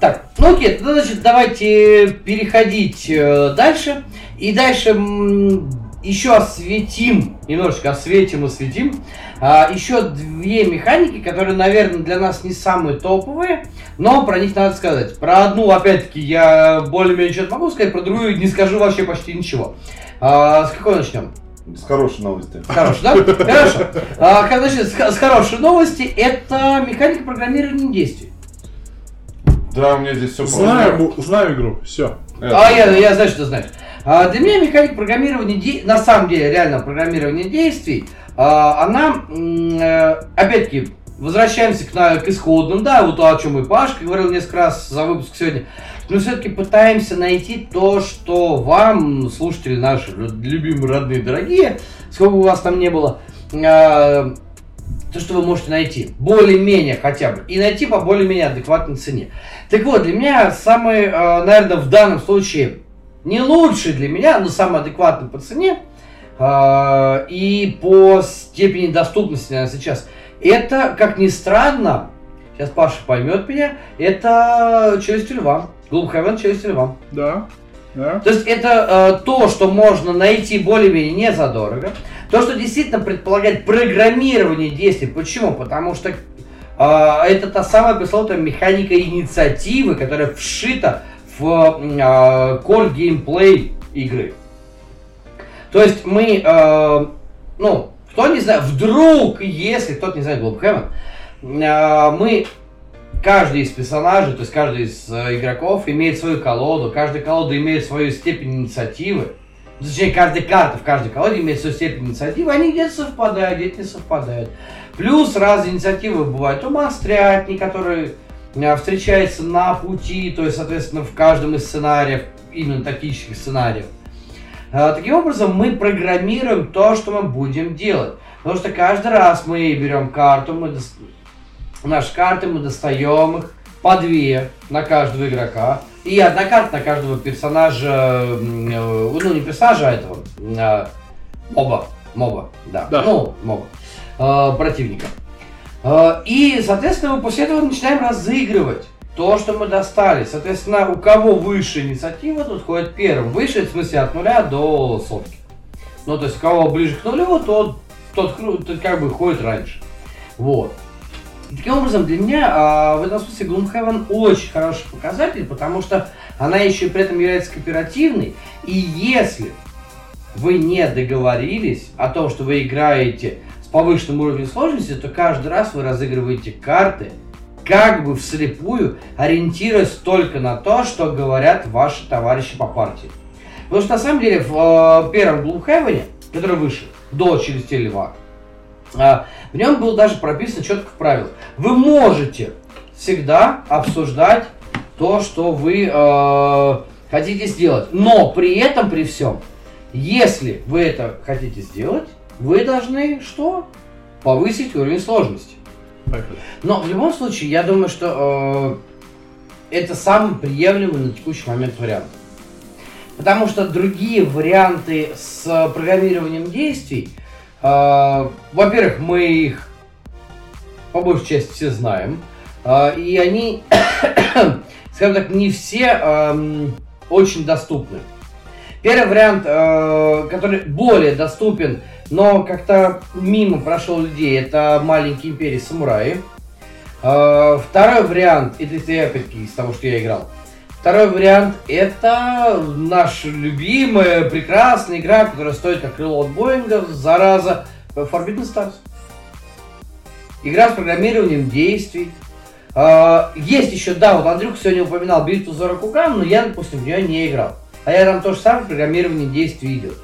Так, ну окей, тогда, значит, давайте переходить э, дальше. И дальше еще осветим, немножечко осветим, осветим. А, еще две механики, которые, наверное, для нас не самые топовые, но про них надо сказать. Про одну, опять-таки, я более-менее что-то могу сказать, про другую не скажу вообще почти ничего. А, с какой начнем? С хорошей новости. Хорошо, да? Хорошо. А, значит, с, с хорошей новости это механика программирования действий. Да, у меня здесь все Знаю, знаю игру, все. А я, я знаю, что ты знаешь. А, для меня механика программирования, де- на самом деле, реально программирование действий, а, она, м, э, опять-таки, возвращаемся к, на- к исходным, да, вот то, о чем и Пашка говорил несколько раз за выпуск сегодня, но все-таки пытаемся найти то, что вам, слушатели наши, лю- любимые, родные, дорогие, сколько бы у вас там не было, а, то, что вы можете найти, более-менее хотя бы, и найти по более-менее адекватной цене. Так вот, для меня самый, э, наверное, в данном случае не лучший для меня, но самый адекватный по цене э, и по степени доступности, наверное, сейчас. Это, как ни странно, сейчас Паша поймет меня, это челюсть льва. Gloomhaven челюсть льва. Да, да. То есть это э, то, что можно найти более-менее не задорого. То, что действительно предполагает программирование действий. Почему? Потому что это та самая пресловутая механика инициативы, которая вшита в э, core геймплей игры. То есть мы, э, ну, кто не знает, вдруг, если кто-то не знает э, мы каждый из персонажей, то есть каждый из э, игроков имеет свою колоду, каждая колода имеет свою степень инициативы. Точнее, каждая карта в каждой колоде имеет свою степень инициативы, они где-то совпадают, где-то не совпадают. Плюс разные инициативы бывают у монстрятни, которые э, встречаются на пути, то есть, соответственно, в каждом из сценариев, именно тактических сценариев. Э, Таким образом, мы программируем то, что мы будем делать. Потому что каждый раз мы берем карту, мы дос- наши карты, мы достаем их по две на каждого игрока. И одна карта на каждого персонажа, э, ну не персонажа, а этого, моба, моба, да, Да. ну, моба, э, противника. Э, И, соответственно, мы после этого начинаем разыгрывать то, что мы достали. Соответственно, у кого выше инициатива, тот ходит первым. Выше, в смысле, от нуля до сотки. Ну, то есть, у кого ближе к нулю, тот, тот, тот как бы ходит раньше. Вот. И таким образом, для меня а, в этом смысле Gloomhaven очень хороший показатель, потому что она еще и при этом является кооперативной. И если вы не договорились о том, что вы играете с повышенным уровнем сложности, то каждый раз вы разыгрываете карты как бы вслепую, ориентируясь только на то, что говорят ваши товарищи по партии. Потому что на самом деле в э, первом Gloomhaven, который вышел до Челюсти Льва, а, в нем было даже прописано четко в правилах. Вы можете всегда обсуждать то, что вы э, хотите сделать. Но при этом, при всем, если вы это хотите сделать, вы должны что? Повысить уровень сложности. Поехали. Но в любом случае, я думаю, что э, это самый приемлемый на текущий момент вариант. Потому что другие варианты с программированием действий, э, во-первых, мы их по большей части все знаем, э, и они, скажем так, не все эм, очень доступны. Первый вариант, э, который более доступен, но как-то мимо прошел людей, это маленькие империи самураи. Э, второй вариант, это опять-таки из того, что я играл. Второй вариант это наша любимая, прекрасная игра, которая стоит как крыло от Боинга, зараза, Forbidden Stars. Игра с программированием действий. А, Есть еще, да, вот Андрюх сегодня упоминал битву за Ракуган, но я, допустим, в нее не играл. А я там то же самое программирование действий идет.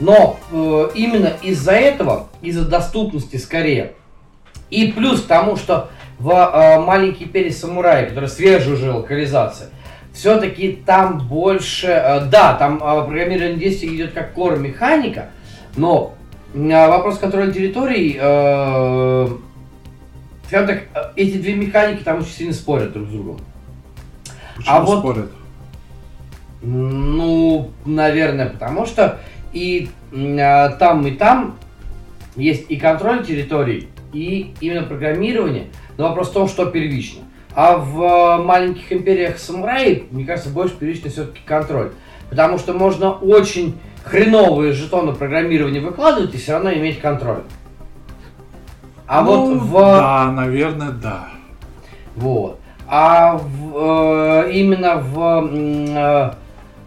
Но э, именно из-за этого, из-за доступности скорее, и плюс к тому, что в э, «Маленький перец самурай», который свежая уже локализация, все-таки там больше, э, да, там э, программирование действий идет как core механика, но э, вопрос контроля территорий, э, скажем так, э, эти две механики там очень сильно спорят друг с другом. Почему А вот- спорят? Ну, наверное, потому что и а, там, и там есть и контроль территорий, и именно программирование. Но вопрос в том, что первично. А в э, маленьких империях самураи, мне кажется, больше первичный все-таки контроль. Потому что можно очень хреновые жетоны программирования выкладывать и все равно иметь контроль. А Ну, вот в... Да, наверное, да. Вот. А в, э, именно в э, э,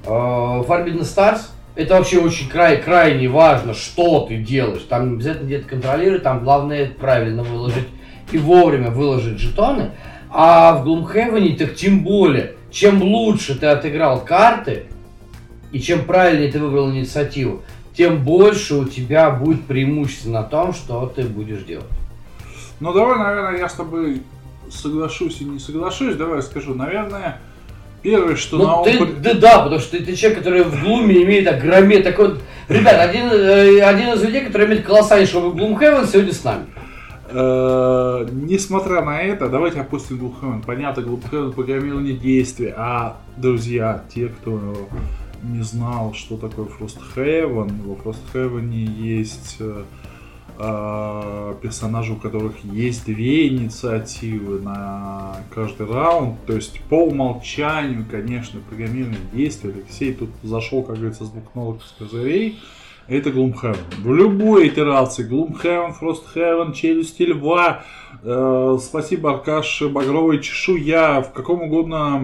Forbidden Stars это вообще очень край, крайне важно, что ты делаешь. Там обязательно где-то контролировать, там главное правильно выложить и вовремя выложить жетоны. А в Gloomhaven так тем более, чем лучше ты отыграл карты, и чем правильнее ты выбрал инициативу, тем больше у тебя будет преимущество на том, что ты будешь делать. Ну давай, наверное, я с тобой соглашусь и не соглашусь. Давай скажу, наверное, первое, что на Ну, ты, опыте- да, да, потому что ты, ты человек, который в глуме имеет огроме такой... Ребят, один, э, один из людей, который имеет колоссальнейшего Gloomhaven, сегодня с нами. Э, Несмотря на это, давайте опустим Gloomhaven. Понятно, Gloomhaven программирование действия. А, друзья, те, кто не знал, что такое Frosthaven, во Frosthaven есть э, у которых есть две инициативы на каждый раунд. То есть по умолчанию, конечно, программирование действия. Алексей тут зашел, как говорится, с двух ног козырей. Это Gloomhaven. В любой итерации Gloomhaven, Frosthaven, Челюсти Льва, спасибо Аркаш, Багровая Чешуя, в каком угодно...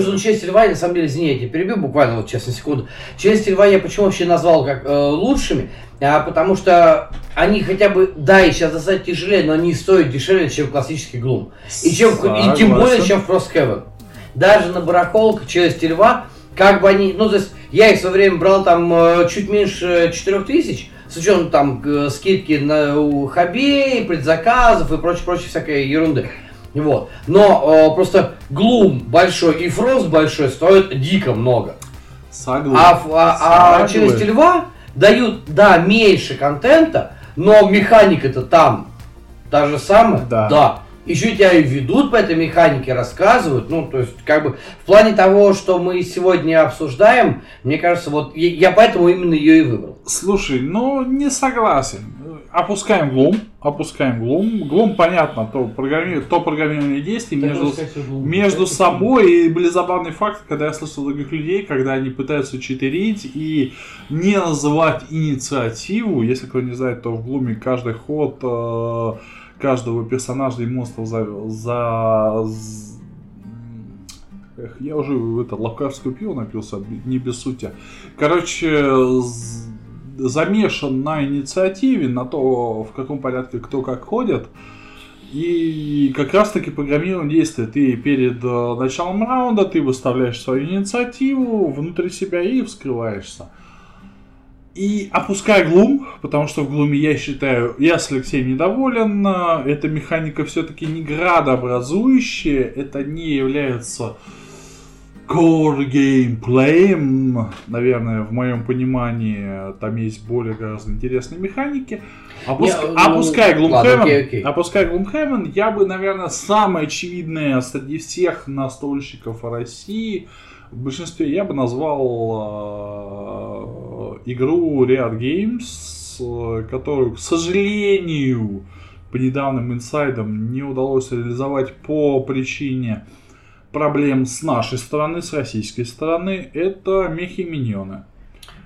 что часть льва, на самом деле, извини, я тебя перебью буквально вот сейчас на секунду. Часть льва я почему вообще назвал как э, лучшими? А, потому что они хотя бы, да, и сейчас достать тяжелее, но они стоят дешевле, чем классический глум. И, чем, и тем более, чем Frosthaven. Даже на барахолках челюсти льва, как бы они, ну, то есть, я их в свое время брал там э, чуть меньше 4000, с учетом там э, скидки на у хабей, предзаказов и прочей, прочей всякой ерунды. Вот. Но э, просто глум большой и фрост большой стоят дико много. Согласен. А, а, а челюсти льва дают, да, меньше контента, но механика-то там та же самая. Да. Еще тебя и ведут по этой механике, рассказывают. Ну, то есть, как бы, в плане того, что мы сегодня обсуждаем, мне кажется, вот я, я поэтому именно ее и выбрал. Слушай, ну не согласен. Опускаем глум, опускаем глум. Глум, понятно, то, программи... то программирование действий между, между собой. И были забавные факты, когда я слышал других людей, когда они пытаются читерить и не называть инициативу. Если кто не знает, то в глуме каждый ход э, каждого персонажа и монстров за... за... Эх, я уже это лавкарское пиво напился, не без сути. Короче, з- замешан на инициативе, на то, в каком порядке кто как ходит. И как раз таки программирование действия. Ты перед э, началом раунда ты выставляешь свою инициативу внутри себя и вскрываешься. И опускай глум, потому что в глуме я считаю, я с Алексеем недоволен. э, Эта механика все-таки не градообразующая, это не является core геймплеем, наверное, в моем понимании, там есть более гораздо интересные механики. Опуск- Не, ну, ладно, окей, окей. опускай Gloomhaven, я бы, наверное, самое очевидное среди всех настольщиков России, в большинстве я бы назвал э, игру Riot Games, э, которую, к сожалению, по недавним инсайдам не удалось реализовать по причине проблем с нашей стороны, с российской стороны, это мехи миньоны.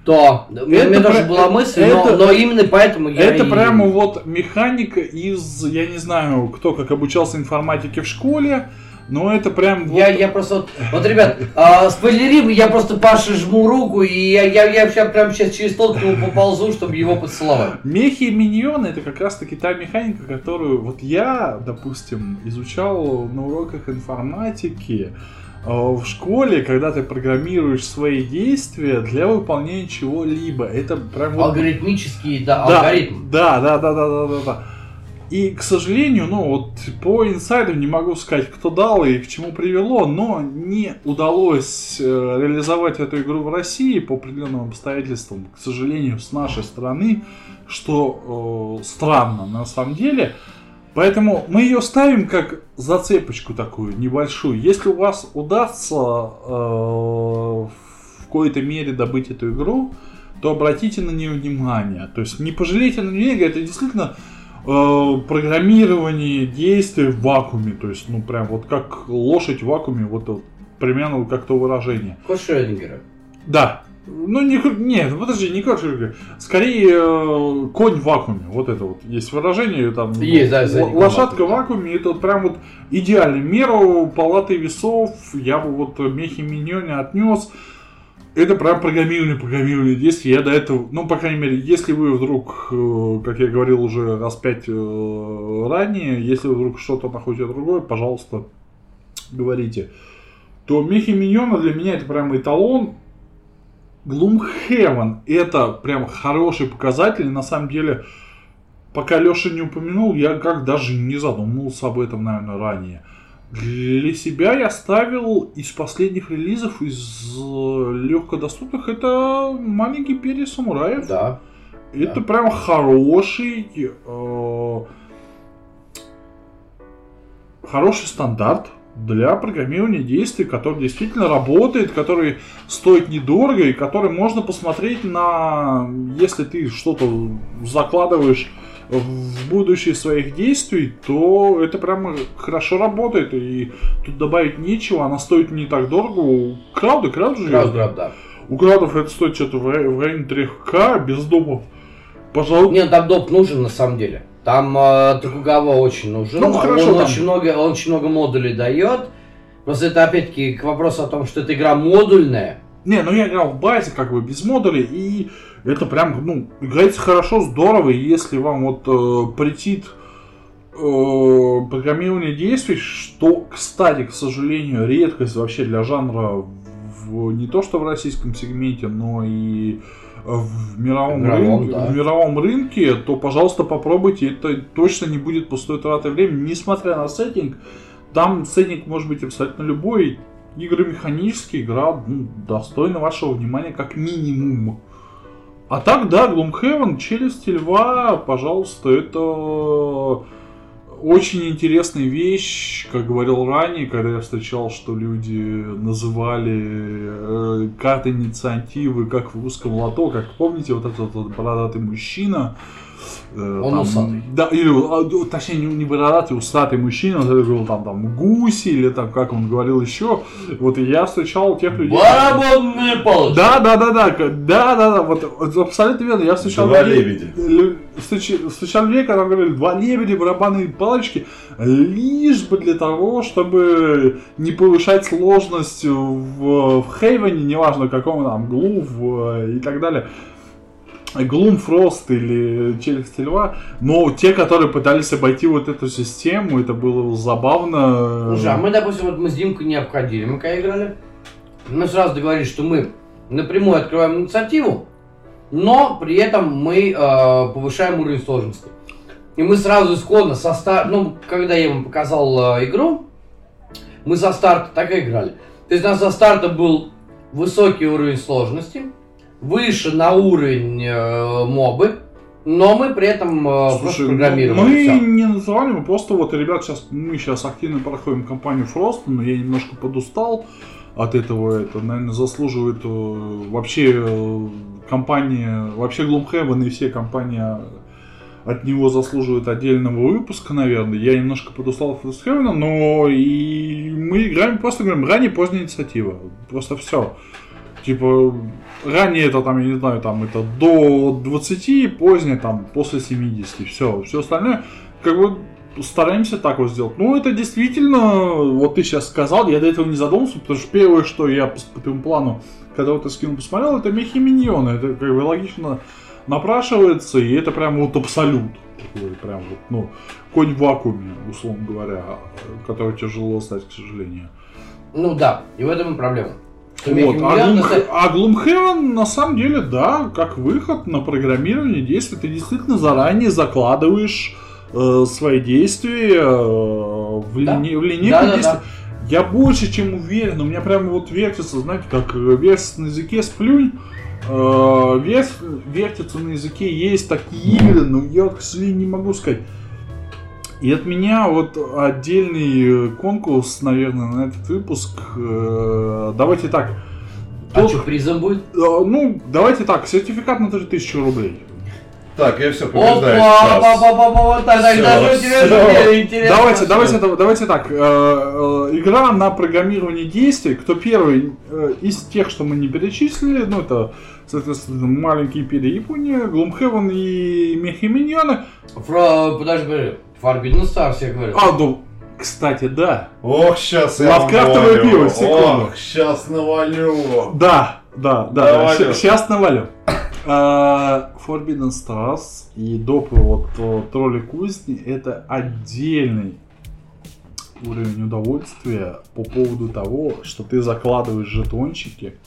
То, у меня Это тоже про- была мысль, это- но, но именно поэтому я Это и- прямо вот механика из, я не знаю, кто как обучался информатике в школе, но это прям вот... Я, я просто вот, вот, ребят, а, спойлерим, я просто Паше жму руку, и я, я, я сейчас прямо сейчас через стол к нему поползу, чтобы его поцеловать. Мехи и миньоны это как раз таки та механика, которую вот я, допустим, изучал на уроках информатики э, в школе, когда ты программируешь свои действия для выполнения чего-либо. Это прям вот Алгоритмический, да, Да, алгоритм. Да, да, да, да, да, да, да. И, к сожалению, ну вот по инсайдам не могу сказать, кто дал и к чему привело, но не удалось э, реализовать эту игру в России по определенным обстоятельствам, к сожалению, с нашей стороны, что э, странно на самом деле. Поэтому мы ее ставим как зацепочку такую небольшую. Если у вас удастся э, в какой-то мере добыть эту игру, то обратите на нее внимание. То есть не пожалейте на нее, это действительно э, программирование действий в вакууме. То есть, ну, прям вот как лошадь в вакууме, вот, вот примерно вот как то выражение. Кот Шрёдингера. Да. Ну, не, нет, подожди, не кот Шрёдингера. Скорее, э, конь в вакууме. Вот это вот есть выражение. Там, Есть, да, за лошадка в вакууме. вакууме, это вот прям вот идеальный. Меру палаты весов я бы вот Мехи Миньоне отнес. Это прям программирование, программирование действий. Я до этого, ну, по крайней мере, если вы вдруг, э, как я говорил уже раз пять э, ранее, если вы вдруг что-то находите другое, пожалуйста, говорите. То Мехи Миньона для меня это прям эталон. Gloomhaven это прям хороший показатель. И на самом деле, пока Леша не упомянул, я как даже не задумывался об этом, наверное, ранее. Для себя я ставил из последних релизов, из э, легкодоступных, это маленький перья самураев. Да. Это да. прям хороший, э, хороший стандарт для программирования действий, который действительно работает, который стоит недорого и который можно посмотреть на, если ты что-то закладываешь в будущее своих действий, то это прям хорошо работает. И тут добавить нечего, она стоит не так дорого. У Крауды, Крауд же Крауд Граб, да. у Краудов это стоит что-то в, в районе 3К, без допов. Пожалуй, Нет, там доп нужен на самом деле. Там э, Токугава очень нужен. Ну, хорошо, он, там- очень много, он очень много модулей дает. Просто это опять-таки к вопросу о том, что эта игра модульная. Не, ну я играл в базе, как бы без модулей, и это прям, ну, играется хорошо, здорово, и если вам вот э, претит э, программирование действий, что, кстати, к сожалению, редкость вообще для жанра в, не то что в российском сегменте, но и в мировом, Мировом, рынке, да. в мировом рынке, то, пожалуйста, попробуйте, это точно не будет пустой тратой времени, несмотря на сеттинг, там сеттинг может быть абсолютно любой, игры механические, игра ну, достойна вашего внимания как минимум. А так, да, Gloomhaven, Челюсти Льва, пожалуйста, это очень интересная вещь, как говорил ранее, когда я встречал, что люди называли э, карты инициативы, как в русском лото, как помните, вот этот вот бородатый мужчина. Он усатый. Да, или, а, точнее, не, не бородатый, усатый мужчина, он говорил там, там, гуси, или там, как он говорил еще. Вот и я встречал тех людей... Барабанные палочки. Да, да, да, да, да, да, да, вот, абсолютно верно. Я встречал Два людей- лебедя. встречал людей, которые говорили, два лебедя, барабанные палочки, лишь бы для того, чтобы не повышать сложность в, в Хейвене, неважно каком там, Глув и так далее. Фрост или Челюсти Льва, но те, которые пытались обойти вот эту систему, это было забавно. Слушай, а мы, допустим, вот мы с Димкой не обходили, мы когда играли, мы сразу договорились, что мы напрямую открываем инициативу, но при этом мы э, повышаем уровень сложности. И мы сразу исходно со старта, ну, когда я ему показал э, игру, мы со старта так и играли. То есть у нас со старта был высокий уровень сложности, выше на уровень э, мобы, но мы при этом э, просто Слушай, ну, программировали. мы всё. не называли, мы просто вот, ребят, сейчас мы сейчас активно проходим кампанию Frost, но я немножко подустал от этого. Это, наверное, заслуживает э, вообще э, компания, вообще Gloomhaven и все компании от него заслуживают отдельного выпуска, наверное. Я немножко подустал от Frosthaven, но и мы играем, просто говорим, ранее поздняя инициатива. Просто все. Типа, ранее это там, я не знаю, там это до 20, позднее там после 70, все. Все остальное, как бы стараемся так вот сделать. Ну, это действительно, вот ты сейчас сказал, я до этого не задумался, потому что первое, что я по, по твоему плану, когда вот ты скинул, посмотрел, это мехи миньоны. Это как бы логично напрашивается, и это прям вот абсолют. Такой прям вот, ну, конь в вакууме, условно говоря, который тяжело стать, к сожалению. Ну да, и в этом и проблема. Что Вот. А, это- а Gloomhaven, на самом деле, да, как выход на программирование действий, ты действительно заранее закладываешь э, свои действия э, в, Да. лине- в линейку Да, да, действий. Я больше чем уверен, у меня прямо вот вертится, знаете, как э, вертится на языке сплюнь, э, вер- вертится на языке, есть такие игры, но я, к сожалению, не могу сказать. И от меня вот отдельный э, конкурс, наверное, на этот выпуск. Э, Давайте так. А Тот- что, призом будет? э, ну, давайте так, сертификат на 3000 рублей. Так, я все побеждаю опа, сейчас. опа, опа, вот так, Всё, даже всё. интересно, интересно. Давайте, давайте, дав- давайте так. Игра на программирование действий. Кто первый из тех, что мы не перечислили, ну это, соответственно, маленькие империи Япония, Gloomhaven и Мехи Миньоны. Подожди. Forbidden Stars, я говорю. А, ну, кстати, да. Ох, сейчас я Лавкрафтовое навалю. пиво, секунду. Ох, сейчас навалю. Да, да, да. Навалю. Сейчас навалю. А, Forbidden Stars и допы вот э, Тролли Кузни это отдельный уровень удовольствия по поводу того, что ты закладываешь жетончики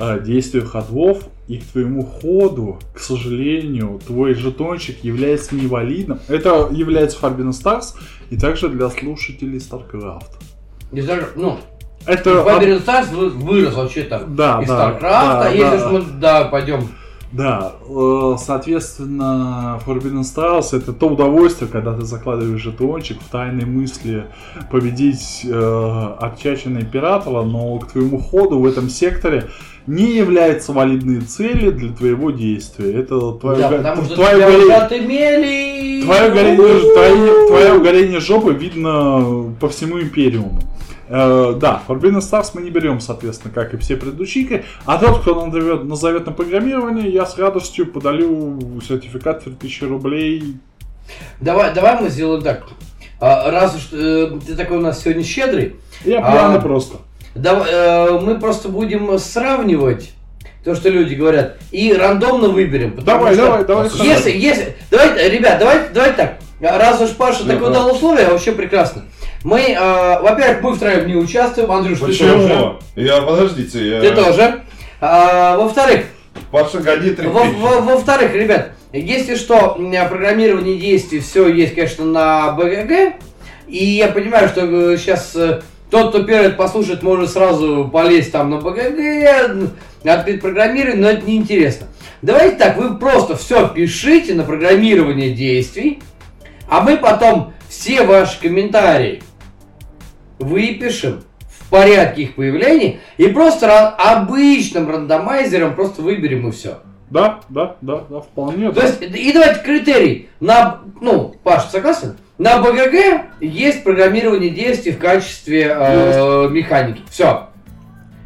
э, действию ходов, и к твоему ходу, к сожалению, твой жетончик является невалидным. Это является Forbidden Stars и также для слушателей StarCraft. Не знаю, ну, Это Stars вы- вырос вообще-то Да, из да, StarCraft, да, если да. мы, да, пойдем. Да, э, соответственно, Forbidden Stars это то удовольствие, когда ты закладываешь жетончик в тайной мысли победить э, отчаченного императора, но к твоему ходу в этом секторе не являются валидные цели для твоего действия. Это твое, Да, го- потому что твое твое горение, твое, твое горение жопы видно по всему Империуму. Э, да, Forbidden Stars мы не берем, соответственно, как и все предыдущие игры. А тот, кто назовет, назовет на программирование, я с радостью подалю сертификат 3000 рублей. Давай, давай мы сделаем так. А, Раз уж э, ты такой у нас сегодня щедрый, Я А, пьяный просто. давай, э, мы просто будем сравнивать то, что люди говорят, и рандомно выберем. Давай, что давай, давай. Если, если, давайте, ребят, давайте, давайте так. Раз уж Паша Да, такое да. дал условие, вообще прекрасно. Мы, э, во-первых, мы втроем не участвуем, Андрюш, ты тоже. Я, подождите, я... Ты тоже. А, во-вторых, Паша, гони во-вторых, ребят, если что, программирование действий, все есть, конечно, на БГГ. И я понимаю, что сейчас тот, кто первый послушает, может сразу полезть там на БГГ, открыть программирование, но это неинтересно. Давайте так, вы просто все пишите на программирование действий, а мы потом все ваши комментарии выпишем в порядке их появления и просто обычным рандомайзером просто выберем и все. Да, да, да, да, вполне. То да. есть, и давайте критерий. На, ну, Паш, согласен? На БГГ есть программирование действий в качестве э, механики. Все.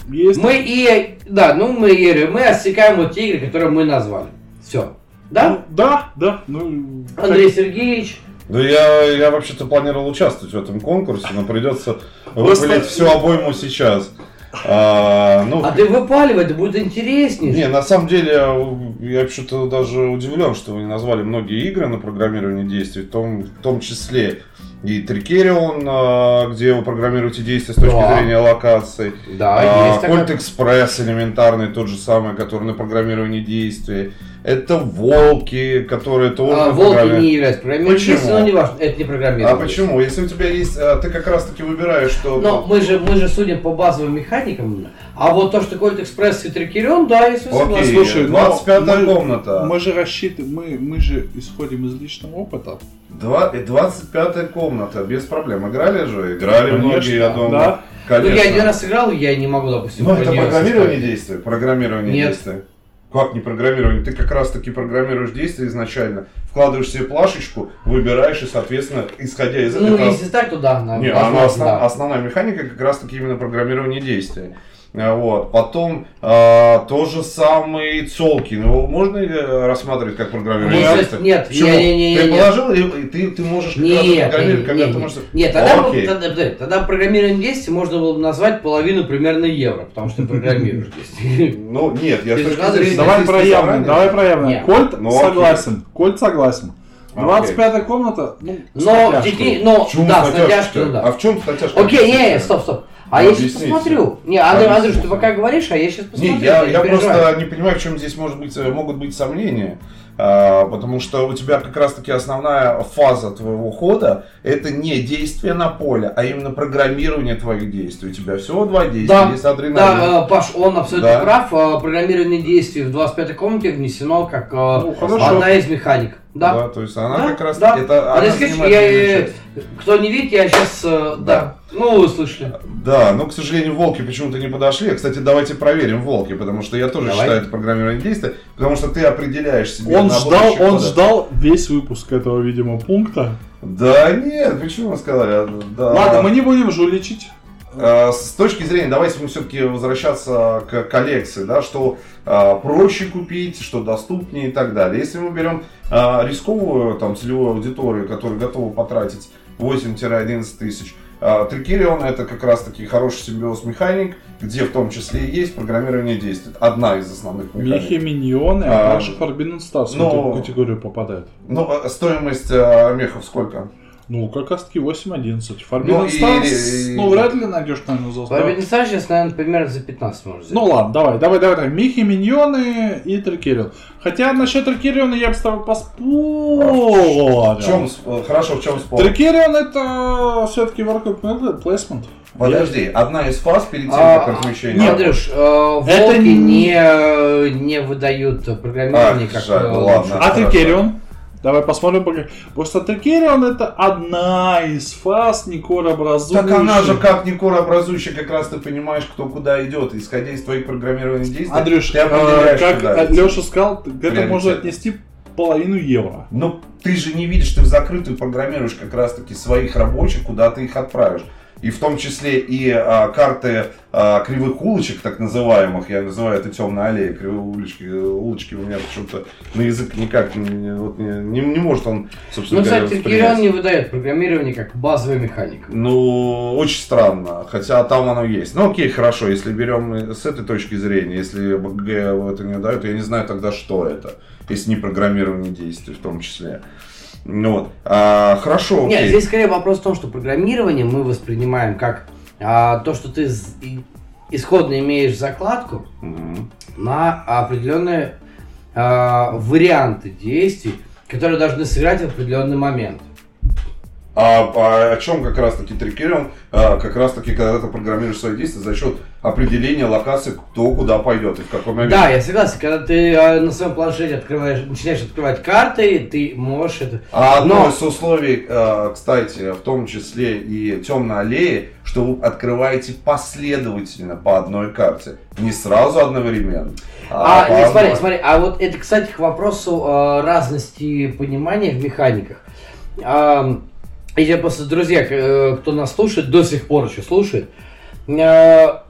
Есть. Мы и, да, ну мы и мы отсекаем вот те игры, которые мы назвали. Все. Да? Ну, да, да. Ну, Андрей Сергеевич. Да я, я вообще-то планировал участвовать в этом конкурсе, но придется выпалить всю обойму сейчас. А, ну, А ты выпаливай, это будет интереснее. Не, на самом деле, я вообще-то даже удивлен, что вы не назвали многие игры на программирование действий, в том, в том числе и Трикерион, а, где вы программируете действия с точки Да. зрения локаций. Да, А, есть. Кольт Экспресс элементарный, тот же самый, который на программирование действий. Это волки, которые тоже А, волки программе- не являются программированием Почему? действий, но не важно, это не программирование. А почему? Если у тебя есть, а, ты как раз таки выбираешь, что... Но мы же, мы же судим по базовым механикам. А вот то, что Кольт Экспресс и Трикерион, да, если Окей, согласен. Слушай, ну, 25 мы- комната. Мы же рассчитываем, мы, мы же исходим из личного опыта. Два- и 25 комната, без проблем. Играли же? Играли Конечно, многие, я думаю. да. Ну, Конечно. я один раз играл, я не могу, допустим, Ну, это программирование составить. действий. Программирование Нет. действий. Как не программирование? Ты как раз таки программируешь действия изначально, вкладываешь себе плашечку, выбираешь и, соответственно, исходя из Ну, этого... если так, то да. она основ- да. основная механика как раз таки именно программирование действий. А, Вот. Потом а, то же самый Цолкин. Его можно э, рассматривать как программирование Нет, нет, Почему? не, не, не, ты положил, и, и ты, ты можешь раз Нет, программировать, нет, когда нет, ты нет. можешь... Нет, тогда, Окей. тогда, подожди, тогда программирование действий можно было бы назвать половину примерно евро, потому что ты программируешь действия. Ну, нет, я с Давай про явное, давай про явное. Нет. Кольт Ну, окей. согласен. Кольт согласен. Окей. 25 комната, ну, с Но, натяжкой. но В чем да, с натяжкой, ну да. А в чем натяжка? Окей, не, не, стоп, стоп. А Ну, я сейчас посмотрю. Не, Андрей. Андрюш, ты пока говоришь, а я сейчас посмотрю. Не, я, я переживай. просто не понимаю, в чем здесь может быть, э, могут быть сомнения. А, потому что у тебя как раз таки основная фаза твоего хода это не действие на поле, а именно программирование твоих действий. У тебя всего два действия, Да, есть адреналин. Да, э, Паш, он абсолютно Да. прав. Э, Программирование действий в 25-й комнате внесено как Ну, хорошо. одна из механик. Да. Да, то есть она Да, как раз да. таки это Андрей она занимает я, э, часть. кто не видит, я сейчас, да, Да. Ну, вы слышали. Да, но, к сожалению, волки почему-то не подошли. Кстати, давайте проверим волки, потому что я тоже Давай. считаю это программирование действия, потому что ты определяешь себе Он ждал, он года. ждал весь выпуск этого, видимо, пункта. Да нет, почему вы сказали? Да. Ладно, мы не будем жуличить. Э, С точки зрения, давайте мы все-таки возвращаться к коллекции, да, что э, проще купить, что доступнее и так далее. Если мы берем э, рисковую там, целевую аудиторию, которая готова потратить 8-11 тысяч, э, Трикерион это как раз таки хороший симбиоз механик, где в том числе и есть программирование действий. Одна из основных механик. Мехи, миньоны, А, а также Forbidden Stars в ну- эту категорию попадает. Ну, э, стоимость мехов сколько? Ну, как раз таки 8.11. Forbidden Ну, Stars, и- ну, вряд ли найдешь, наверное, за Победный Стар сейчас, наверное, примерно за 15 можно взять. Ну ладно, давай, давай, давай, давай. Михи, миньоны и Трикерион. Хотя насчет Трикериона я бы с тобой поспорил. В чем, хорошо, в чем спор? Трикерион это все-таки worker placement. Подожди, одна из фаз перед тем, А, как размещение. Нет, Андрюш, э, волки Это не- не, выдают программирование Ах, как жаль, э, ну ладно. А Хорошо. Трикерион? Давай посмотрим. пока. Просто Трикерион это одна из фаз некорообразующих. Так она же как не образующая, как раз ты понимаешь, кто куда идет, исходя из твоих программированных действий. Андрюш, ты э, куда как идти. Леша сказал, к этому можно отнести половину евро. Но ты же не видишь, ты в закрытую программируешь как раз таки своих рабочих, куда ты их отправишь. И в том числе и а, карты а, кривых улочек, так называемых, я называю это темная аллея, кривые улочки, улочки у меня почему-то на язык никак не, вот не, не, не может он, собственно Ну, говоря, кстати. Трикерион не выдает программирование как базовая механика. Ну, очень странно, хотя там оно есть. Ну, окей, хорошо, если берем с этой точки зрения, если БГ это не дает, я не знаю тогда, что это, если не программирование действий в том числе. Ну, вот. А, хорошо, Нет, окей. здесь скорее вопрос в том, что программирование мы воспринимаем как а, то, что ты исходно имеешь закладку Мгм. на определенные а, варианты действий, которые должны сыграть в определенный момент. А, а о чем как раз таки трикерион? А, как раз таки, когда ты программируешь свои действия за счет определения локации, кто куда пойдет и в какой момент. Да, я согласен, когда ты а, на своем планшете открываешь, начинаешь открывать карты, ты можешь это... А одно Но- из условий, э, кстати, в том числе и темной аллеи, что вы открываете последовательно по одной карте. Не сразу одновременно. А, по нет, смотри, смотри, а вот это, кстати, к вопросу э, разности понимания в механиках. Ам, я просто, друзья, э, кто нас слушает, до сих пор еще слушает, э,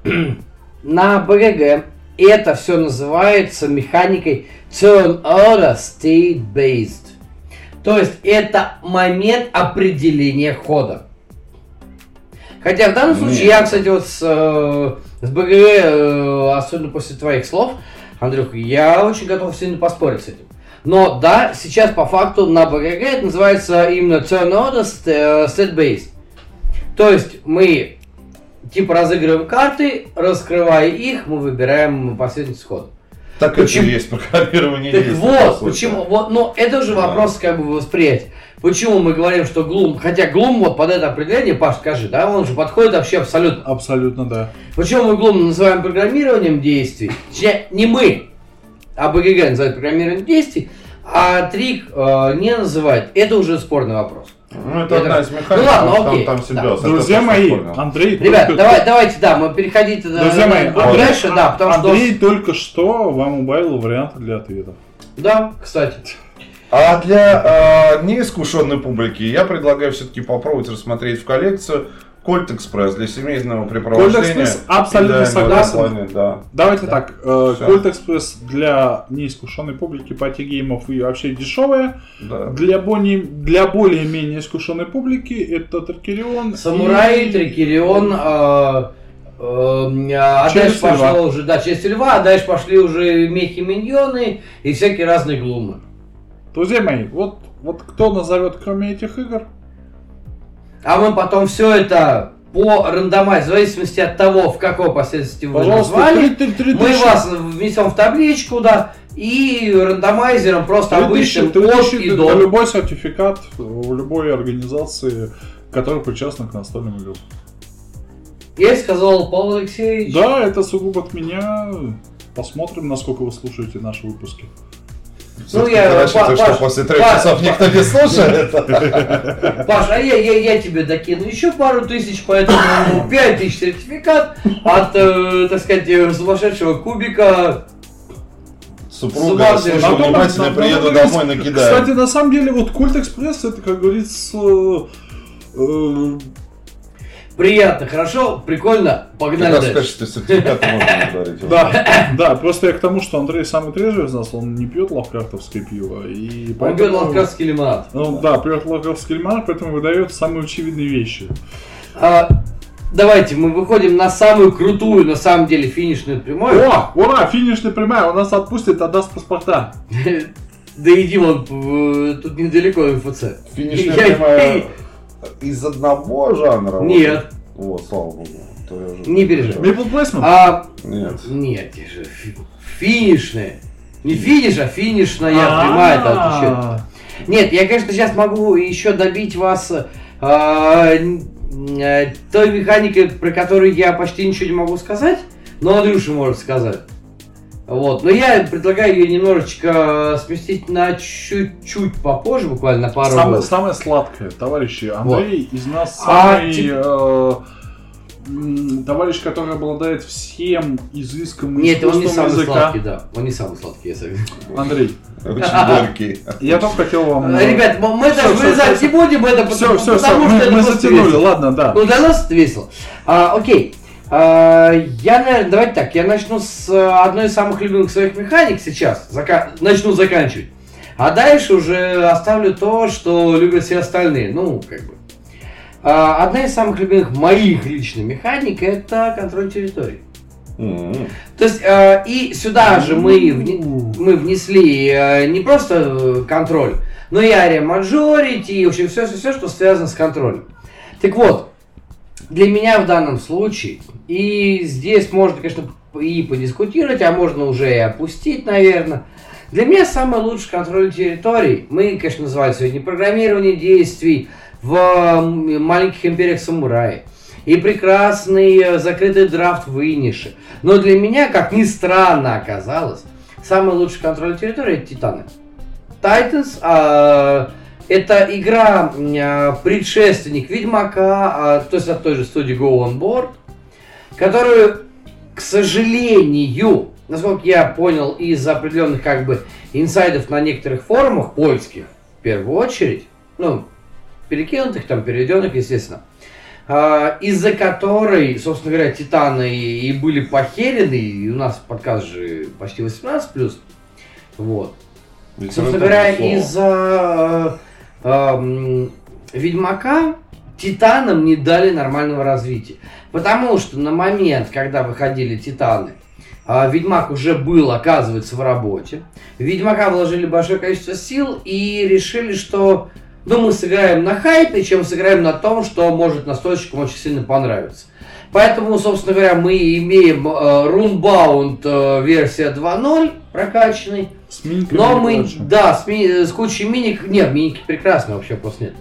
на БГГ это все называется механикой turn order state based. То есть это момент определения хода. Хотя в данном случае Нет. я, кстати, вот с, э, с БГ, особенно после твоих слов, Андрюх, я очень готов сильно поспорить с этим. Но да, сейчас по факту на БГГ это называется именно turn order st- э, state based. То есть мы типа разыгрываем карты, раскрывая их, мы выбираем последовательность хода. Так Почему? это и есть программирование Так по вот, почему, вот, но это уже Да. вопрос как бы восприятия. Почему мы говорим, что Глум, хотя Глум вот под это определение, Паш, скажи, да, он же подходит вообще абсолютно. Абсолютно, да. Почему мы Глум называем программированием действий? Точнее, не мы, а БГГ называет программированием действий, а Трик э, не называет. Это уже спорный вопрос. Ну, это Это- одна из механик, Ну ладно, окей, там, да. там симбиоз. это Друзья мои, спорно. Андрей Ребят, только- давай, давайте, да, мы переходите Друзья на- мои, на- Андрей- дальше, да, потому Андрей что... только что вам убавил варианты для ответов. Да, кстати. А для э, неискушенной публики я предлагаю все-таки попробовать рассмотреть в коллекцию Colt Express для семейного препровождения. Экспресс абсолютно Да, согласен. плане, да. Давайте Да. так, э. Colt Express для неискушенной публики party game ов и вообще дешевая. да. Для, более, для более-менее искушенной публики это Trickerion. Самурай, и- Trickerion, а, э, а Часть дальше пошло льва. уже, да, часть льва, а дальше пошли уже мехи миньоны и всякие разные глумы. Друзья мои, вот, вот кто назовет кроме этих игр? А мы потом все это по рандомайз, в зависимости от того, в какой последовательности вы назвали, мы вас внесем в табличку, да, и рандомайзером просто обычным три от и до. любой сертификат в любой организации, которая причастна к настольным играм. Я сказал Павел Алексеевич. Да, это сугубо от меня. Посмотрим, насколько вы слушаете наши выпуски. Ну, я... Рассчитываю, что после трех Паш, часов никто не слушает. Паш, а я, я, я тебе докину еще пару тысяч, поэтому пять тысяч сертификат от, э, так сказать, сумасшедшего кубика Супруга, слушай, внимательно приеду домой, накидаю. Кстати, на самом деле, вот Культ Экспресс, это, как говорится, э, Приятно, хорошо, прикольно, погнали дальше. скажешь, что сертификат можно говорить. Да, да, просто я к тому, что Андрей самый трезвый из нас, он не пьет лавкрафтовское пиво. И поэтому... Он пьет лавкрафтский лимонад. Ну да, пьет лавкрафтский лимонад, поэтому выдает самые очевидные вещи. А, давайте мы выходим на самую крутую, на самом деле, финишную прямую. О, ура, финишная прямая, у нас отпустит, отдаст паспорта. Да иди вон, тут недалеко МФЦ. Финишная прямая из одного жанра? Нет. Вот, слава богу. Не переживай. Maple Placement? А, нет. Нет, же финишные. Не финиш, а финишная прямая это отличает. Нет, я, конечно, сейчас могу еще добить вас а, э, той механикой, про которую я почти ничего не могу сказать, но Андрюша может сказать. Вот. Но я предлагаю ее немножечко сместить на чуть-чуть попозже, буквально на пару Самое, самое сладкое, товарищи. Андрей вот. из нас а самый... А, э, товарищ, который обладает всем изыском Нет, он не самый языка. сладкий, да. Он не самый сладкий, я согласен. Андрей. Очень горький. Я только хотел вам... Э, ребят, мы даже вырезать не будем это, все, все, потому все, что мы, это мы затянули, ладно, да. Ну, для нас это весело. А, окей. А, я, наверное, давайте так, я начну с э, одной из самых любимых своих механик сейчас, зака... начну заканчивать. А дальше уже оставлю то, что любят все остальные. Ну, как бы. А, одна из самых любимых моих личных механик это контроль территории. Mm-hmm. То есть э, и сюда же мы, вне, мы внесли э, не просто контроль, но и ария majority, и в общем все, все, все, что связано с контролем. Так вот, для меня в данном случае, и здесь можно, конечно, и подискутировать, а можно уже и опустить, наверное. Для меня самый лучший контроль территорий, мы, конечно, называли сегодня программирование действий в маленьких империях самураи. И прекрасный э, закрытый драфт в Инише. Но для меня, как ни странно оказалось, самый лучший контроль территории это Титаны. Titans, а, это игра а, предшественник Ведьмака, а, то есть от той же студии Go On Board, которую, к сожалению, насколько я понял из определенных как бы инсайдов на некоторых форумах польских, в первую очередь, ну, перекинутых, там, переведенных, естественно, а, из-за которой, собственно говоря, Титаны и, были похерены, и у нас подкаст же почти 18+, вот. Собственно говоря, из-за Ведьмака Титанам не дали нормального развития. Потому что на момент, когда выходили Титаны, э, Ведьмак уже был, оказывается, в работе. Ведьмака вложили большое количество сил и решили, что ну, мы сыграем на хайпе, чем сыграем на том, что может настойщикам очень сильно понравиться. Поэтому, собственно говоря, мы имеем э, Runebound э, версия 2.0 прокачанный. С миниками Но мы, да, с, ми, с кучей миник, нет, миники прекрасные, вообще просто нет.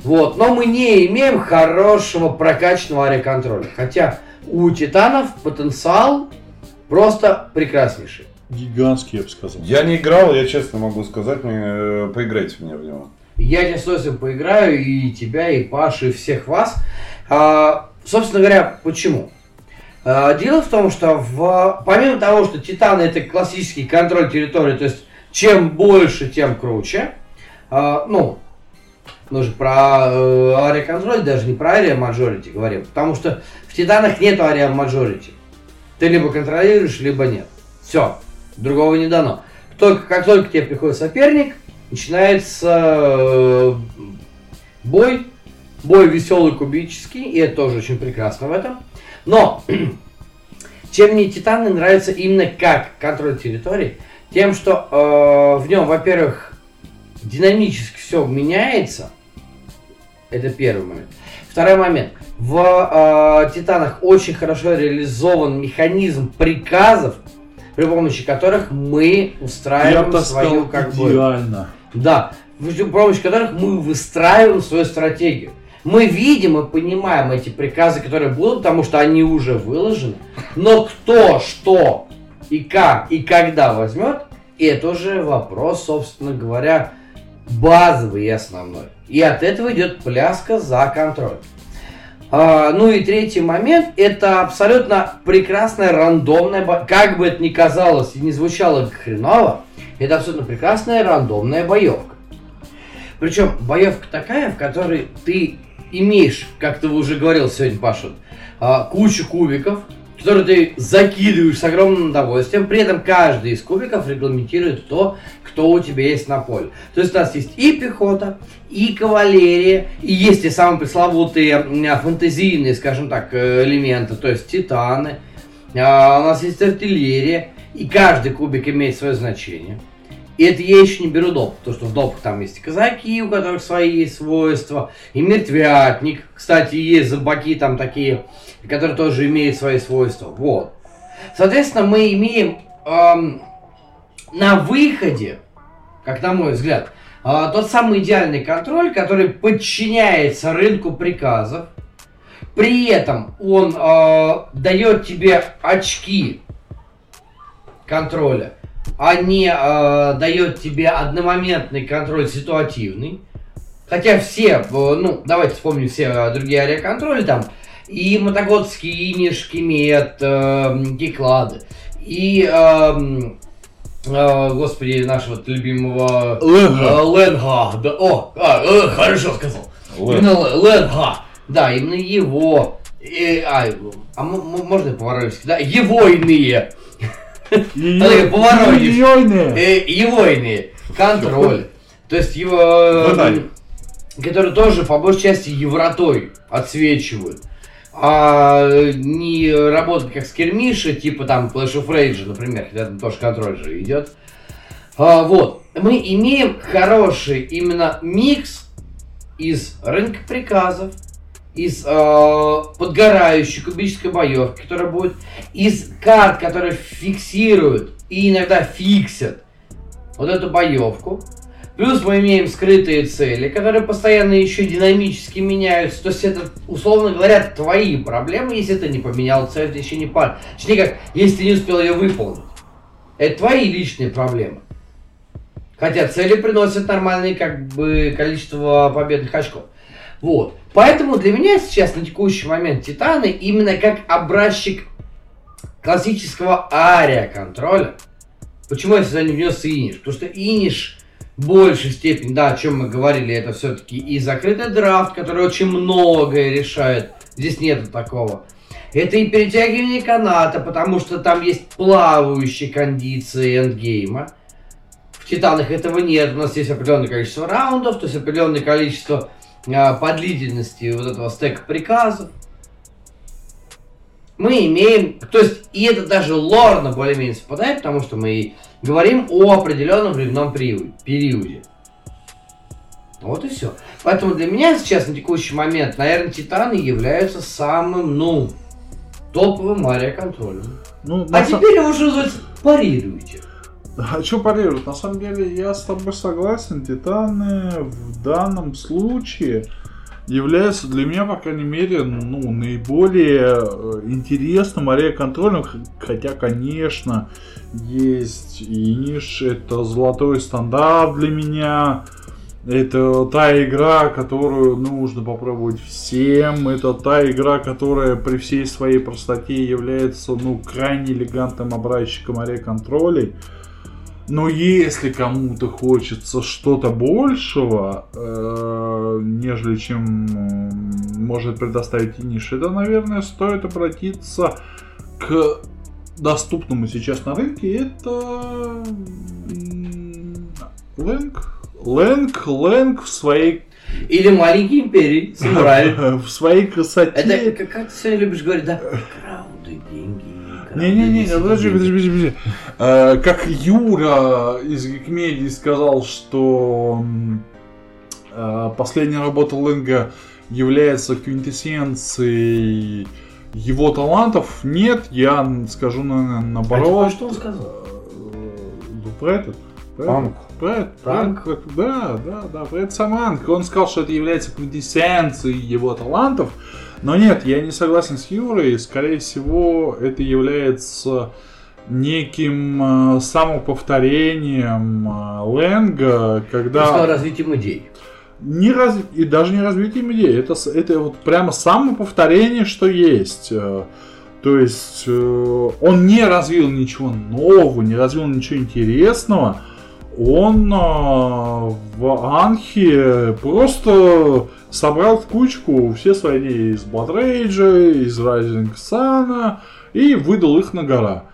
Вот, но мы не имеем хорошего прокачанного ариоконтроля. Хотя у Титанов потенциал просто прекраснейший. Гигантский, я бы сказал. Я не играл, я честно могу сказать, мне, э, поиграйте мне в него. Я тебе с удовольствием поиграю, и тебя, и Паши, и всех вас. А, собственно говоря, почему? А, дело в том, что в, помимо того, что Титаны это классический контроль территории, то есть чем больше, тем круче. А, ну, мы же про э, ария-контроль, даже не про ария-мажорити говорим, потому что в Титанах нет ария-мажорити. Ты либо контролируешь, либо нет. Все, другого не дано. Только, как только тебе приходит соперник, начинается э, бой, бой веселый, кубический, и это тоже очень прекрасно в этом. Но, чем мне Титаны нравятся именно как контроль территории, тем, что э, в нем, во-первых, динамически все меняется, это первый момент. Второй момент. В э, Титанах очень хорошо реализован механизм приказов, при помощи которых мы устраиваем Я свою как бы... Идеально. Да, при помощи которых мы выстраиваем свою стратегию. Мы видим и понимаем эти приказы, которые будут, потому что они уже выложены. Но кто, что и как и когда возьмет, это уже вопрос, собственно говоря, базовый и основной. И от этого идет пляска за контроль. А, ну и третий момент, это абсолютно прекрасная рандомная, как бы это ни казалось и не звучало хреново, это абсолютно прекрасная рандомная боевка. Причем боевка такая, в которой ты имеешь, как ты уже говорил сегодня, Паша, кучу кубиков, которые ты закидываешь с огромным удовольствием. При этом каждый из кубиков регламентирует то, кто у тебя есть на поле. То есть у нас есть и пехота, и кавалерия, и есть и самые пресловутые фантазийные, скажем так, э, элементы, то есть титаны. А, у нас есть артиллерия, и каждый кубик имеет свое значение. И это я еще не беру доп, потому что в допах там есть казаки, у которых свои свойства, и мертвятник. Кстати, есть забаки там такие, которые тоже имеют свои свойства. Вот. Соответственно, мы имеем эм, на выходе, как на мой взгляд, э, тот самый идеальный контроль, который подчиняется рынку приказов. При этом он э, дает тебе очки контроля а не э, дает тебе одномоментный контроль ситуативный. Хотя все, э, ну, давайте вспомним все э, другие авиаконтроли, там, и Мотогодский, и Нишкимет, э, Геклады, и, э, э, господи, нашего любимого... Ленга. Э, Ленга, да, о, а, э, хорошо сказал. Лен. Именно Ленга, да, именно его, э, а, а можно по-воровски, да, его иные Поворотишь. Его иные. Контроль. То есть его... Которые тоже по большей части евротой отсвечивают. А не работать как скермиши, типа там Clash of Rage, например, хотя там тоже контроль же идет. А, вот. Мы имеем хороший именно микс из рынка приказов, из э, подгорающей кубической боевки, которая будет, из карт, которые фиксируют и иногда фиксят вот эту боевку. Плюс мы имеем скрытые цели, которые постоянно еще динамически меняются. То есть это, условно говоря, твои проблемы, если ты не поменял цель, ты еще не пар. Точнее как, если ты не успел ее выполнить. Это твои личные проблемы. Хотя цели приносят нормальное как бы количество победных очков. Вот. Поэтому для меня сейчас на текущий момент Титаны именно как образчик классического ария контроля. Почему я сюда не внес Иниш? Потому что Иниш в большей степени, да, о чем мы говорили, это все-таки и закрытый драфт, который очень многое решает. Здесь нету такого. Это и перетягивание каната, потому что там есть плавающие кондиции эндгейма. В Титанах этого нет. У нас есть определенное количество раундов, то есть определенное количество по длительности вот этого стека приказов. Мы имеем, то есть, и это даже лорно более-менее совпадает, потому что мы говорим о определенном временном периоде. Вот и все. Поэтому для меня сейчас на текущий момент, наверное, Титаны являются самым, ну, топовым авиаконтролем. Ну, а теперь уже называется парируйте. А что парируют? На самом деле я с тобой согласен. Титаны в данном случае являются для меня, по крайней мере, ну, наиболее э, интересным арея-контролем. Хотя, конечно, есть и ниш, это золотой стандарт для меня. Это та игра, которую нужно попробовать всем. Это та игра, которая при всей своей простоте является ну, крайне элегантным образчиком арея-контролей. Но если кому-то хочется что-то большего, э, нежели чем может предоставить Иниши, то, наверное, стоит обратиться к доступному сейчас на рынке. Это Лэнг. Лэнг, Лэнг в своей или маленький империи, самурай. в своей красоте. Это как ты сегодня любишь говорить, да? Краунды, деньги. Не-не-не, подожди, подожди, подожди, подожди. Э, как Юра из Гикмедии сказал, что э, последняя работа Лэнга является квинтэссенцией его талантов, нет, я скажу наверное, наоборот. А что он сказал? Ну, про этот. Панк. Про это, Панк? да, да, да, про это Саманг. Он сказал, что это является квинтэссенцией его талантов. Но нет, я не согласен с Юрой. Скорее всего, это является неким э, самоповторением э, Лэнга, когда... Просто развитием идей. Не раз... И даже не развитием идей. Это, это вот прямо самоповторение, что есть. Э, то есть э, он не развил ничего нового, не развил ничего интересного. Он э, в Анхе просто собрал в кучку все свои из Rage, из Rising Sun и выдал их на гора.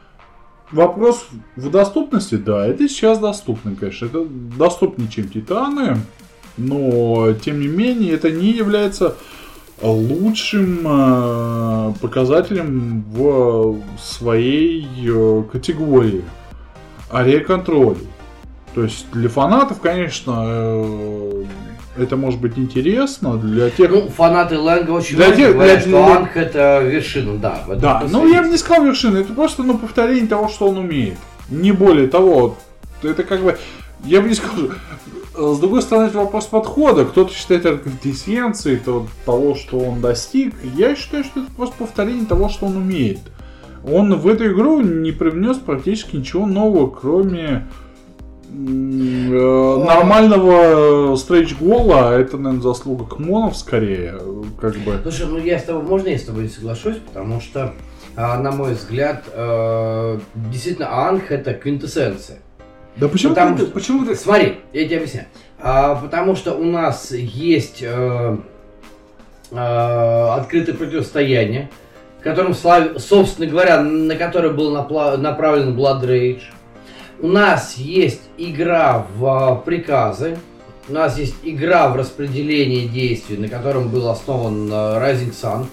Вопрос в доступности, да, это сейчас доступно, конечно. Это доступнее, чем Титаны, но тем не менее это не является лучшим э, показателем в своей э, категории ария контроля. То есть для фанатов, конечно, э, это может быть интересно для тех... Ну, фанаты Лэнга очень для тех, говорят, для... что Анг это вершина, да. Да, ну я бы не сказал вершина, это просто ну, повторение того, что он умеет. Не более того, это как бы... Я бы не сказал, с другой стороны, это вопрос подхода. Кто-то считает это квинтэссенцией того, что он достиг. Я считаю, что это просто повторение того, что он умеет. Он в эту игру не привнес практически ничего нового, кроме э, нормального стрейч гола, а это, наверное, заслуга Кмонов скорее, как бы. Слушай, ну я с тобой, можно я с тобой не соглашусь, потому что, а, на мой взгляд, э, действительно, Анх это квинтэссенция. Да почему потому ты, что, почему ты... Смотри, я тебе объясню. А, потому что у нас есть э, э, открытое противостояние, которым, собственно говоря, на которое был направлен Blood Rage. У нас есть игра в приказы, у нас есть игра в распределение действий, на котором был основан э, Rising Sun.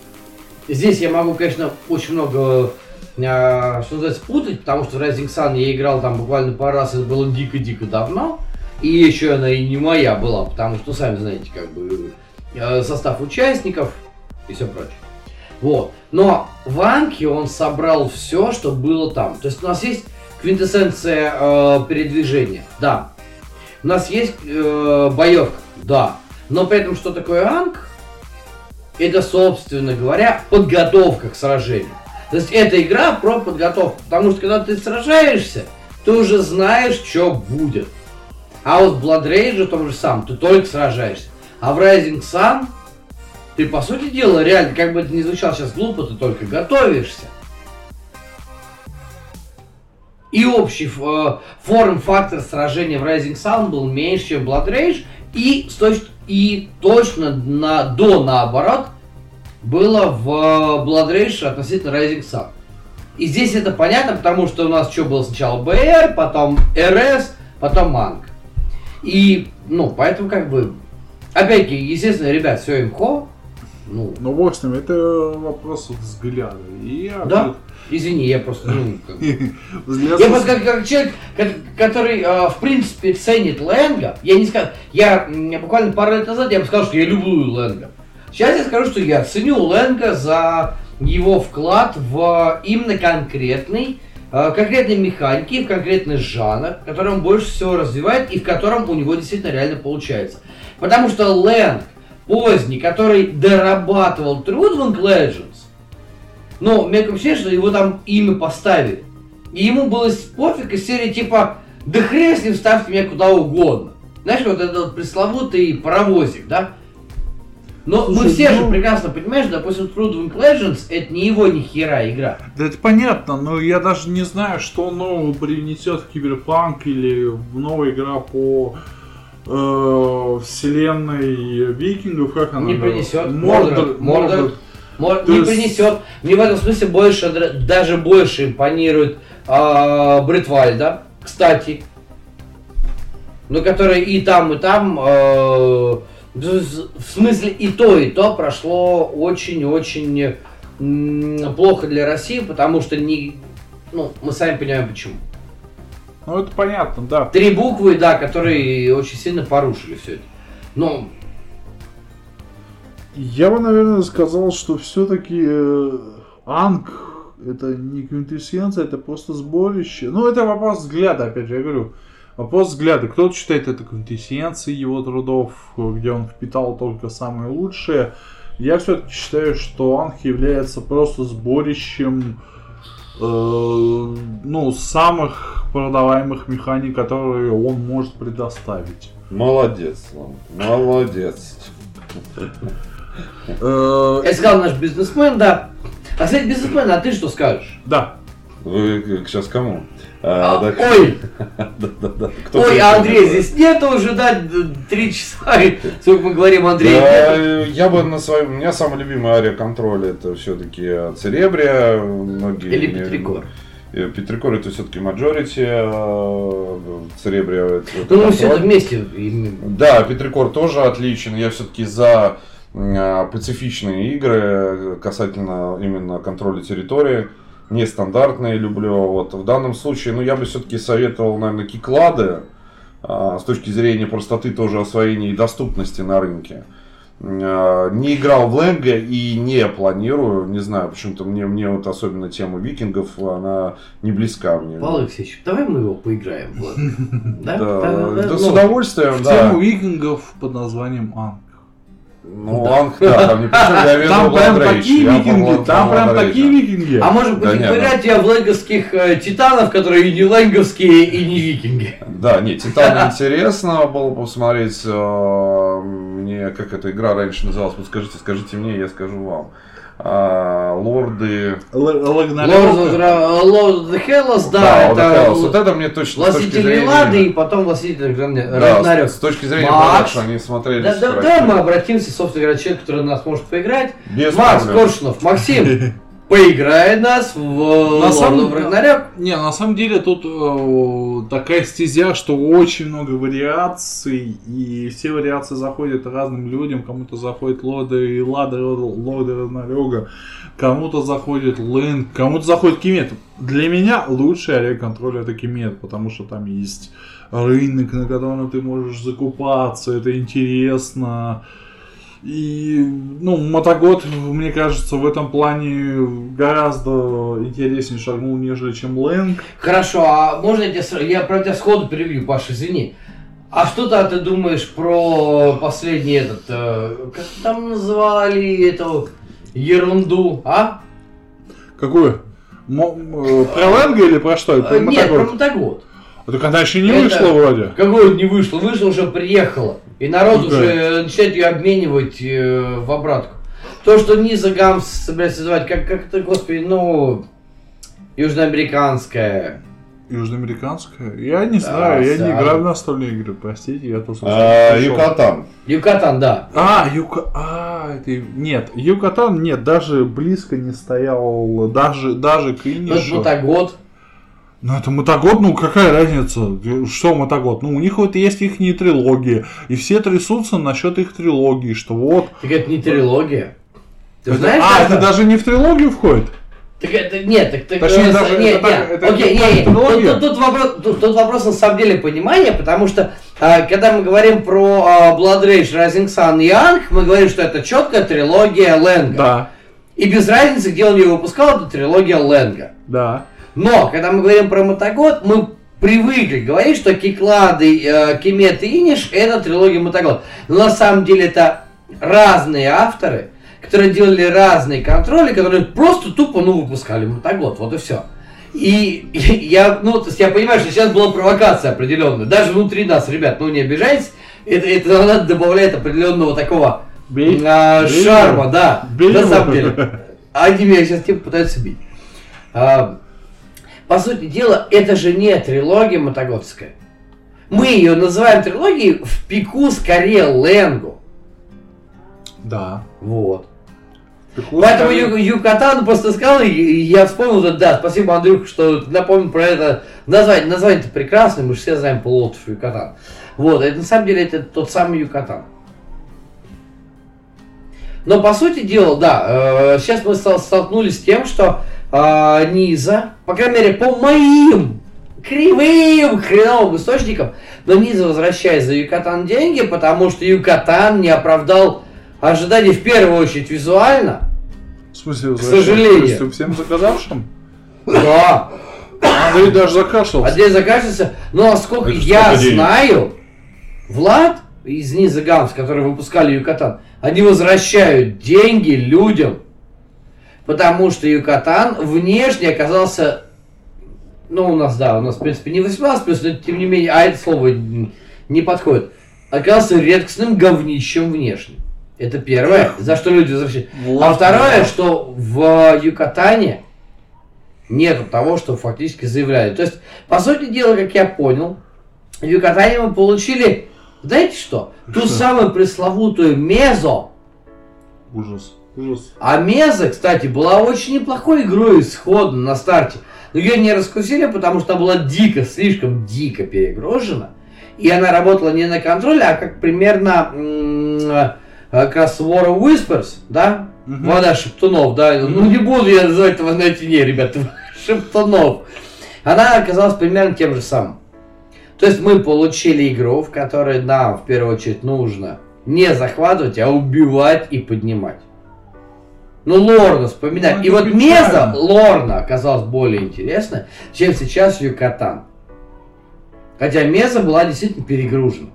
Здесь я могу, конечно, очень много э, что называется, путать, потому что в Rising Sun я играл там буквально пару раз, это было дико-дико давно. И еще она и не моя была, потому что, сами знаете, как бы состав участников и все прочее. Вот. Но в Анке он собрал все, что было там. То есть у нас есть квинтэссенция э, передвижения, да. У нас есть э, боевка, да. Но при этом, что такое Анк? Это, собственно говоря, подготовка к сражению. То есть эта игра про подготовку. Потому что когда ты сражаешься, ты уже знаешь, что будет. А вот в Blood Rage том же самом, ты только сражаешься. А в Rising Sun ты, по сути дела, реально, как бы это ни звучало сейчас глупо, ты только готовишься. И общий э, форм-фактор сражения в Rising Sun был меньше, чем в Blood Rage. И, и точно на, до наоборот – было в Blood Rage относительно Rising Sun. И здесь это понятно, потому что у нас что было сначала БР, потом РС, потом Манг. И, ну, поэтому как бы, опять-таки, естественно, ребят, все имхо, ну, ну, в общем, это вопрос взгляда. И я да? Тут... Извини, я просто... Ну, как... я просто как, как человек, который, э, в принципе, ценит Лэнга, я не скажу, я буквально пару лет назад я бы сказал, что я люблю Лэнга. Сейчас я скажу, что я ценю Лэнга за его вклад в именно конкретный, э, конкретной механики, в конкретный жанр, который он больше всего развивает и в котором у него действительно реально получается. Потому что Лэнг поздний, который дорабатывал Trudvang Legends, но мне кажется, что его там имя поставили. И ему было пофиг из серии типа «Да хрен с ним, ставьте меня куда угодно». Знаешь, вот этот вот пресловутый паровозик, да? Но Слушай, мы все ну... же прекрасно понимаем, что, допустим, True Legends это не его ни хера игра. Да это понятно, но я даже не знаю, что нового принесет в Киберпанк или в новая игра по э, вселенной викингов, как она? Не принесет. Мордор. Мордор. Мордор. Не есть... принесет. Мне в этом смысле больше, даже больше импонирует э, Бритвальда, кстати. Ну, который и там, и там э, в смысле и то, и то прошло очень-очень плохо для России, потому что не, ну, мы сами понимаем почему. Ну, это понятно, да. Три буквы, да, которые очень сильно порушили все это. Но... Я бы, наверное, сказал, что все-таки э, Анг это не квинтэссенция, это просто сборище. Ну, это вопрос взгляда, опять же, я говорю. Вопрос взгляда. Кто-то считает это квинтэссенцией его трудов, где он впитал только самое лучшее. Я все-таки считаю, что Анх является просто сборищем ну, самых продаваемых механик, которые он может предоставить. Молодец, Слава, молодец. Э, Это сказал наш бизнесмен, да. А, кстати, бизнесмен, а ты что скажешь? Да. Вы сейчас кому? А, а, да, ой! да, да, да. Кто ой, а Андрей здесь нет уже, да, три часа, сколько мы говорим, Андрей. Да, я бы на своем, у меня самый любимый авиаконтроль это все-таки Церебрия. Многие Или Петрикор. Петрикор это все-таки majority, Церебрия это Ну, все это вместе. Да, Петрикор тоже отличен. Я все-таки за пацифичные игры касательно именно контроля территории нестандартные люблю. Вот в данном случае, ну, я бы все-таки советовал, наверное, киклады а, с точки зрения простоты тоже освоения и доступности на рынке. А, не играл в Ленга и не планирую, не знаю, почему-то мне, мне вот особенно тема викингов, она не близка мне. Павел Алексеевич, давай мы его поиграем. Да, да, с удовольствием, да. Тему викингов под названием Анг. Ну, да. Анг, да, там не причем, я вижу Там прям такие викинги, там прям такие викинги. А может быть, да я в лэнговских э, титанов, которые и не лэнговские, и не викинги. Да, нет, титаны интересно было посмотреть. Э, мне, как эта игра раньше называлась, подскажите, скажите мне, я скажу вам а, лорды... Лорд Хеллос, да, это... Вот это мне точно Властитель Вилады и потом Властитель Рагнарёк. С точки зрения продакшн они смотрели Да, да, мы обратимся, собственно говоря, человек, который нас может поиграть. Макс Коршунов, Максим, поиграй нас в на самом... Рагнарёк. Не, на самом деле тут э, такая стезя, что очень много вариаций, и все вариации заходят разным людям. Кому-то заходит Лорды и Лада, Лорды Рагнарёга, кому-то заходит Лэнг, кому-то заходит Кимет. Для меня лучший авиаконтроль это Кимет, потому что там есть рынок, на котором ты можешь закупаться, это интересно. И, ну, Мотогод, мне кажется, в этом плане гораздо интереснее шагнул, нежели чем Лэнг. Хорошо, а можно я тебя, я про тебя сходу перебью, Паша, извини. А что-то ты думаешь про последний этот, э, как там называли эту ерунду, а? Какую? Мо, э, про Лэнга или про что? Про Нет, про Мотогод. А так она еще не это, вышла вроде. Какое не вышло? Вышло уже приехала. И народ ну, уже начинает ее обменивать э, в обратку. То, что Низа Гамс собирается называть, как, как это, господи, ну, южноамериканская. Южноамериканская? Я не да, знаю, я не играю в настольные игры, простите, я тут а, Юкатан. Юкатан, да. А, Юка... А, это... Нет, Юкатан нет, даже близко не стоял, даже, даже к Инишу. Вот год. Ну это мотогод, ну какая разница? Что мотогод? Ну у них вот есть их не трилогия. И все трясутся насчет их трилогии, что вот. Так это не трилогия. Ты это, знаешь, а, это даже не в трилогию входит? Так это, нет, так, так Точнее, э, даже, нет, это, нет, это, окей, это, нет, нет. Тут, тут, вопрос, тут, тут вопрос на самом деле понимания, потому что а, когда мы говорим про а, Blood Rage, Rising Sun и Анг, мы говорим, что это четкая трилогия Лэнга. Да. И без разницы, где он ее выпускал, это трилогия Лэнга. Да. Но, когда мы говорим про мотогод, мы привыкли говорить, что Киклады, э, Кемет и Иниш это трилогия мотогод. Но на самом деле это разные авторы, которые делали разные контроли, которые просто тупо ну, выпускали мотогод. Вот и все. И я, ну, то есть я понимаю, что сейчас была провокация определенная. Даже внутри нас, ребят, ну не обижайтесь, это, это добавляет определенного такого бей, а, бей шарма, бей, да, бей на самом деле. Они меня сейчас типа пытаются бить. А, по сути дела, это же не трилогия Мотогодская. Мы ее называем трилогией в пику скорее Ленгу. Да. Вот. Пику Поэтому. Ю, Юкатан просто сказал, и я вспомнил, да, да, спасибо, Андрюх, что напомнил про это название. Название-то прекрасное, мы же все знаем полуотов Юкатан. Вот, это на самом деле это тот самый Юкатан. Но по сути дела, да, э, сейчас мы столкнулись с тем, что э, Низа, по крайней мере, по моим кривым хреновым источникам, но Низа возвращает за Юкатан деньги, потому что Юкатан не оправдал ожиданий в первую очередь визуально. В смысле, к сожалению. всем заказавшим? Да. Андрей даже закашлялся. Андрей закашлялся. Но насколько я знаю, Влад из Низа Ганс, которые выпускали Юкатан, они возвращают деньги людям, Потому что Юкатан внешне оказался, ну, у нас, да, у нас, в принципе, не 18 плюс, но тем не менее, а это слово не подходит. Оказался редкостным говнищем внешне. Это первое, за что люди возвращаются. А второе, что в Юкатане нету того, что фактически заявляли. То есть, по сути дела, как я понял, в Юкатане мы получили, знаете что? Ту самую пресловутую мезо. Ужас. Ужас. А меза, кстати, была очень неплохой игрой исходно на старте. Но ее не раскусили, потому что она была дико, слишком дико перегружена. И она работала не на контроле, а как примерно м- как раз War of Whispers, да? Угу. Вода шептунов, да? Угу. Ну не буду я называть этого на не, ребята, шептунов. Она оказалась примерно тем же самым. То есть мы получили игру, в которой нам в первую очередь нужно не захватывать, а убивать и поднимать. Ну, Лорна вспоминать. Ну, и вот Меза Лорна оказалась более интересной, чем сейчас Юкатан. Хотя Меза была действительно перегружена.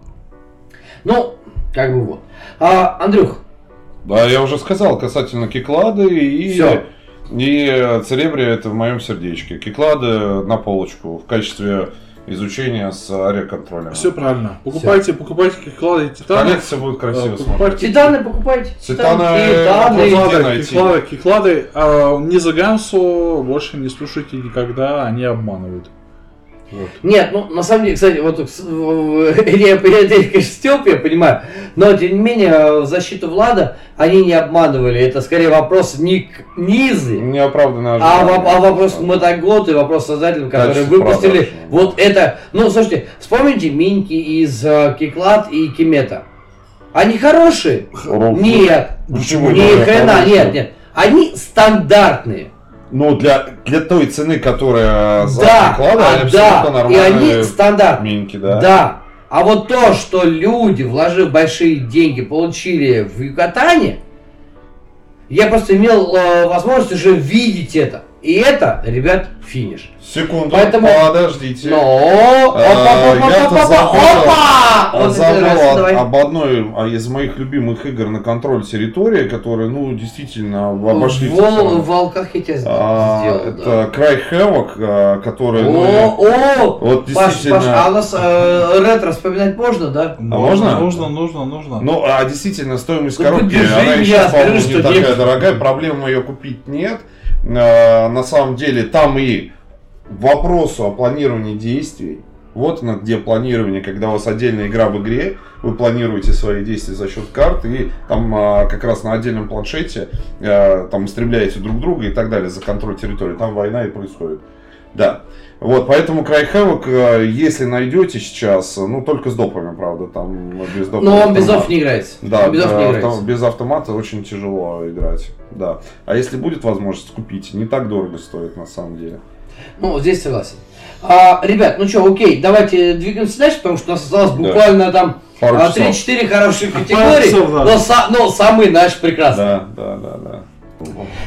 Ну, как бы вот. А, Андрюх. Да, я уже сказал касательно Киклады и... Все. И Церебрия это в моем сердечке. Киклады на полочку в качестве изучения с ариоконтролем. Все правильно. Покупайте, Все. покупайте киклады и титаны. Коллекция будет красиво uh, покупайте. Титаны покупайте. Титаны, титаны, титаны киклады, киклады. А, не за Гансу больше не слушайте никогда, они обманывают. Вот. Нет, ну на самом деле, кстати, вот я, я, конечно, Степ, я понимаю, но тем не менее в защиту Влада они не обманывали. Это скорее вопрос не к Низы, Неоправданно а, а вопрос к Мотоглоту и вопрос создателям, которые Дальше выпустили правда, вот это. Ну, слушайте, вспомните Миньки из uh, Киклад и Кимета. Они хорошие? Ру. Нет. Почему? Ни хрена, нет, нет. Они стандартные. Ну, для, для той цены, которая за да, наклада, а, да, и они стандарт. Минки, да. Да. А вот то, что люди, вложив большие деньги, получили в Юкатане, я просто имел э, возможность уже видеть это. И это, ребят, финиш. Секунду, Поэтому... подождите. Но... Я-то забыл об одной из моих любимых игр на контроль территории, которая, ну, действительно обошли. В волках я тебя сделал. Это Край Havoc, который, ну... О, вот действительно... Паш, а у нас э, ретро вспоминать можно, да? А можно? Нужно, нужно, нужно. Ну, а действительно, стоимость коробки, она еще, по-моему, не такая дорогая, проблемы ее купить нет. Э, на самом деле там и вопросу о планировании действий. Вот она где планирование, когда у вас отдельная игра в игре, вы планируете свои действия за счет карт, и там а, как раз на отдельном планшете а, там истребляете друг друга и так далее за контроль территории. Там война и происходит. Да. Вот, поэтому Край Хэвок, если найдете сейчас, ну только с допами, правда, там без допов. Но он без доп не играется. Да, без, да, не играется. без автомата очень тяжело играть. Да. А если будет возможность купить, не так дорого стоит на самом деле. Ну, здесь согласен. А, ребят, ну что, окей, давайте двигаемся дальше, потому что у нас осталось буквально там 3-4 а, хорошие категории, но, са, но самый наш прекрасный. Да, да, да, да.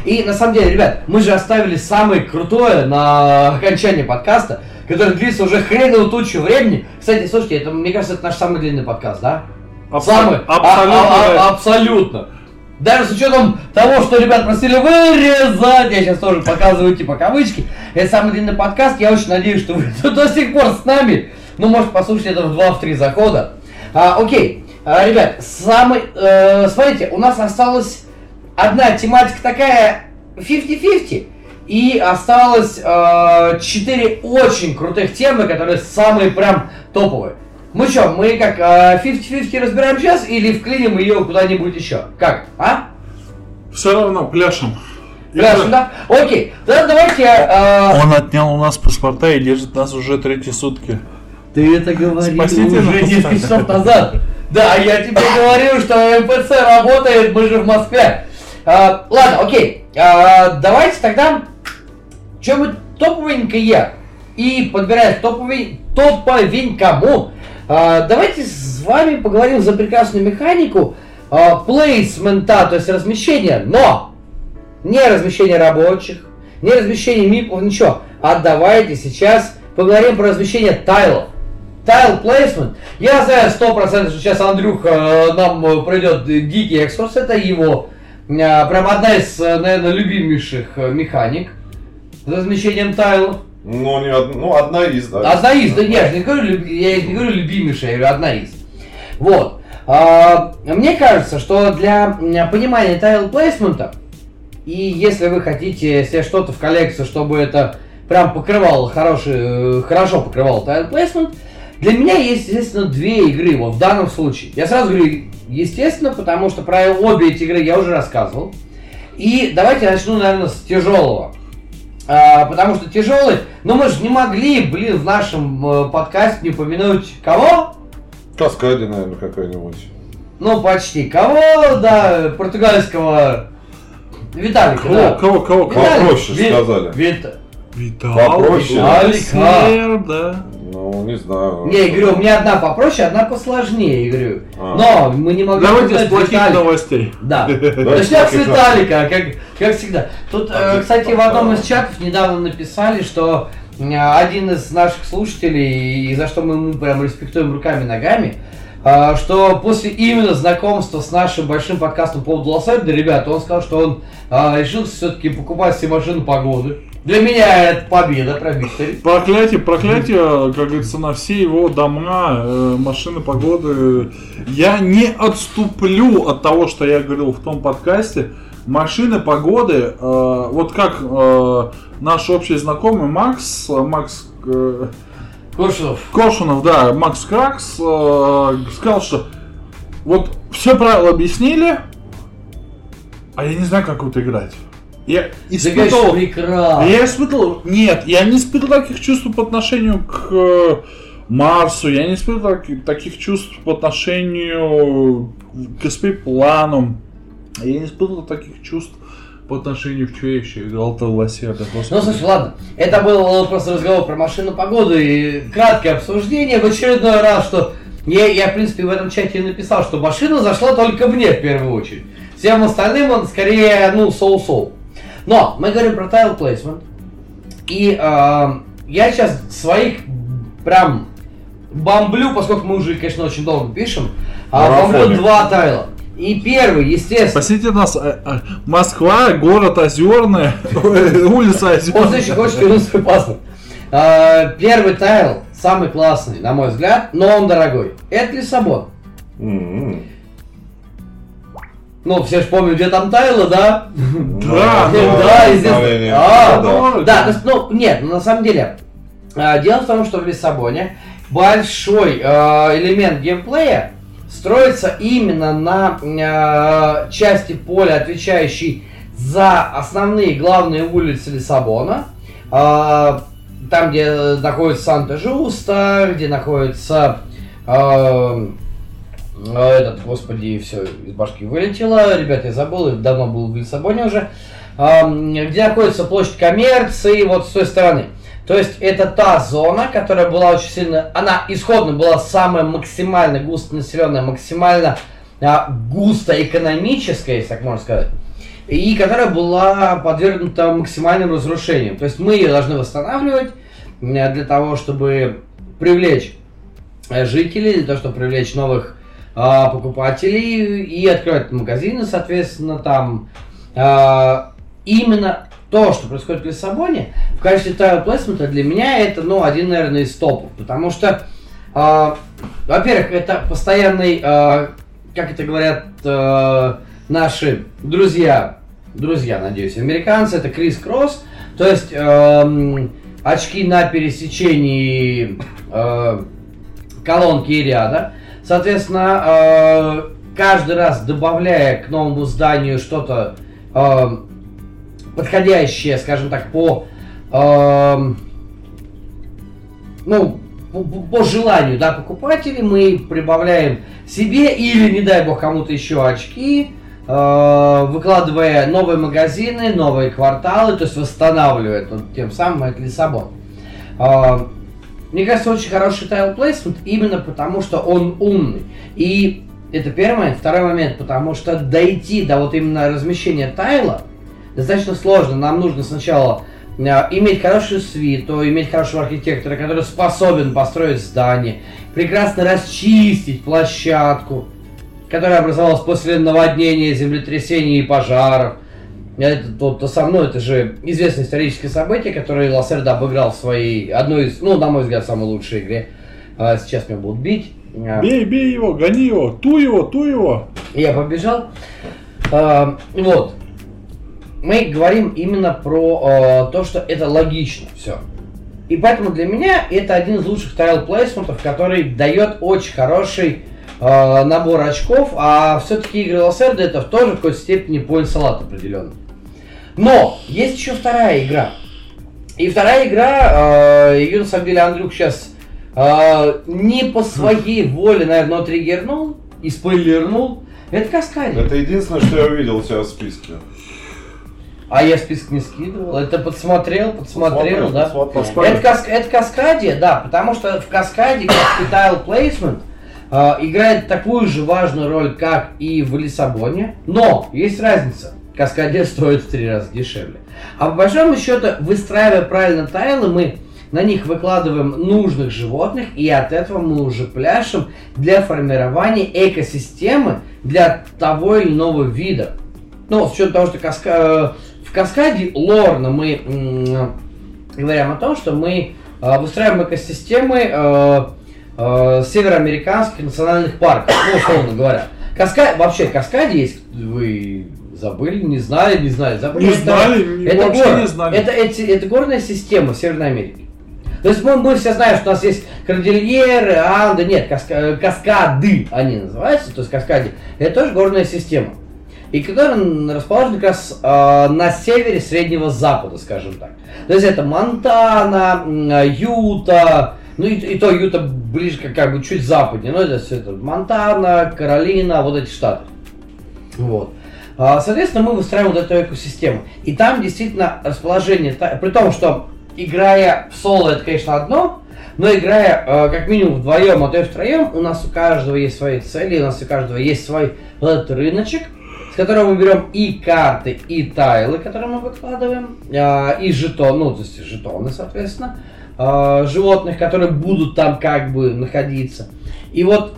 И на самом деле, ребят, мы же оставили самое крутое на окончание подкаста, который длится уже хреново тучу времени. Кстати, слушайте, это, мне кажется, это наш самый длинный подкаст, да? Самый. Абсолютно. А, а, а, абсолютно. Даже с учетом того, что ребят просили вырезать, я сейчас тоже показываю типа кавычки, это самый длинный подкаст, я очень надеюсь, что вы до сих пор с нами, ну, может, послушать это в 2-3 захода. А, окей, а, ребят, самый, э, смотрите, у нас осталась одна тематика такая 50-50, и осталось э, 4 очень крутых темы, которые самые прям топовые. Мы что, мы как 50-50 э, разбираем сейчас или вклиним ее куда-нибудь еще? Как, а? Все равно пляшем. Пляшем, да? Окей, тогда давайте... Э... Он отнял у нас паспорта и держит нас уже третьи сутки. Ты это говорил Спасите уже несколько часов назад. Да, я тебе говорил, что МПЦ работает, мы же в Москве. А, ладно, окей. А, давайте тогда что-нибудь топовенькое. И подбирая топовень, топовенькому а, давайте с вами поговорим за прекрасную механику а, плейсмента, то есть размещения, но не размещение рабочих, не размещение мипов, ничего. А давайте сейчас поговорим про размещение тайлов. Тайл плейсмент. Я знаю 100%, что сейчас Андрюха э, нам пройдет дикий экскурс, это его прям одна из, наверное, любимейших механик с размещением тайлов. Ну, не од... ну, одна из, да. Одна из, да, я же не говорю, я не говорю любимейшая, я говорю одна из. Вот. А, мне кажется, что для понимания тайл-плейсмента, и если вы хотите себе что-то в коллекцию, чтобы это прям покрывало хороший, хорошо покрывало тайл-плейсмент, для меня есть, естественно, две игры вот в данном случае. Я сразу говорю, естественно, потому что про обе эти игры я уже рассказывал. И давайте я начну, наверное, с тяжелого. А, потому что тяжелый, но мы же не могли, блин, в нашем э, подкасте не упомянуть кого? Каскаде, наверное, какая-нибудь. Ну, почти. Кого, да, португальского Виталика, кого, да. Кого, кого, кого? Виталик, Попроще Ви... сказали. Вит... Витал, Попроще. Виталик, да. Ну, не знаю. Не, я говорю, у меня одна попроще, одна посложнее, я говорю. А. Но мы не могли... Давайте с плохих Виталик. новостей. Да. Начнем с Виталика, как, как всегда. Тут, э, кстати, в одном из чатов недавно написали, что один из наших слушателей, и за что мы ему прям респектуем руками и ногами, э, что после именно знакомства с нашим большим подкастом по поводу Лос-Анджелеса, ребята, он сказал, что он э, решил все-таки покупать себе машину погоды. Для меня это победа, victory. Проклятие, проклятие, как говорится, на все его дома, э, машины, погоды. Я не отступлю от того, что я говорил в том подкасте. Машины, погоды, э, вот как э, наш общий знакомый Макс, Макс Куршинов. Коршунов, да, Макс Кракс сказал, что вот все правила объяснили, а я не знаю, как вот играть. Я прекрасно. я испытывал, нет, я не испытывал таких чувств по отношению к э, Марсу, я не испытывал таки- таких чувств по отношению к СП-плану, я не испытывал таких чувств по отношению к что я еще играл то Лосерда, Ну, слушай, ладно, это был просто разговор про машину погоду и краткое обсуждение в очередной раз, что я, я, в принципе, в этом чате и написал, что машина зашла только мне в первую очередь. Всем остальным он скорее, ну, соу-соу. Но мы говорим про тайл плейсмент. И э, я сейчас своих прям бомблю, поскольку мы уже, конечно, очень долго пишем, а, бомблю два тайла. И первый, естественно, Спасите нас, э, э, Москва, город Озерная, улица Он Озерная. очень хочет вернуть свой паспорт. А, Первый тайл, самый классный, на мой взгляд, но он дорогой. Это Лиссабон. М-м. Ну, все же помнят, где там тайлы, да? Да, да, естественно. А, да. Ну, нет, ну, на самом деле, а, дело в том, что в Лиссабоне большой а, элемент геймплея строится именно на а, части поля, отвечающей за основные главные улицы Лиссабона. Там, где находится Санта-Жуста, где находится этот, господи, все из башки вылетело. Ребята, я забыл, давно был в Лиссабоне уже. Ам, где находится площадь коммерции, вот с той стороны. То есть это та зона, которая была очень сильно, она исходно была самая максимально густонаселенная, максимально а, густо экономическая, если так можно сказать, и которая была подвергнута максимальным разрушениям. То есть мы ее должны восстанавливать для того, чтобы привлечь э, жителей, для того, чтобы привлечь новых а, покупателей и открывать магазины, соответственно, там а, именно то, что происходит в Лиссабоне, в качестве тайл плейсмента для меня это, ну, один, наверное, из топов, потому что, а, во-первых, это постоянный, а, как это говорят а, наши друзья, друзья, надеюсь, американцы, это Крис Кросс, то есть эм, очки на пересечении э, колонки и ряда. Соответственно, э, каждый раз добавляя к новому зданию что-то э, подходящее, скажем так, по эм, ну, по, желанию да, покупателей, мы прибавляем себе или, не дай бог, кому-то еще очки, э, выкладывая новые магазины, новые кварталы, то есть восстанавливая тем самым этот Лиссабон. Э, мне кажется, очень хороший тайл плейсмент именно потому, что он умный. И это первый момент. Второй момент, потому что дойти до вот именно размещения тайла достаточно сложно. Нам нужно сначала э, иметь хорошую свиту, иметь хорошего архитектора, который способен построить здание, прекрасно расчистить площадку. которая образовалась после наводнения, землетрясений и пожаров. Это то, то со мной, это же известное историческое событие, которое Лассерда обыграл в своей, одной из, ну, на мой взгляд, самой лучшей игре. А, сейчас меня будут бить. А. Бей, бей его, гони его, ту его, ту его. Я побежал. А, вот. Мы говорим именно про а, то, что это логично все. И поэтому для меня это один из лучших тайл плейсментов, который дает очень хороший э, набор очков, а все-таки игры Лассерда это тоже в какой-то степени point салат определенно. Но есть еще вторая игра. И вторая игра, э, ее на самом деле Андрюк сейчас э, не по своей воле, наверное, триггернул и спойлернул. Это Каскади. Это единственное, что я увидел у тебя в списке. А я список не скидывал. Это подсмотрел, подсмотрел, подсмотрел да. Подсмотрел. Это, кас, это Каскадия, да, потому что в Каскаде, как и Tile Placement, э, играет такую же важную роль, как и в Лиссабоне. Но есть разница. Каскадия стоит в три раза дешевле. А по большому счету, выстраивая правильно тайлы, мы на них выкладываем нужных животных, и от этого мы уже пляшем для формирования экосистемы для того или иного вида. Ну, с учетом того, что каска... В каскаде лорно мы говорим о том, что мы э, выстраиваем экосистемы э, э, североамериканских национальных парков, ну, условно говоря. Каска... Вообще, каскаде есть, вы забыли, не знали, не знали, забыли. Не это, знали, это, вообще гор... не знали. Это, это, это горная система Северной Америки. То есть мы, мы все знаем, что у нас есть кордильеры, Анды, нет, каска, каскады они называются, то есть каскади. Это тоже горная система и который расположен как раз э, на севере Среднего Запада, скажем так. То есть это Монтана, Юта, ну и, и то Юта ближе как, как бы чуть западнее, но это все это Монтана, Каролина, вот эти штаты. Вот. А, соответственно, мы выстраиваем вот эту экосистему. И там действительно расположение, при том, что играя в соло, это, конечно, одно, но играя э, как минимум вдвоем, а то и втроем, у нас у каждого есть свои цели, у нас у каждого есть свой этот рыночек, которого мы берем и карты, и тайлы, которые мы выкладываем, э, и жетон, ну, то есть жетоны, соответственно, э, животных, которые будут там как бы находиться. И вот,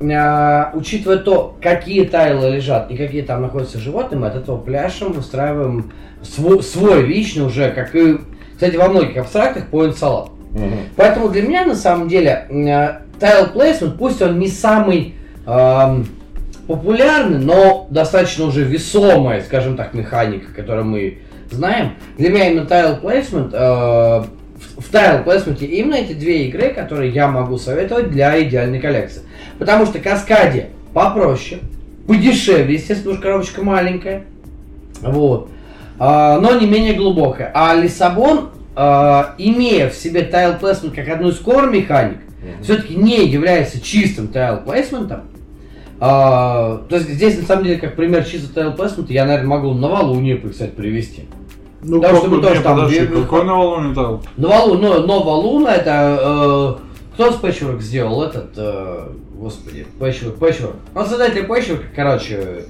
учитывая то, какие тайлы лежат и какие там находятся животные, мы от этого пляшем выстраиваем свой, свой личный уже, как и, кстати, во многих абстрактах, point салат. Угу. Поэтому для меня, на самом деле, э, тайл плейсмент, пусть он не самый... Э, популярный, но достаточно уже весомая, скажем так, механика, которую мы знаем. Для меня именно Tile Placement, э, в Tile Placement именно эти две игры, которые я могу советовать для идеальной коллекции. Потому что Каскаде попроще, подешевле, естественно, что коробочка маленькая. Вот. Э, но не менее глубокая. А Лиссабон, э, имея в себе Tile Placement как одну из core механик, mm-hmm. все-таки не является чистым Tile Placement, а, то есть здесь, на самом деле, как пример чисто тайл плейсмента, я, наверное, могу Новолуние, кстати, привести. Ну, Потому что мы тоже там... Подожди, какой Новолуние тайл? Новолу, Новолуна, это... Э, кто с Пэтчворк сделал этот... Э, господи, Пэтчворк, Пэтчворк. Он создатель Пэтчворка, короче...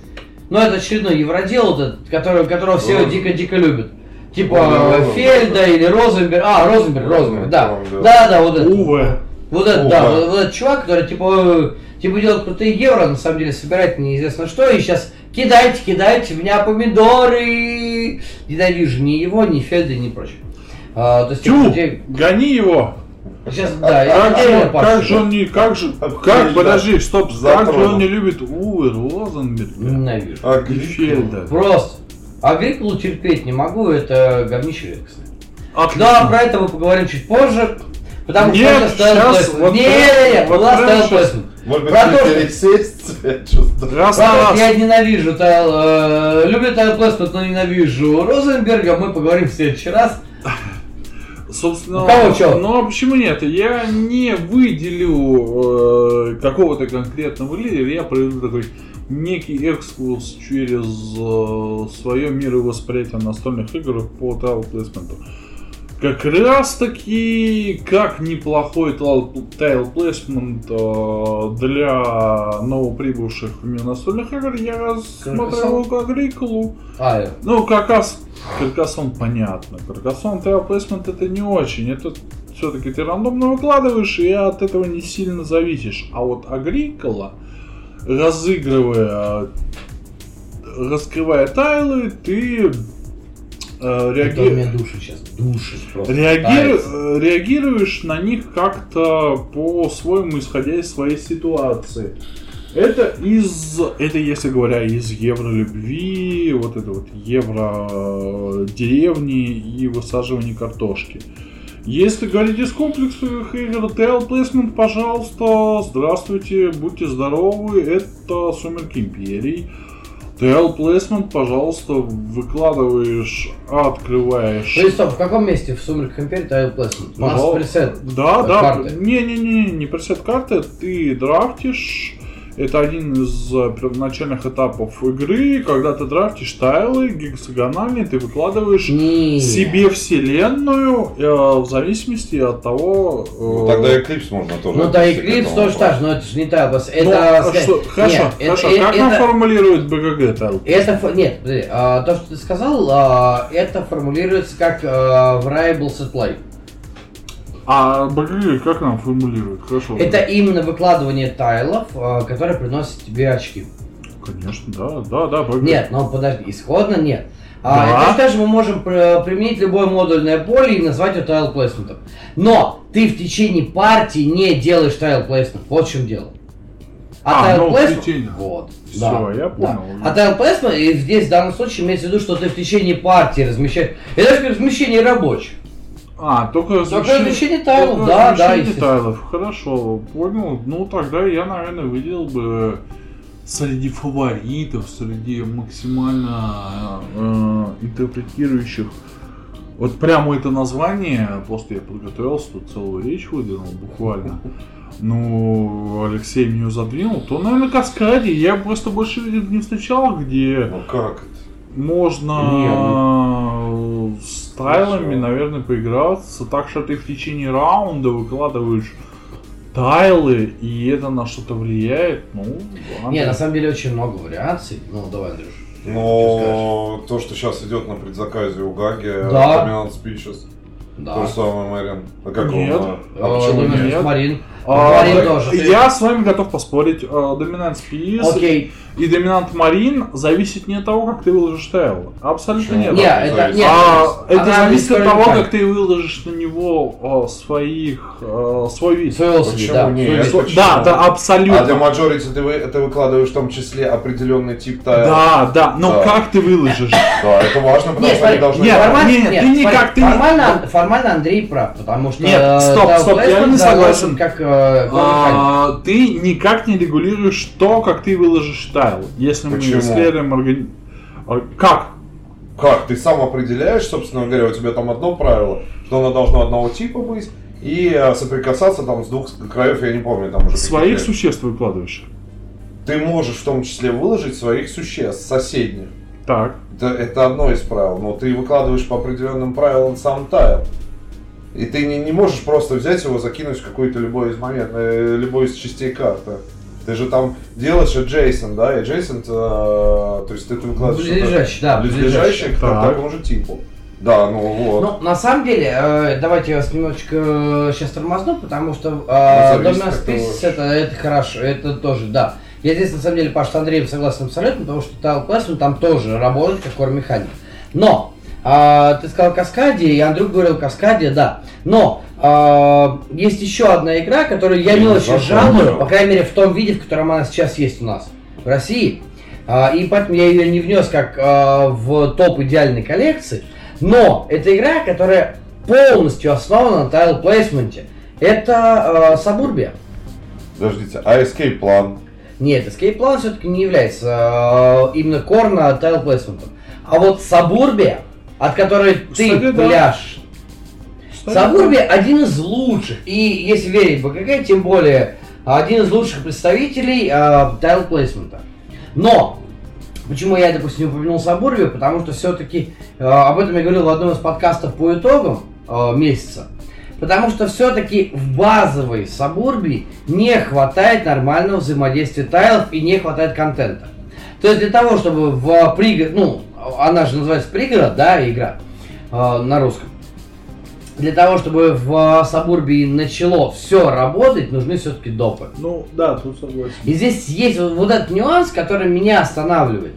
Ну, это очередной евродел, этот, который, которого все дико-дико любят. Типа О, Фельда или Розенберг. А, Розенберг, Розенберг, да. Да, да, вот это. Уве. Вот этот, да, вот, вот этот чувак, который типа типа делать крутые евро, на самом деле собирать неизвестно что, и сейчас кидайте, кидайте в меня помидоры. Ненавижу ни его, ни Фельда, ни прочее. А, то есть, Тю, людей... гони его! Сейчас, да, как, я, же, как же он не, как же, как, подожди, стоп, как же он не любит Уве Розенберга? Ненавижу. А Фельда. Просто. Агрикулу терпеть не могу, это говнище редкостное. Да, про это мы поговорим чуть позже. Потому нет, что сейчас, вот нет, нет, нет, вот была ставил плейсмент. Может быть, Про то, пересесть, раз раз. Я ненавижу тайл, э, люблю тайл плейсмент, но ненавижу Розенберга. Мы поговорим в следующий раз. Собственно, У кого что? Ну а почему нет? Я не выделю э, какого-то конкретного лидера, я проведу такой некий экскурс через э, свое мировосприятие настольных игр по тайл плейсменту. Как раз таки, как неплохой тайл плейсмент э, для новоприбывших в мир настольных игр, я рассмотрел Агрикулу. А, yeah. Ну, Каркас, Каркасон понятно. Каркасон тайл плейсмент это не очень. Это все-таки ты рандомно выкладываешь и от этого не сильно зависишь. А вот Агрикола, разыгрывая, раскрывая тайлы, ты э, реаги... души сейчас, души Реаги... Э, реагируешь на них как-то по-своему, исходя из своей ситуации. Это из, это если говоря, из евролюбви, вот это вот евро э, деревни и высаживания картошки. Если говорить из комплексных игр, TL Placement, пожалуйста, здравствуйте, будьте здоровы, это Сумерки Империи. TL Placement, пожалуйста, выкладываешь, открываешь. То стоп, в каком месте в Сумерках Империи TL Placement? Пожалуйста. Да, да. Не-не-не, не пресет карты, ты драфтишь это один из э, первоначальных этапов игры, когда ты драфтишь тайлы гексагональные, ты выкладываешь Не. себе вселенную э, в зависимости от того... Э... Ну, тогда Eclipse можно тоже. Ну да, Eclipse тоже так же, но это же не тайлбас. Это... Ну, что, хорошо, нет, хорошо. Это, как это, он формулирует БГГ тайл? Это, нет, подожди, а, то, что ты сказал, а, это формулируется как а, variable set play. А БГГ как нам формулируют? Хорошо. Это да. именно выкладывание тайлов, э, которые приносят тебе очки. Конечно, да, да, да. БГГ. Нет, но подожди, исходно нет. А, да. Это же мы можем применить любое модульное поле и назвать его тайл плейсментом. Но ты в течение партии не делаешь тайл плейсмент. Вот в чем дело. А, а тайл плейсмент... Вот. Все, да, я понял. Да. А тайл плейсмент, и здесь в данном случае имеется в виду, что ты в течение партии размещаешь... Это же размещение рабочих. А, только размещение, только тайлов, только да, размещение да. тайлов, хорошо, понял. Ну, тогда я, наверное, выделил бы среди фаворитов, среди максимально э, интерпретирующих вот прямо это название, просто я подготовился, тут целую речь выдвинул буквально. Ну, Алексей мне задвинул, то, наверное, Каскади. Я просто больше не встречал, где... Ну как это? можно Не, ну... с тайлами, наверное, поиграться, так что ты в течение раунда выкладываешь тайлы, и это на что-то влияет, ну, ладно. Не, на самом деле очень много вариаций. Ну, давай, Андрюш. Но то, что сейчас идет на предзаказе у Гаги, да. Dominant Speeches, да. то же самое Марин. А как нет. Он, а, почему нет? Марин. А, Марин тоже. Я с вами готов поспорить. Dominant Speech. Окей. И доминант Марин зависит не от того, как ты выложишь тайл. Абсолютно нет. Нет, это, нет, а, это зависит от того, как ты выложишь на него о, своих, о, свой вид. Почему да. Нет? Да, да, абсолютно. А для majority ты, вы, ты выкладываешь в том числе определенный тип тайла. Да, да, но да. как ты выложишь? Да, это важно, потому нет, что они должны... Нет, формально, нет, нет, ты никак... Ты формально, формально Андрей прав, потому что... Нет, стоп, стоп, я не согласен. Как, э, а, ты никак не регулируешь то, как ты выложишь тайл. Если мы исследуем органи... А, как? Как? Ты сам определяешь, собственно говоря, у тебя там одно правило, что оно должно одного типа быть, и э, соприкасаться там с двух краев, я не помню, там уже. Своих существ выкладываешь. Ты можешь в том числе выложить своих существ, соседних. Так. Это, это одно из правил, но ты выкладываешь по определенным правилам сам тайл. И ты не, не можешь просто взять его, закинуть в какой-то любой из моментов, э, любой из частей карты. Ты же там делаешь Джейсон, да, и Джейсон, э, то есть ты выкладываешь... Близлежащий, да. Близлежащий к такому же типу. Да, ну вот. Ну, на самом деле, э, давайте я вас немножечко сейчас тормозну, потому что э, Dominant Species это, это хорошо, это тоже, да. Я здесь, на самом деле, Паш с Андреем согласен абсолютно, потому что Tile Classroom там тоже работает как core механик. Но, э, ты сказал Каскади, и Андрюк говорил Каскади, да. Но э, есть еще одна игра, которую я не очень жалую, по крайней мере в том виде, в котором она сейчас есть у нас в России. Э, и поэтому я ее не внес как э, в топ идеальной коллекции. Но это игра, которая полностью основана на тайл плейсменте. Это э, Suburbia. Подождите, а Escape Plan? Нет, Escape Plan все-таки не является э, именно корно тайл плейсментом. А вот Suburbia, от которой Кстати, ты да. пляшешь, Сабурби один из лучших, и если верить БКГ, тем более один из лучших представителей э, тайл плейсмента. Но Почему я, допустим, не упомянул Сабурби? Потому что все-таки э, об этом я говорил в одном из подкастов по итогам э, месяца. Потому что все-таки в базовой Сабурби не хватает нормального взаимодействия тайлов и не хватает контента. То есть для того, чтобы в пригород, ну, она же называется пригород, да, игра э, на русском. для того, чтобы в Сабурбии начало все работать, нужны все-таки допы. Ну, да, тут согласен. И здесь есть вот, вот этот нюанс, который меня останавливает.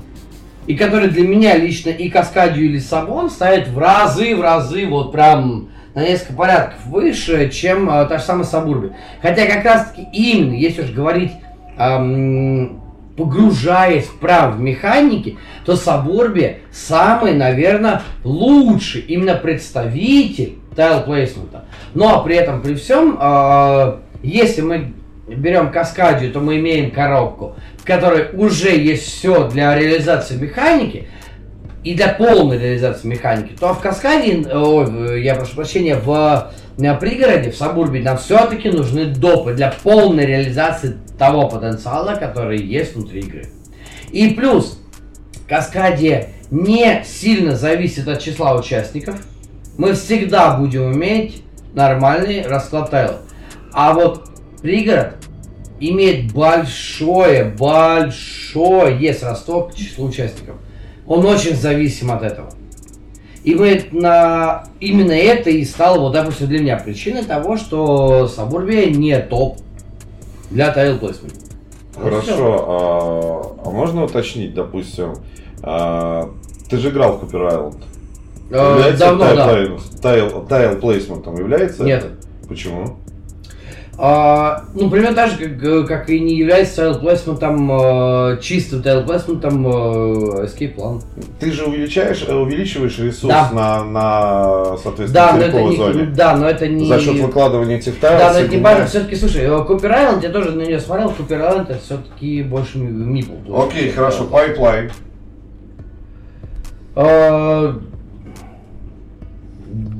И который для меня лично и Каскадию, и Лиссабон ставит в разы, в разы, вот прям на несколько порядков выше, чем э, та же самая Сабурби. Хотя как раз таки именно, если уж говорить, эм, погружаясь вправо в механики, то Сабурби самый, наверное, лучший именно представитель тайл плейсмента. Но при этом, при всем, э, если мы берем Каскадию, то мы имеем коробку, в которой уже есть все для реализации механики, и для полной реализации механики, то в Каскаде, ой, я прошу прощения, в на пригороде, в Сабурбе, нам все-таки нужны допы для полной реализации того потенциала, который есть внутри игры. И плюс, Каскаде не сильно зависит от числа участников. Мы всегда будем иметь нормальный расклад тайлов. А вот пригород имеет большое, большое сродство к числу участников. Он очень зависим от этого. И мы на именно это и стало, вот, допустим, для меня причиной того, что Сабурбия не топ для тайл плейсмента. Хорошо, а, а можно уточнить, допустим, а, ты же играл в Cooper Island. Э, Является давно, тайл, да. тайл, тайл, тайл плейсментом является? Нет. Почему? А, ну, примерно так же, как, э, как и не является тайл плейсментом, э, чистым тайл плейсментом э, Escape Plan. Ты же увеличаешь, э, увеличиваешь ресурс Да. на, на, соответственно, Да, но это не, зоне. да, но это не... За счет выкладывания этих тайлов. Да, но это не важно. Все-таки, слушай, э, Cooper Island, я тоже на нее смотрел, Cooper Island это все-таки больше meeple. Окей, хорошо, Pipeline. Э,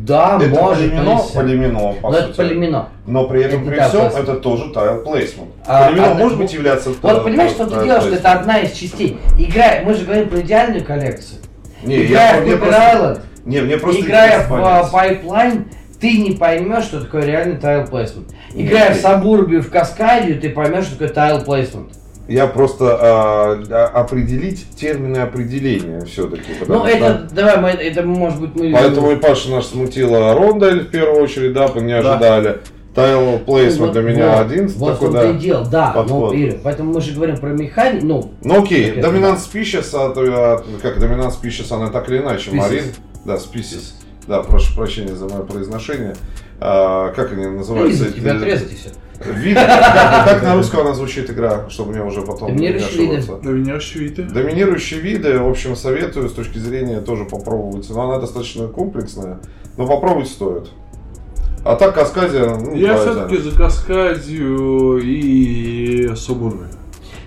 Да, это может, полимино, быть. полимино, по Но это сути. полимино. Но при этом, Это при да, всем, просто. это тоже tile placement. А, полимино одна- может быть являться... Вот понимаешь, что ты делаешь, что это одна из частей. Играя, мы же говорим про идеальную коллекцию. Не, Играя я, в просто... Island, Не, мне просто играя в Pipeline, ты не поймешь, что такое реальный tile placement. Играя в Сабурбию, в Каскадию, ты поймешь, что такое tile placement. Я просто а, определить термины определения все-таки. Ну, это, давай, мы, это может быть мы... Поэтому и Паша наш смутила Рондель в первую очередь, да, мы не ожидали. Tile placement для меня вот, один Вот такой, да. дело, да. Ну, подход. Игорь, поэтому мы же говорим про механику, ну, Ну окей, доминант species, а, а, как доминант species, она так или иначе, Species. Марин. Да, species. Да, прошу прощения за мое произношение. А, как они называются? вырезать тебя, отрезать и все. Виды. Как, как на русском она звучит игра, чтобы мне уже потом не Доминирующие виды. Доминирующие виды. Доминирующие виды, в общем, советую с точки зрения тоже попробовать. Но она достаточно комплексная, но попробовать стоит. А так Каскадия, ну, Я все-таки за Каскадию и Субурби.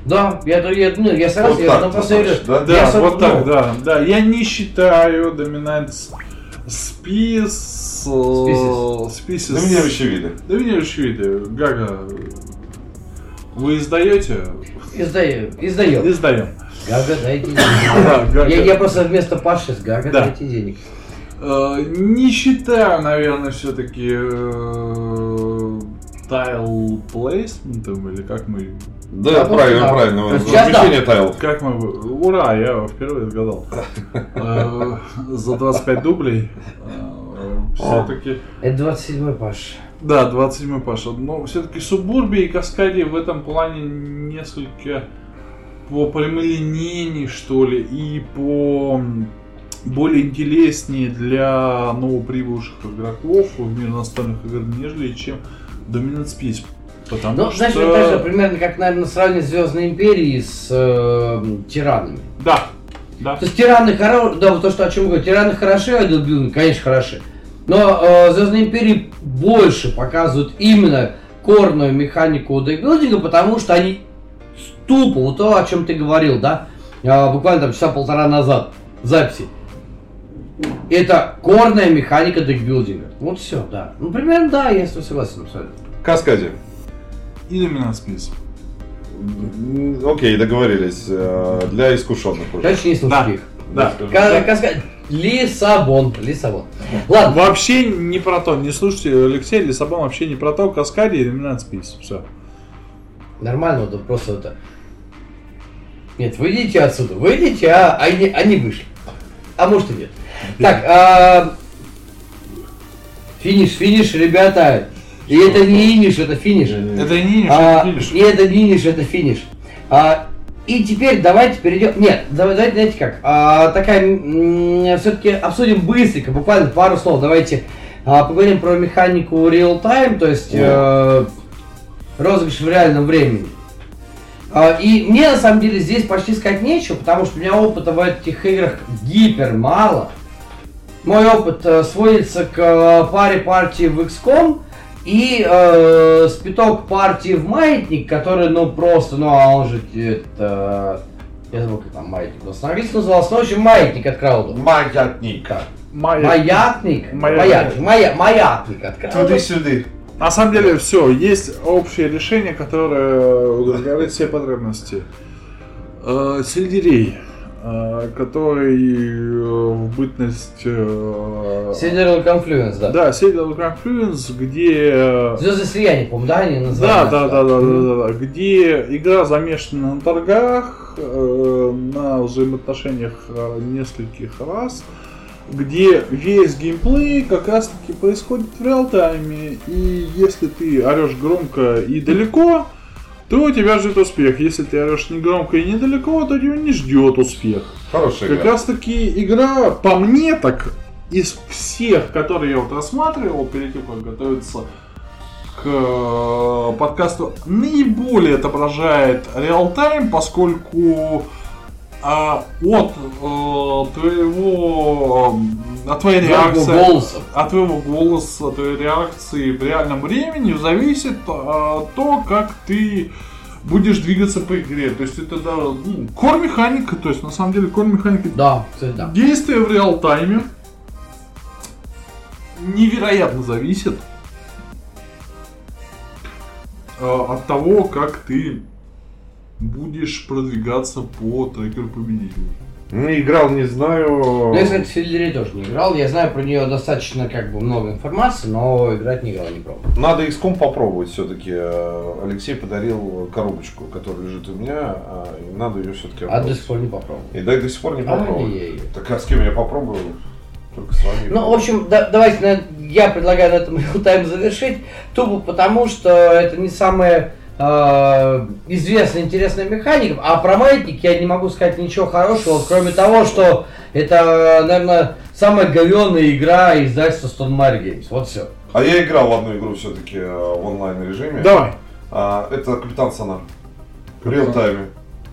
Да, я, я, ну, я Вот согласен, я так, просто значит, говорю, да? я Да, соб- вот так, ну, да. Да, я не считаю доминант спис... Species. Списис. Доминирующие виды. Доминирующие виды. Гага. Вы издаете? Издаю, издаю. Издаем. Гага, дайте денег. Да. Я, я просто вместо Паши с Гага, Да. дайте денег. Э, Не считаю, наверное, все-таки тайл плейсментом или как мы Да, Да, правильно, да. правильно. Да. Размещение тайлов. Как мы... Ура, я впервые отгадал. Э, За 25 дублей. Все-таки... Это 27-й Паш. Да, 27 Паша. Но все-таки Субурби и Каскади в этом плане несколько по прямолинейней, что ли, и по более интереснее для новоприбывших игроков в мир настольных игр, нежели чем Dominant Space. Потому Ну, что... знаешь, это примерно как, наверное, сравнивать Звездные Империи с э, тиранами. Да, да. То есть тираны хороши, да, вот то, что о чем говорю, тираны хороши, а конечно, хороши. Но э, Звездные Империи больше показывают именно корную механику декбилдинга, потому что они тупо, вот то, о чем ты говорил, да, э, буквально там часа полтора назад в записи. Это корная механика декбилдинга. Вот все, да. Ну, примерно, да, я с тобой согласен абсолютно. Каскади. И Dominant Space. М, Окей, договорились. Э, Для искушенных уже. Короче, не слушайте Да. их. Да. Ка- Каска- Лиссабон. Лиссабон. Ладно. Вообще не про то. Не слушайте Алексея Лисабон вообще не про то. Каскади и Dominant Space. Все. Нормально, вот просто это. Нет, выйдите отсюда, выйдите, а они, они вышли. А может и нет. Так, а, Финиш, финиш, ребята. И это не иниш, это финиш. Это не финиш, А, это финиш. И это не иниш, это финиш. А, и теперь давайте перейдем. Нет, давай- давайте, знаете как? А, такая все-таки обсудим быстренько, буквально пару слов. Давайте а, поговорим про механику real time, то есть э, розыгрыш в реальном времени. А, И мне на самом деле здесь почти сказать нечего, потому что у меня опыта в этих играх гипер мало. Мой опыт э, сводится к э, паре партий в XCOM и э, спиток партии в Маятник, который, ну, просто, ну, а он же, это... Я забыл, как там Маятник был. Английский назывался, ну, в общем, Маятник от. Маятника. Моя- Маятник? Маятник. Маятник. Мая- Маятник от Крауду. Туды-сюды. На самом деле все, есть общее решение, которое удовлетворяет все потребности. Э, Сельдерей, который э, в бытность... э, Сидерал Confluence, да. Да, Сельдерей Confluence, где... э, Звезды слияния, по-моему, да, они Да, называются? да, да, да, да, да, да, где игра замешана на торгах, э, на взаимоотношениях э, нескольких раз, где весь геймплей как раз таки происходит в реал-тайме, и если ты орешь громко и далеко, то тебя ждет успех. Если ты орешь не громко и недалеко, то тебя не ждет успех. Хорошая Как игра. раз таки игра, по мне так, из всех, которые я вот рассматривал перед тем, как готовиться к э, подкасту, наиболее отображает реал-тайм, поскольку а, от э, твоего э, от твоей реакции голоса. от твоего голоса, от твоей реакции в реальном времени зависит э, то, как ты будешь двигаться по игре. То есть это да, ну, core механика, то есть на самом деле core механика Да, кстати, да. действия в реал-тайме невероятно зависит э, от того, как ты будешь продвигаться по трекеру победителя. Не играл, не знаю. Ну, я, кстати, в тоже не играл. Я знаю про нее достаточно как бы много информации, но играть не играл, не пробовал. Надо XCOM попробовать все-таки. Алексей подарил коробочку, которая лежит у меня, а, и надо ее все-таки А до сих пор не попробовал. И да, и до сих пор не попробовал. Ай-яй-яй. Так а с кем я попробую? Только с вами. Ну, в общем, да- давайте я предлагаю на этом тайм завершить, тупо потому, что это не самая э, известная, интересная механика, а про маятник я не могу сказать ничего хорошего, кроме того, что это, наверное, самая говенная игра издательства Stone Mare Games. Вот все. А я играл в одну игру все-таки в онлайн режиме. Давай. А, это Капитан Сонар. В реал-тайме.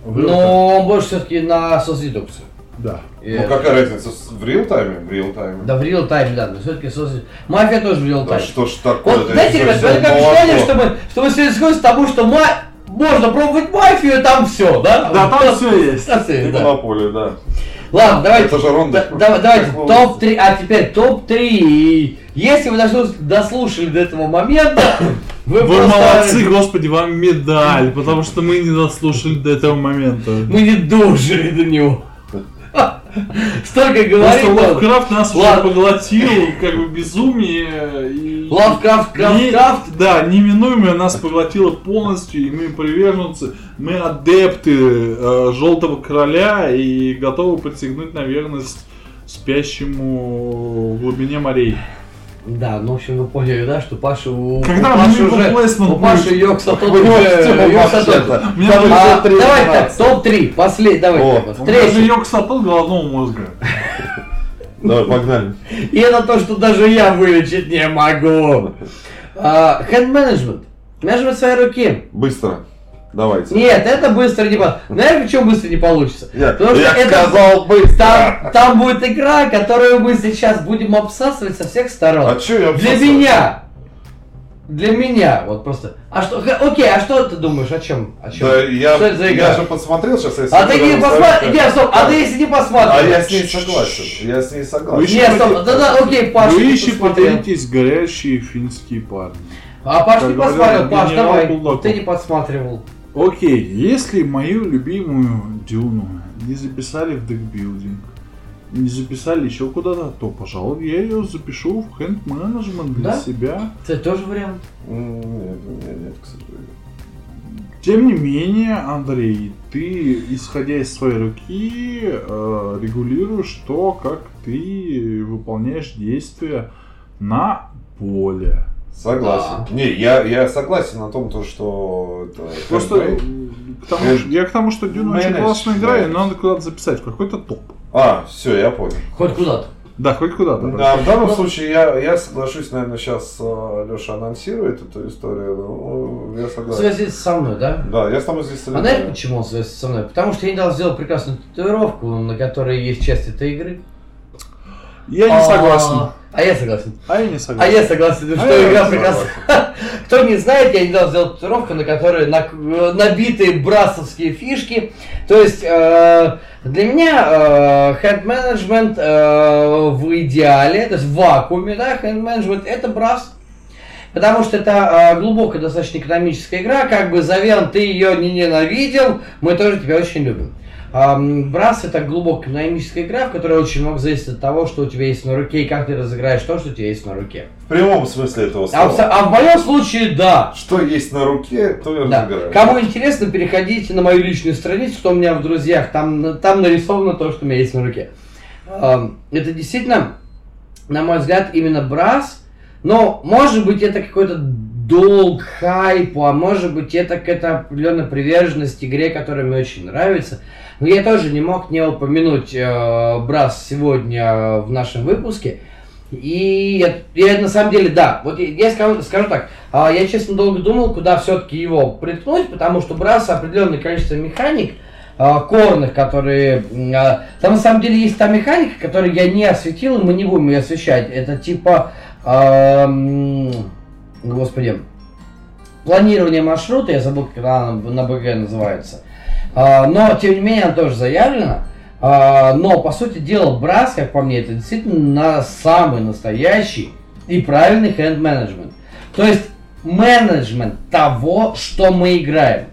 Но он больше все-таки на соцредукцию. Да. И- Ну какая разница? с- В реал-тайме? В реал-тайме. Да, в реал тайме, да, но все-таки соцредукция. Мафия тоже в реал Да что ж такое? Вот, знаете, ребят, это как ощущение, что мы, что мы сходимся к тому, что ма- можно пробовать мафию, там все, да? Да, там все есть. Там есть, да. Монополия, да. Ладно, давайте. Это же ронда. да- да- давайте, Как топ-3, а теперь топ-3. Если вы дослушали, дослушали до этого момента, вы, Вы просто- молодцы, господи, вам медаль, потому что мы не дослушали до этого момента. Мы не дожили до него. Столько Просто говорим. вот. Лавкрафт нас уже поглотил, как бы безумие. И... Лавкрафт, Крафткрафт. Да, неминуемо нас поглотило полностью, и мы приверженцы, мы адепты э, Желтого Короля и готовы присягнуть на верность спящему в глубине морей. Да, ну в общем вы поняли, да, что Паша у, Когда у Паши уже, у Паши? Йокса Йокса три давай так, номинации. топ-3, последний, давай. О, так вот. У меня же Третий. йог сатал головного мозга. Давай, погнали. И это то, что даже я вылечить не могу. А, Hand management. Менеджмент своей руки. Быстро. Давайте. Нет, это быстро не получится. Знаешь, почему быстро не получится? Я, Потому что я это- сказал быстро. Там, там будет игра, которую мы сейчас будем обсасывать со всех сторон. А чё я Для обсасываю? меня. Для меня, вот просто. А что, окей, а что ты думаешь, о чем? О чем? Да, я, что это за игра? я же посмотрел сейчас. если А ты не ставишь, нет, стоп, а ты если не А посмотришь. я с ней согласен. Я с ней согласен. Вы Нет, стоп, да, да, окей, Паш, Вы еще посмотрел. пытаетесь горящие финские парни. А Паш не посмотрел, Паш, давай. Ты не подсматривал. Окей, если мою любимую Дюну не записали в декбилдинг, не записали еще куда-то, то, пожалуй, я ее запишу в хенд менеджмент для Да? себя. Это тоже вариант. Нет, нет, нет, к сожалению. Тем не менее, Андрей, ты, исходя из своей руки, э, регулируешь то, как ты выполняешь действия на поле. Согласен. Да. Не, я, я согласен на том, то, что это Просто к тому, я к тому, что Дюна очень классная игра, и надо куда-то записать, какой-то топ. А, все, я понял. Хоть куда-то. Да, хоть куда-то. Да, в данном случае я, я соглашусь, наверное, сейчас э, Леша анонсирует эту историю. Ну, я согласен. Связывается со мной, да? Да, я с тобой здесь солидарен. А знаешь, почему он связывается со мной? Потому что я недавно сделал прекрасную татуировку, на которой есть часть этой игры. Я не а, согласен. А я согласен. А я не согласен. А я согласен, а что я игра прекрасна. Кто не знает, я недавно сделал татуировку, на которой набиты брасовские фишки. То есть э, для меня хенд э, э, в идеале, то есть в вакууме, да, хенд менеджмент это брас. Потому что это э, глубокая достаточно экономическая игра, как бы Завен, ты ее не ненавидел, мы тоже тебя очень любим. Брас это глубокая динамическая игра, в которой очень много зависит от того, что у тебя есть на руке, и как ты разыграешь то, что у тебя есть на руке. В прямом смысле этого слова. А, а в моем случае, да. Что есть на руке, то я да. разыграю. Кому интересно, переходите на мою личную страницу, кто у меня в друзьях, там, там нарисовано то, что у меня есть на руке. Это действительно, на мой взгляд, именно брас, но может быть это какой-то долг хайпу, а может быть это какая-то определенная приверженность игре, которая мне очень нравится. Но я тоже не мог не упомянуть э, Брас сегодня в нашем выпуске. И я, я на самом деле, да, вот я, я скажу, скажу так, э, я честно долго думал, куда все-таки его приткнуть, потому что Брас определенное количество механик, э, корных, которые... Э, там на самом деле есть та механика, которую я не осветил, и мы не будем ее освещать. Это типа... Э, господи, планирование маршрута, я забыл, как она на БГ называется. А, но, тем не менее, она тоже заявлена. А, но, по сути дела, Брас, как по мне, это действительно самый настоящий и правильный хенд-менеджмент. То есть, менеджмент того, что мы играем.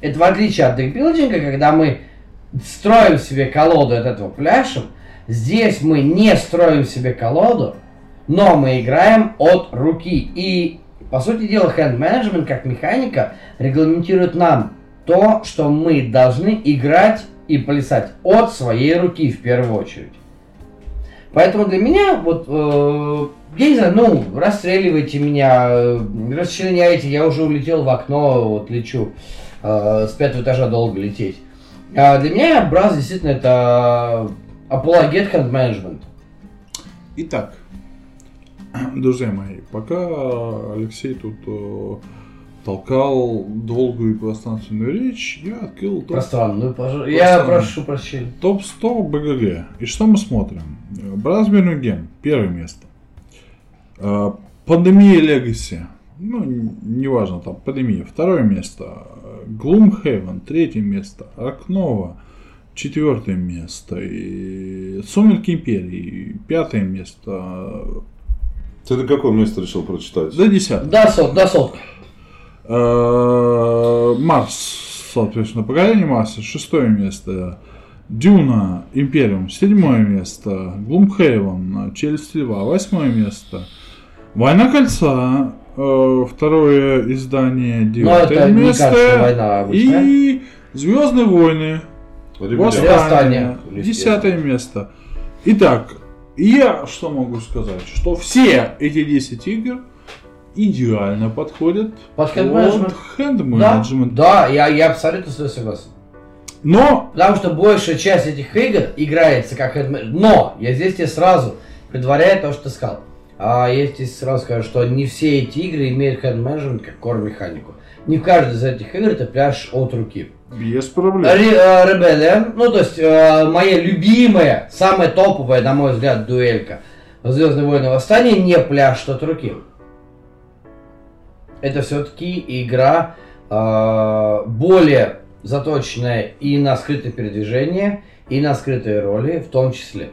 Это в отличие от декбилдинга, когда мы строим себе колоду от этого пляшем, здесь мы не строим себе колоду, но мы играем от руки. И по сути дела, хенд-менеджмент как механика регламентирует нам то, что мы должны играть и плясать от своей руки в первую очередь. Поэтому для меня, вот, э, я не знаю, ну, расстреливайте меня, э, расчленяйте, я уже улетел в окно, вот лечу, э, с пятого этажа долго лететь. А для меня Браз действительно это апологет хенд-менеджмент. Итак, друзья мои, пока Алексей тут э, толкал долгую и пространственную речь, я открыл топ... Пространную, пожалуйста. Я прошу прощения. Топ-100 БГГ. И что мы смотрим? Бразбернуген, первое место. Э, пандемия Легаси. Ну, неважно, там, пандемия. Второе место. Глумхейвен, третье место. Аркнова, четвертое место. И Сумерки Империи, пятое место. Ты до какое место решил прочитать? До десятого. До, сот, до сотки. Э, Марс, соответственно, поколение Марса, шестое место. Дюна, Империум, седьмое место. Глумхейвен, Челюсть Льва, восьмое место. Война Кольца, э, второе издание, ну, девятое место. Война и Звездные войны, Восстание, десятое место. Итак, я что могу сказать? Что все эти 10 игр идеально подходят под хенд-менеджмент. Да, да, я, я абсолютно с тобой согласен. Но... Потому что большая часть этих игр играется как хенд-менеджмент. Но я здесь тебе сразу предваряю то, что ты сказал. А я здесь сразу скажу, что не все эти игры имеют хенд-менеджмент как core-механику. Не в каждой из этих игр ты пляшешь от руки. Без проблем. Ребеллион, ну то есть э, моя любимая, самая топовая, на мой взгляд, дуэлька Звездные войны восстания не пляж от руки. Это все-таки игра э, более заточенная и на скрытое передвижение, и на скрытые роли в том числе.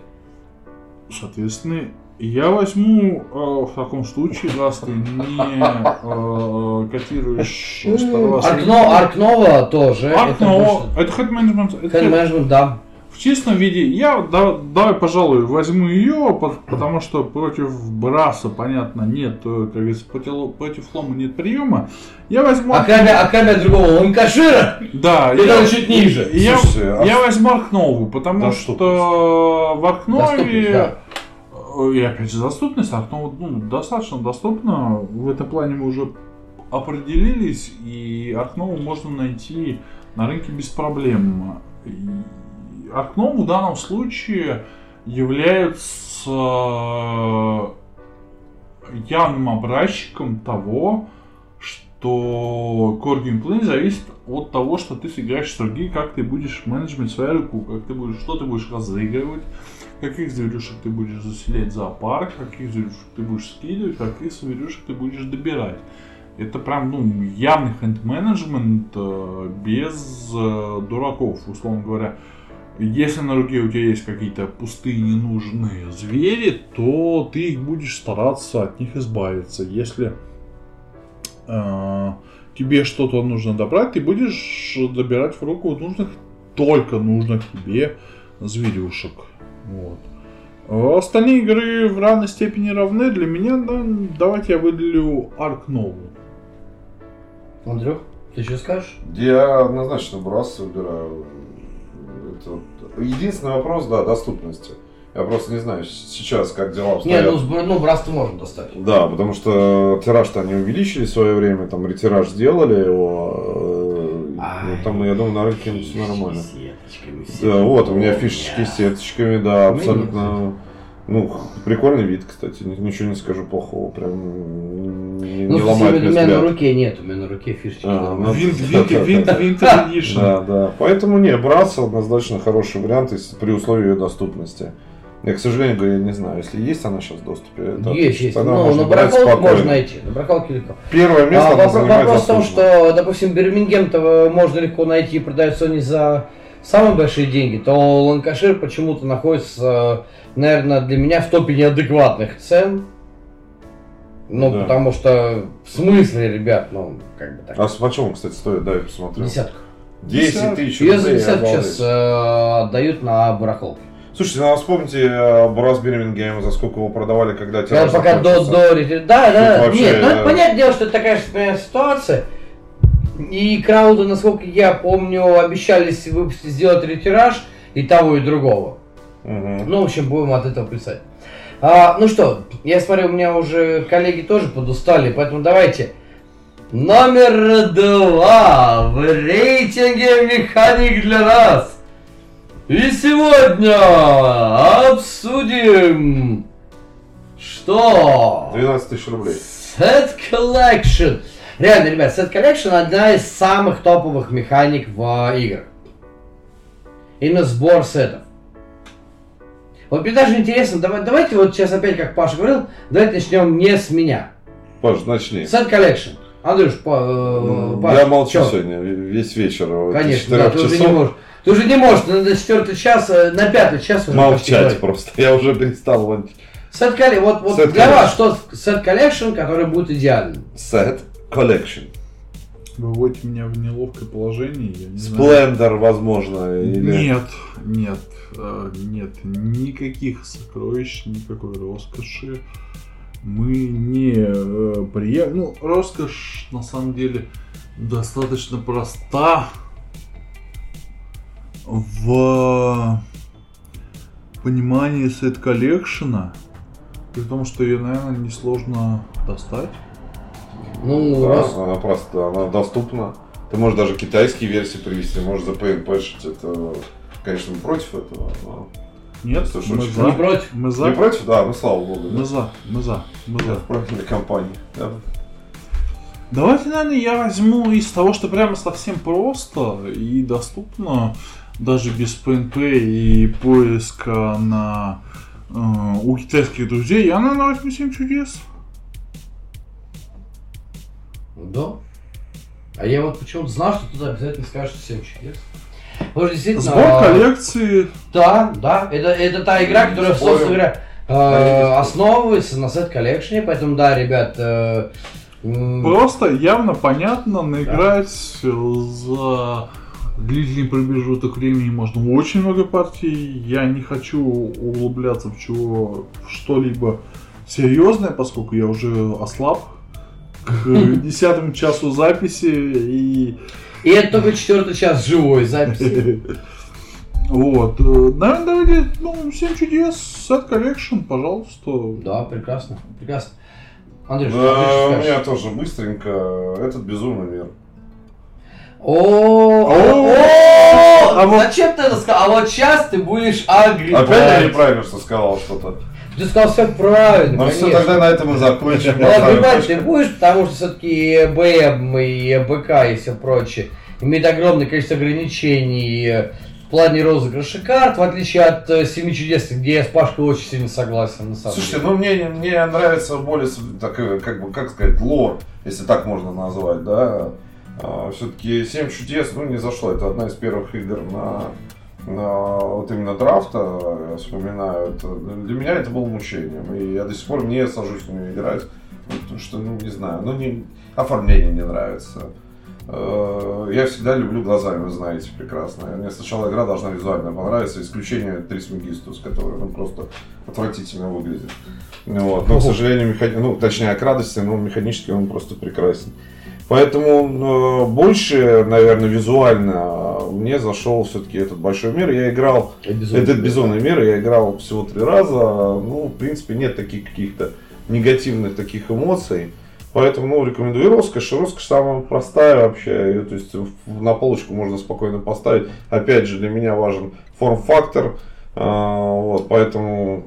Соответственно, я возьму э, в таком случае, раз ты не э, котируешь Аркно, Аркнова тоже. Аркнова, это хед менеджмент. Хед менеджмент, да. В чистом виде, я да, давай, пожалуй, возьму ее, потому что против Браса, понятно, нет, э, как говорится, против, против Лома нет приема. Я возьму... А кроме, а другого Ланкашира? Да. И я, чуть ниже. Я, Слушайте, я а... возьму Аркнову, потому да что, в Аркнове... Да И опять же, доступность, окно ну, достаточно доступно. В этом плане мы уже определились, и окно можно найти на рынке без проблем. Окно в данном случае является явным образчиком того, что core gameplay зависит от того, что ты сыграешь в другие, как ты будешь менеджмент свою руку, как ты будешь, что ты будешь разыгрывать, каких зверюшек ты будешь заселять в зоопарк, каких зверюшек ты будешь скидывать, каких зверюшек ты будешь добирать. Это прям, ну, явный хенд-менеджмент э, без э, дураков, условно говоря. Если на руке у тебя есть какие-то пустые ненужные звери, то ты их будешь стараться от них избавиться. Если э, тебе что-то нужно добрать, ты будешь добирать в руку нужных, только нужных тебе зверюшек. Вот. Остальные игры в равной степени равны. Для меня, да, давайте я выделю Арк Нову. Андрюх, ты что скажешь? Я однозначно Брас выбираю. Это... Единственный вопрос, да, доступности. Я просто не знаю сейчас, как дела обстоят. Не, ну, ну Брас-то можно достать. Да, потому что тираж-то они увеличили в свое время, там ретираж сделали его. Э, ну, там, я думаю, на рынке все нормально. Сеточками, сеточками. Да, вот, у меня фишечки с сеточками, да, абсолютно. Ну, прикольный вид, кстати, ничего не скажу плохого, прям не, ну, не ломает У меня на руке нет, у меня на руке фишечки. А, ну, винт, винт, винт, винт Да, да, поэтому не, браться однозначно хороший вариант при условии ее доступности. Я, к сожалению, говорю, я не знаю, если есть она сейчас в доступе. Это, есть, есть. Ну, на барахолке можно найти. На барахолке легко. Первое место а, вопрос, вопрос в том, что, допустим, Бирмингем-то можно легко найти продается не за самые большие деньги, то Ланкашир почему-то находится, наверное, для меня в топе неадекватных цен. Ну, да. потому что в смысле, ребят, ну, как бы так. А с почем, кстати, стоит, да, я посмотрю. Десятку. 10 тысяч Ее за десятку сейчас э, отдают на барахолке. Слушайте, ну а вспомните э, Брас Бирмингем, за сколько его продавали, когда Да, пока до, до, да, да, вообще, нет, ну это понятное дело, что это такая же ситуация. И Крауду, насколько я помню, обещались выпустить, сделать ретираж и того, и другого. Угу. Ну, в общем, будем от этого писать. А, ну что, я смотрю, у меня уже коллеги тоже подустали, поэтому давайте. Номер два в рейтинге механик для нас. И сегодня обсудим, что... 12 тысяч рублей. Set Collection. Реально, ребят, Set Collection одна из самых топовых механик в играх. Именно сбор сетов. Вот мне даже интересно, давай, давайте вот сейчас опять, как Паша говорил, давайте начнем не с меня. Паш, начни. Set Collection. Андрюш, по, э, Паш, Я молчу что? сегодня, весь вечер. Конечно, да, ты уже не можешь. Ты уже не можешь, на четвертый час, э, на пятый час уже Молчать просто, я уже перестал молчать. Set Collection, вот, вот set для collection. вас что Set Collection, который будет идеальным? Set Collection. Вы вводите меня в неловкое положение. Я не Сплендер, возможно. Или... Нет, нет, э, нет, никаких сокровищ, никакой роскоши. Мы не э, прием... Ну, роскошь на самом деле достаточно проста в понимании сет коллекшена, при том, что ее, наверное, несложно достать. Ну, да, раз... она просто, она доступна. Ты можешь даже китайские версии привести, можешь за PNP Это, конечно, мы против этого, но... Нет, Слушай, мы за. Не против. Мы за. Не против? Да, ну слава богу. Мы да. за, мы за, мы за. Правильной компании. Да. Давайте, наверное, я возьму из того, что прямо совсем просто и доступно, даже без PNP и поиска на э, у китайских друзей, я, наверное, возьму 7 чудес. Да. А я вот почему-то знал, что туда обязательно скажешь 7 чудес. Потому действительно... Сбор коллекции. Да, да. Это, это та игра, которая, Спорим. собственно говоря, э, основывается на сет коллекшене, поэтому да, ребят... Э, Просто явно понятно наиграть да. за длительный промежуток времени можно очень много партий. Я не хочу углубляться в чего в что-либо серьезное, поскольку я уже ослаб к десятому часу записи и... И это только четвертый час живой записи. Вот. Наверное, давайте, ну, 7 чудес, set collection, пожалуйста. Да, прекрасно, прекрасно. Андрей, да, у меня тоже быстренько. Этот безумный мир. О, а вот зачем ты это сказал? А вот сейчас ты будешь агри. Опять я неправильно что сказал что-то. Ты сказал все правильно. Ну все, тогда на этом и закончим. Ну, огребать ты будешь, потому что все-таки БМ и БК и все прочее имеет огромное количество ограничений в плане розыгрыша карт, в отличие от э, Семи чудес, где я с Пашкой очень сильно согласен. На самом Слушайте, деле. ну мне, мне нравится более, так, э, как бы, как сказать, лор, если так можно назвать, да. А, Все-таки Семь чудес, ну не зашло. Это одна из первых игр на вот именно драфта, я вспоминаю. Это, для меня это было мучением. И я до сих пор не сажусь в нее играть. Потому что, ну, не знаю, ну, не, оформление не нравится. Э, я всегда люблю глазами, вы знаете прекрасно. Мне сначала игра должна визуально понравиться, исключение Трисмегистус, который ну, просто отвратительно выглядит. Вот. Но, к сожалению, механи... ну, точнее, к радости, но механически он просто прекрасен. Поэтому э, больше, наверное, визуально мне зашел все-таки этот большой мир. Я играл безумный этот безумный мир, я играл всего три раза. Ну, в принципе, нет таких каких-то негативных таких эмоций. Поэтому, ну, рекомендую роскошь. Роскошь самая простая вообще. Ее, то есть на полочку можно спокойно поставить. Опять же, для меня важен форм-фактор. А, вот, поэтому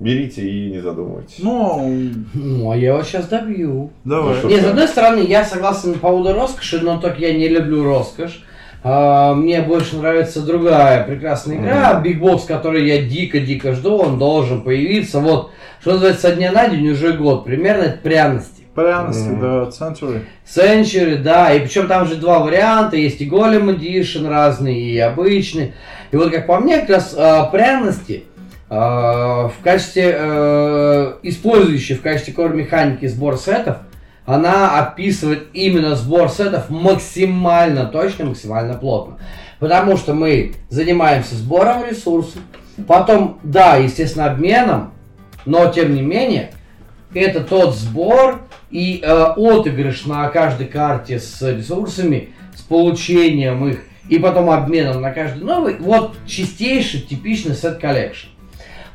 берите и не задумывайтесь. Ну, ну а я вас сейчас добью. Давай. Ну, Нет, с одной стороны, я согласен по поводу роскоши, но только я не люблю роскошь. А, мне больше нравится другая прекрасная игра. Big Box, который я дико-дико жду, он должен появиться. Вот, что называется, со дня на день уже год, примерно это пряности. Пряности, mm-hmm. да, Century. Century, да, и причем там же два варианта, есть и Golem Edition разные, и обычный. И вот как по мне, как раз э, пряности в качестве, э, использующей в качестве core механики сбор сетов, она описывает именно сбор сетов максимально точно, максимально плотно. Потому что мы занимаемся сбором ресурсов, потом, да, естественно, обменом, но тем не менее, это тот сбор, и э, отыгрыш на каждой карте с ресурсами, с получением их и потом обменом на каждый новый, вот чистейший, типичный set collection.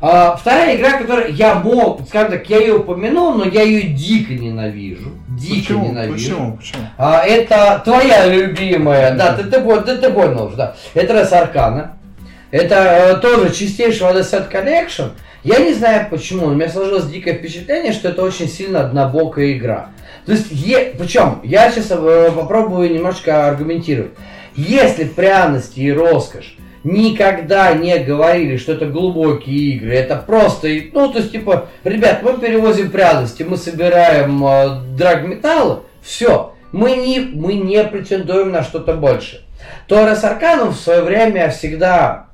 А, вторая игра, которую я мог, скажем так, я ее упомянул, но я ее дико ненавижу. Дико Почему? ненавижу. Почему? Почему? А, это твоя любимая, да, ты, ты, ты, ты понял уже, да. Это Res Arcana. Это э, тоже чистейший вот Set Collection. Я не знаю почему, но у меня сложилось дикое впечатление, что это очень сильно однобокая игра. То есть, е... причем, я сейчас э, попробую немножко аргументировать. Если пряности и роскошь никогда не говорили, что это глубокие игры, это просто, ну, то есть, типа, ребят, мы перевозим пряности, мы собираем э, драгметаллы, все, мы не, мы не претендуем на что-то больше. Торрес Арканум в свое время всегда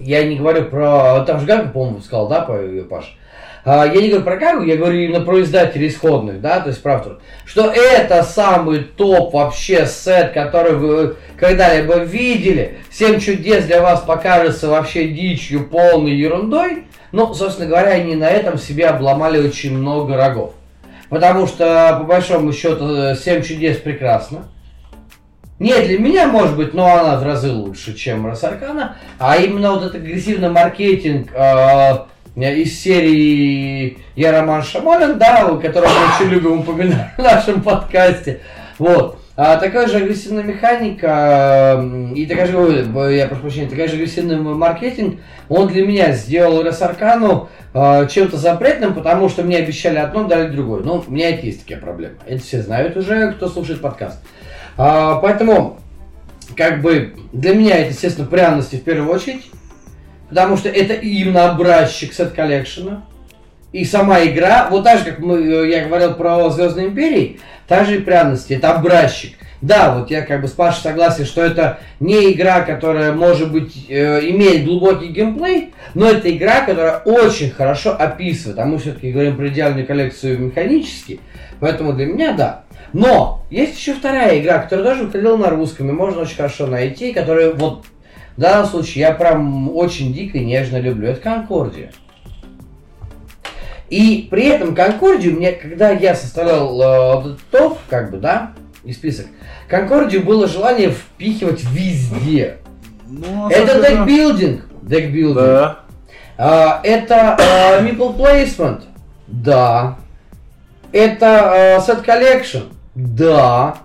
я не говорю про... Там же Гага, по-моему, сказал, да, Паш? А, я не говорю про Гагу, я говорю именно про издателей исходных, да, то есть правда, что это самый топ вообще сет, который вы когда-либо видели. Семь чудес для вас покажется вообще дичью, полной ерундой. Ну, собственно говоря, они на этом себе обломали очень много рогов. Потому что, по большому счету, семь чудес прекрасно. Не для меня, может быть, но она в разы лучше, чем Росаркана. А именно вот этот агрессивный маркетинг э, из серии «Я Роман Шамолин», да, который мы очень любим упоминать в нашем подкасте. Вот. А такая же агрессивная механика и такая же, я прошу прощения, такая же агрессивный маркетинг, он для меня сделал Росаркану э, чем-то запретным, потому что мне обещали одно, дали другое. Ну, у меня есть такие проблемы. Это все знают уже, кто слушает подкаст. А, поэтому, как бы, для меня это, естественно, пряности в первую очередь, потому что это именно образчик сет коллекшена. И сама игра, вот так же, как мы, э, я говорил про Звездные Империи, та же и пряности, это образчик. Да, вот я как бы с Пашей согласен, что это не игра, которая, может быть, э, имеет глубокий геймплей, но это игра, которая очень хорошо описывает, а мы все-таки говорим про идеальную коллекцию механически, поэтому для меня, да. Но есть еще вторая игра, которая тоже выходила на русском, и можно очень хорошо найти, которую вот в данном случае я прям очень дико и нежно люблю. Это Конкордия. И при этом Конкордию мне, когда я составлял э, топ, как бы, да, и список, Конкордию было желание впихивать везде. Ну, это декбилдинг. Декбилдинг. Да. А, это а, Meeple Placement. Да. Это а, Set Collection. Да.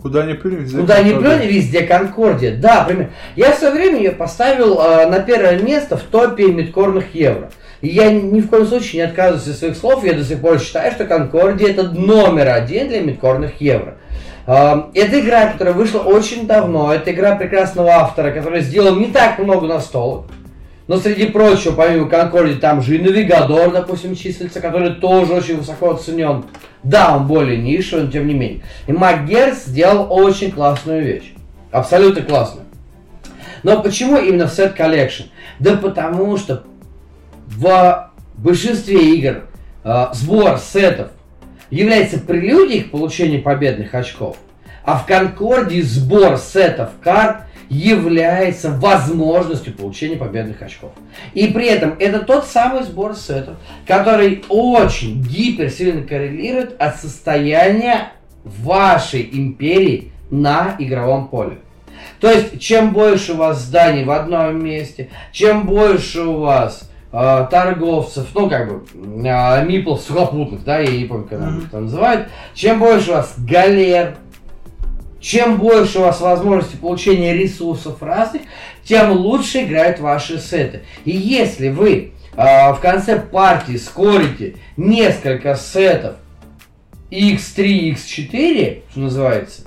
Куда не плюнь, везде Куда не плюнь, везде Конкордия. Да, пример. Я в свое время ее поставил э, на первое место в топе мидкорных евро. И я ни в коем случае не отказываюсь от своих слов. Я до сих пор считаю, что Конкордия это номер один для мидкорных евро. Э, это игра, которая вышла очень давно. Это игра прекрасного автора, который сделал не так много настолок. Но среди прочего, помимо Конкорди, там же и Навигадор, допустим, числится, который тоже очень высоко оценен. Да, он более нишевый, но тем не менее. И Макгерс сделал очень классную вещь. Абсолютно классную. Но почему именно в Set Collection? Да потому что в большинстве игр э, сбор сетов является прелюдией к получению победных очков, а в Конкорде сбор сетов карт является возможностью получения победных очков. И при этом это тот самый сбор сетов, который очень гиперсильно коррелирует от состояния вашей империи на игровом поле. То есть, чем больше у вас зданий в одном месте, чем больше у вас э, торговцев, ну, как бы, э, миплов сухопутных, да, я не помню, как mm-hmm. это называют, чем больше у вас галер, чем больше у вас возможности получения ресурсов разных, тем лучше играют ваши сеты. И если вы э, в конце партии скорите несколько сетов x3, x4, что называется,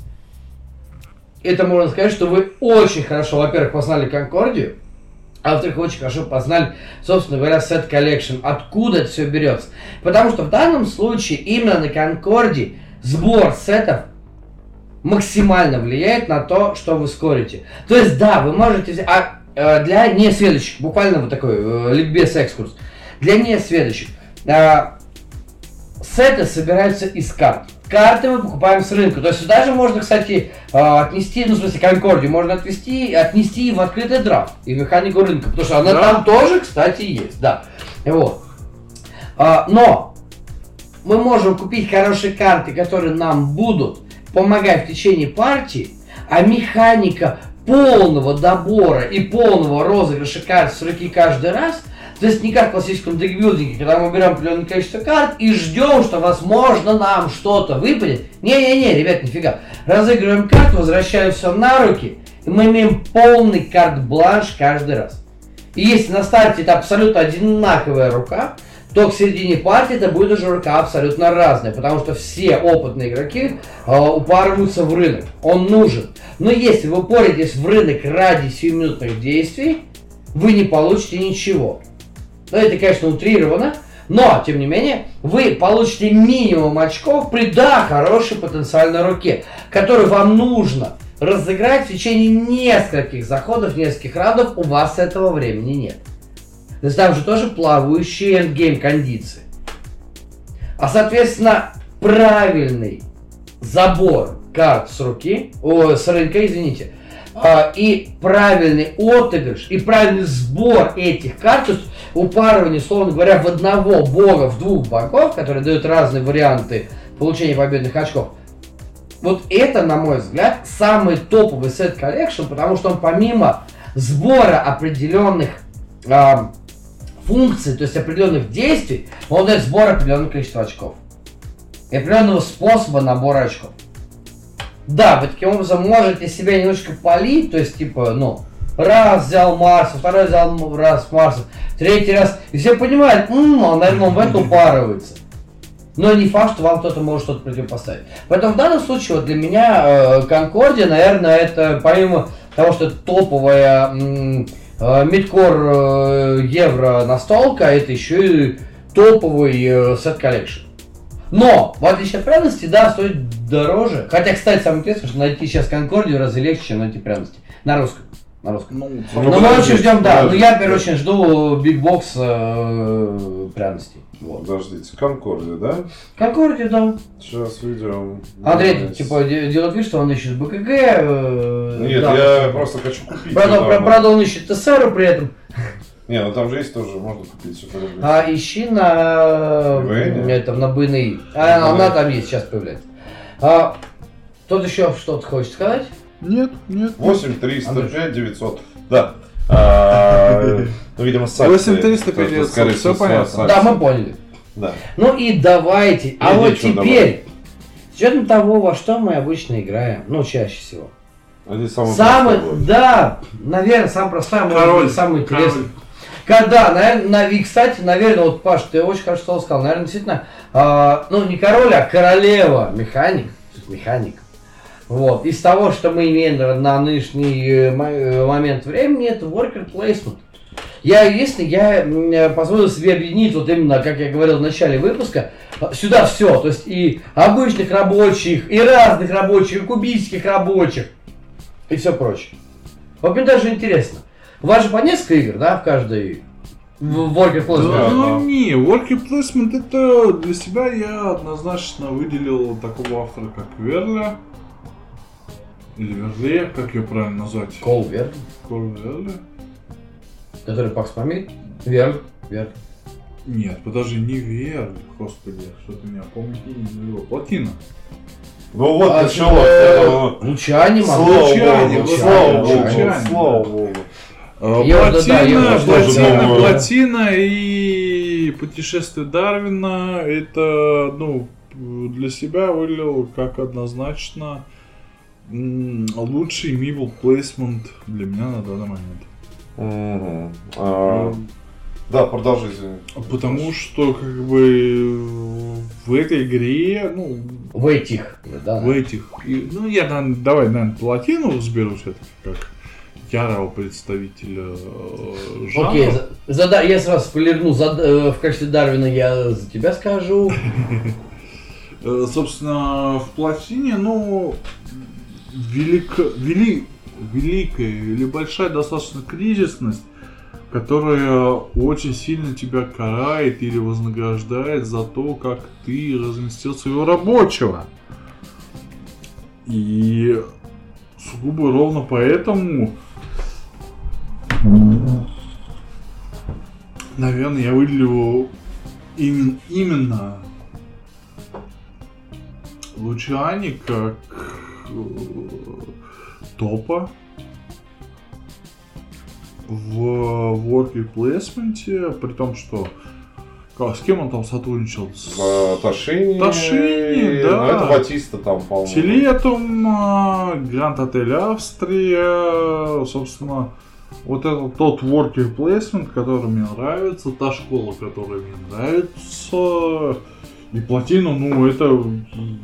это можно сказать, что вы очень хорошо, во-первых, познали Конкордию, а во-вторых, очень хорошо познали, собственно говоря, set collection, откуда это все берется. Потому что в данном случае именно на Конкорде сбор сетов максимально влияет на то, что вы скорите. То есть, да, вы можете взять... А э, для несведущих, буквально вот такой э, ликбез экскурс, для несведущих, э, сеты собираются из карт. Карты мы покупаем с рынка. То есть сюда же можно, кстати, э, отнести, ну, в смысле, Конкордию, можно отвести, отнести в открытый драфт и механику рынка, потому что она да. там тоже, кстати, есть, да. Вот. А, но мы можем купить хорошие карты, которые нам будут помогать в течение партии, а механика полного добора и полного розыгрыша карт с руки каждый раз, то есть не как в классическом декбилдинге, когда мы берем определенное количество карт и ждем, что возможно нам что-то выпадет. Не-не-не, ребят, нифига. Разыгрываем карту, возвращаем все на руки, и мы имеем полный карт-бланш каждый раз. И если на старте это абсолютно одинаковая рука, то к середине партии это будет уже рука абсолютно разная, потому что все опытные игроки э, упарываются в рынок. Он нужен. Но если вы упоритесь в рынок ради сиюминутных действий, вы не получите ничего. Но это, конечно, утрировано, но, тем не менее, вы получите минимум очков при, да, хорошей потенциальной руке, которую вам нужно разыграть в течение нескольких заходов, нескольких раундов, у вас этого времени нет. То есть там же тоже плавающие эндгейм кондиции. А соответственно, правильный забор карт с руки, о, с рынка, извините, а, и правильный отыгрыш, и правильный сбор этих карт, то есть упарывание, словно говоря, в одного бога, в двух богов, которые дают разные варианты получения победных очков, вот это, на мой взгляд, самый топовый set collection, потому что он помимо сбора определенных а, функций, то есть определенных действий, он дает сбор определенного количества очков. И определенного способа набора очков. Да, вы таким образом можете себя немножко палить, то есть, типа, ну, раз взял Марс, второй взял раз Марс, третий раз, и все понимают, м-м, он, наверное, он в это упарывается. Но не факт, что вам кто-то может что-то противопоставить. Поэтому в данном случае вот для меня э, Конкордия, наверное, это помимо того, что это топовая midcore э, евро настолка, это еще и топовый э, set collection. Но, в отличие от пряности, да, стоит дороже. Хотя, кстати, самое интересное, что найти сейчас Конкордию раза легче, чем найти пряности. На русском. На русском. Ну, ну, мы очень ждем, да. Но я, очередь, жду бигбокс э, пряностей. Вот. Подождите, Конкордия, да? Конкордия, да. Сейчас видео. Андрей, Давайте. типа, делает вид, что он ищет БКГ. Э, Нет, да, я вот, просто хочу купить. Правда, про, правда, он ищет ТСР при этом. Не, ну там же есть тоже, можно купить все А ищи на БН? этом, на БНИ. А, она там есть, сейчас появляется. А, кто-то еще что-то хочет сказать? Нет, нет. 8 300 5 900. Да. А, Ну, видимо, с акцией. 8 300 5 Это, 900, скорее всё всего, с- понятно. Да, мы поняли. Да. Ну и давайте. А вот теперь, с учетом того, во что мы обычно играем, ну, чаще всего. Самый Самый, простой да, наверное, самый простой, может Король. быть, самый интересный. Король. Когда, наверное, и, кстати, наверное, вот, Паш, ты очень хорошо слово сказал, наверное, действительно, а, ну, не король, а королева, механик, механик. Вот, из того, что мы имеем на, нынешний э, э, момент времени, это worker placement. Я, единственное, я э, позволил себе объединить, вот именно, как я говорил в начале выпуска, э, сюда все, то есть и обычных рабочих, и разных рабочих, и кубических рабочих, и все прочее. Вот мне даже интересно. У вас же по несколько игр, да, в каждой Worker Placement? Да, ну не, worker placement это для себя я однозначно выделил такого автора, как Верля. Или Верле, как ее правильно назвать? Кол Верн, Кол Верле? который Пакс Памир. Верн, Верн. Нет, подожди, не Верль, господи, что-то меня помните не его. Плотина. Ну вот А, началось. это, Лучани, Слава Лучани, богу, Лучани, слава богу, слава богу. Плотина, плотина, плотина и путешествие Дарвина это, ну, для себя выделил как однозначно лучший мибл плейсмент для меня на данный момент. А, Да, продолжи, извини. Потому что, как бы, в этой игре, ну, В этих, да. в этих, и- ну, я, наверное, давай, наверное, плотину сберу все-таки, как ярого представителя э, жанра. Окей, за- зада- я сразу спойлерну, за- э, в качестве Дарвина я за тебя скажу. Э, Собственно, в плотине, ну, велик, вели, великая или большая достаточно кризисность, которая очень сильно тебя карает или вознаграждает за то, как ты разместил своего рабочего. И сугубо ровно поэтому, наверное, я выделю именно, именно Лучани как топа в worker placement, при том, что с кем он там сотрудничал? С В Ташини. Ташини, да. Ну, это Батиста там, по-моему. Телетум, а, Гранд Отель Австрия, собственно, вот это тот worker placement, который мне нравится, та школа, которая мне нравится. И плотина, ну, это,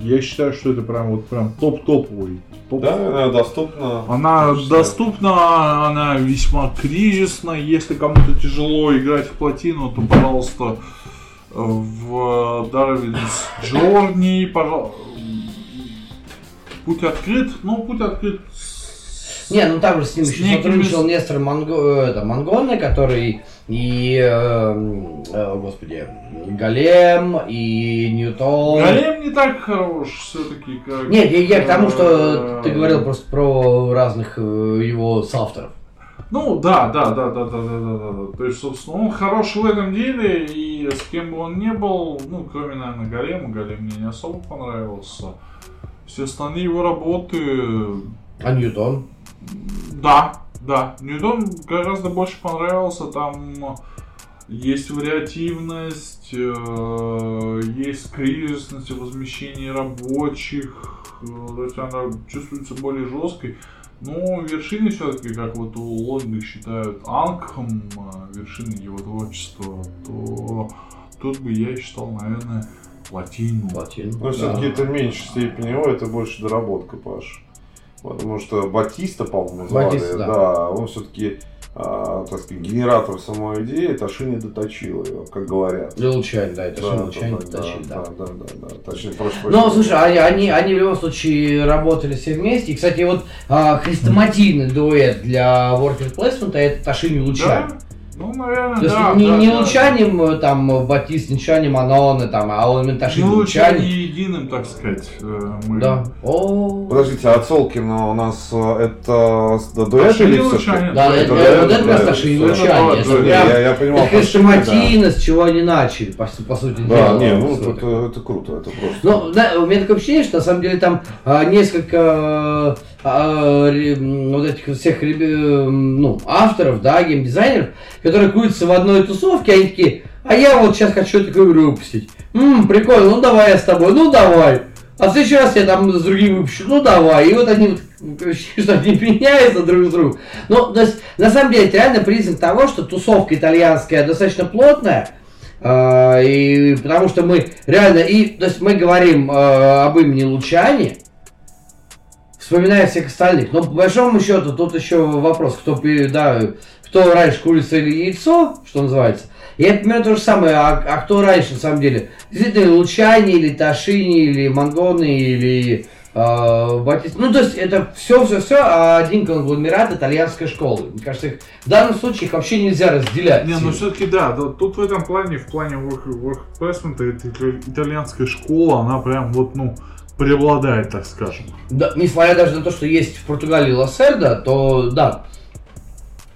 я считаю, что это прям вот прям топ-топовый. Топ. Да, она доступна. Она Конечно. доступна, она весьма кризисна. Если кому-то тяжело играть в плотину, то, пожалуйста, в Darwin's Journey, пожалуйста. Путь открыт. Ну, путь открыт. Не, ну там же с ним С еще некими сотрудничал Нестор Монго, это, Монгоны, который и, э, э, господи, Голем, и Ньютон. Голем не так хорош все-таки, как... Нет, я, я к тому, что э, ты говорил просто про разных э, его соавторов. Ну да, да, да, да, да, да, да, да, да. То есть, собственно, он хорош в этом деле, и с кем бы он ни был, ну, кроме, наверное, Голема, Голем мне не особо понравился. Все остальные его работы, А Ньютон? Да, да. Ньютон гораздо больше понравился, там есть вариативность, э, есть кризисность в возмещении рабочих, э, то есть она чувствуется более жесткой. Но вершиной все-таки, как вот у Лонга считают Ангхам, э, вершиной его творчества, то тут бы я считал, наверное, Платину. Платин. Но все-таки это в меньшей степени его, это больше доработка, Паш. Потому что Батиста, по-моему, звали, Батиста, да. да. он все-таки, так сказать, генератор самой идеи, Ташини доточил ее, как говорят. Для Лучани, да, это Да, да, Лучани да, да. да, да, да, да, точнее, прошу Ну, слушай, они, они, они в любом случае работали все вместе. И, кстати, вот а, хрестоматийный дуэт для Worker Placement это Ташини Лучани. Да? Ну, наверное, То есть да. не, да, не да. Лучанин, э, там, Батист, не Лучанин, Аноны, там, а он именно Ташини Ну, Лучани Лучани. единым, так сказать. э, Мы... Да. О. Подождите, а Цолкина у нас э, это с- да, дуэт или? Лучани. Да, Это это, это дуэт, как раз Ташини всё. Лучани. Это Это не, прям я, я понимал, это хрестоматийность, с чего они начали, по, по сути Да, дела. не, ну это, это круто, это просто. Ну, да, у меня такое ощущение, что на самом деле там а, несколько а, вот этих всех ну, авторов, да, геймдизайнеров, которые крутятся в одной тусовке, они такие, а я вот сейчас хочу такую игру выпустить. Ммм, прикольно, ну давай я с тобой, ну давай. А в следующий раз я там с другим выпущу, ну давай. И вот они что они меняются друг с другом. Ну, то есть, на самом деле, это реально признак того, что тусовка итальянская достаточно плотная, э, и потому что мы реально, и, то есть мы говорим э, об имени Лучани, вспоминая всех остальных. Но по большому счету тут еще вопрос, кто, да, кто раньше курица или яйцо, что называется. Я примерно то же самое, а, а кто раньше на самом деле? Действительно, Лучани или Ташини или Мангоны или э. Ну, то есть это все-все-все а один конгломерат итальянской школы. Мне кажется, их, в данном случае их вообще нельзя разделять. Не, ну все-таки да, да, тут в этом плане, в плане work, work placement, итальянская школа, она прям вот, ну, преобладает, так скажем. Да, несмотря даже на то, что есть в Португалии Лассерда, то да,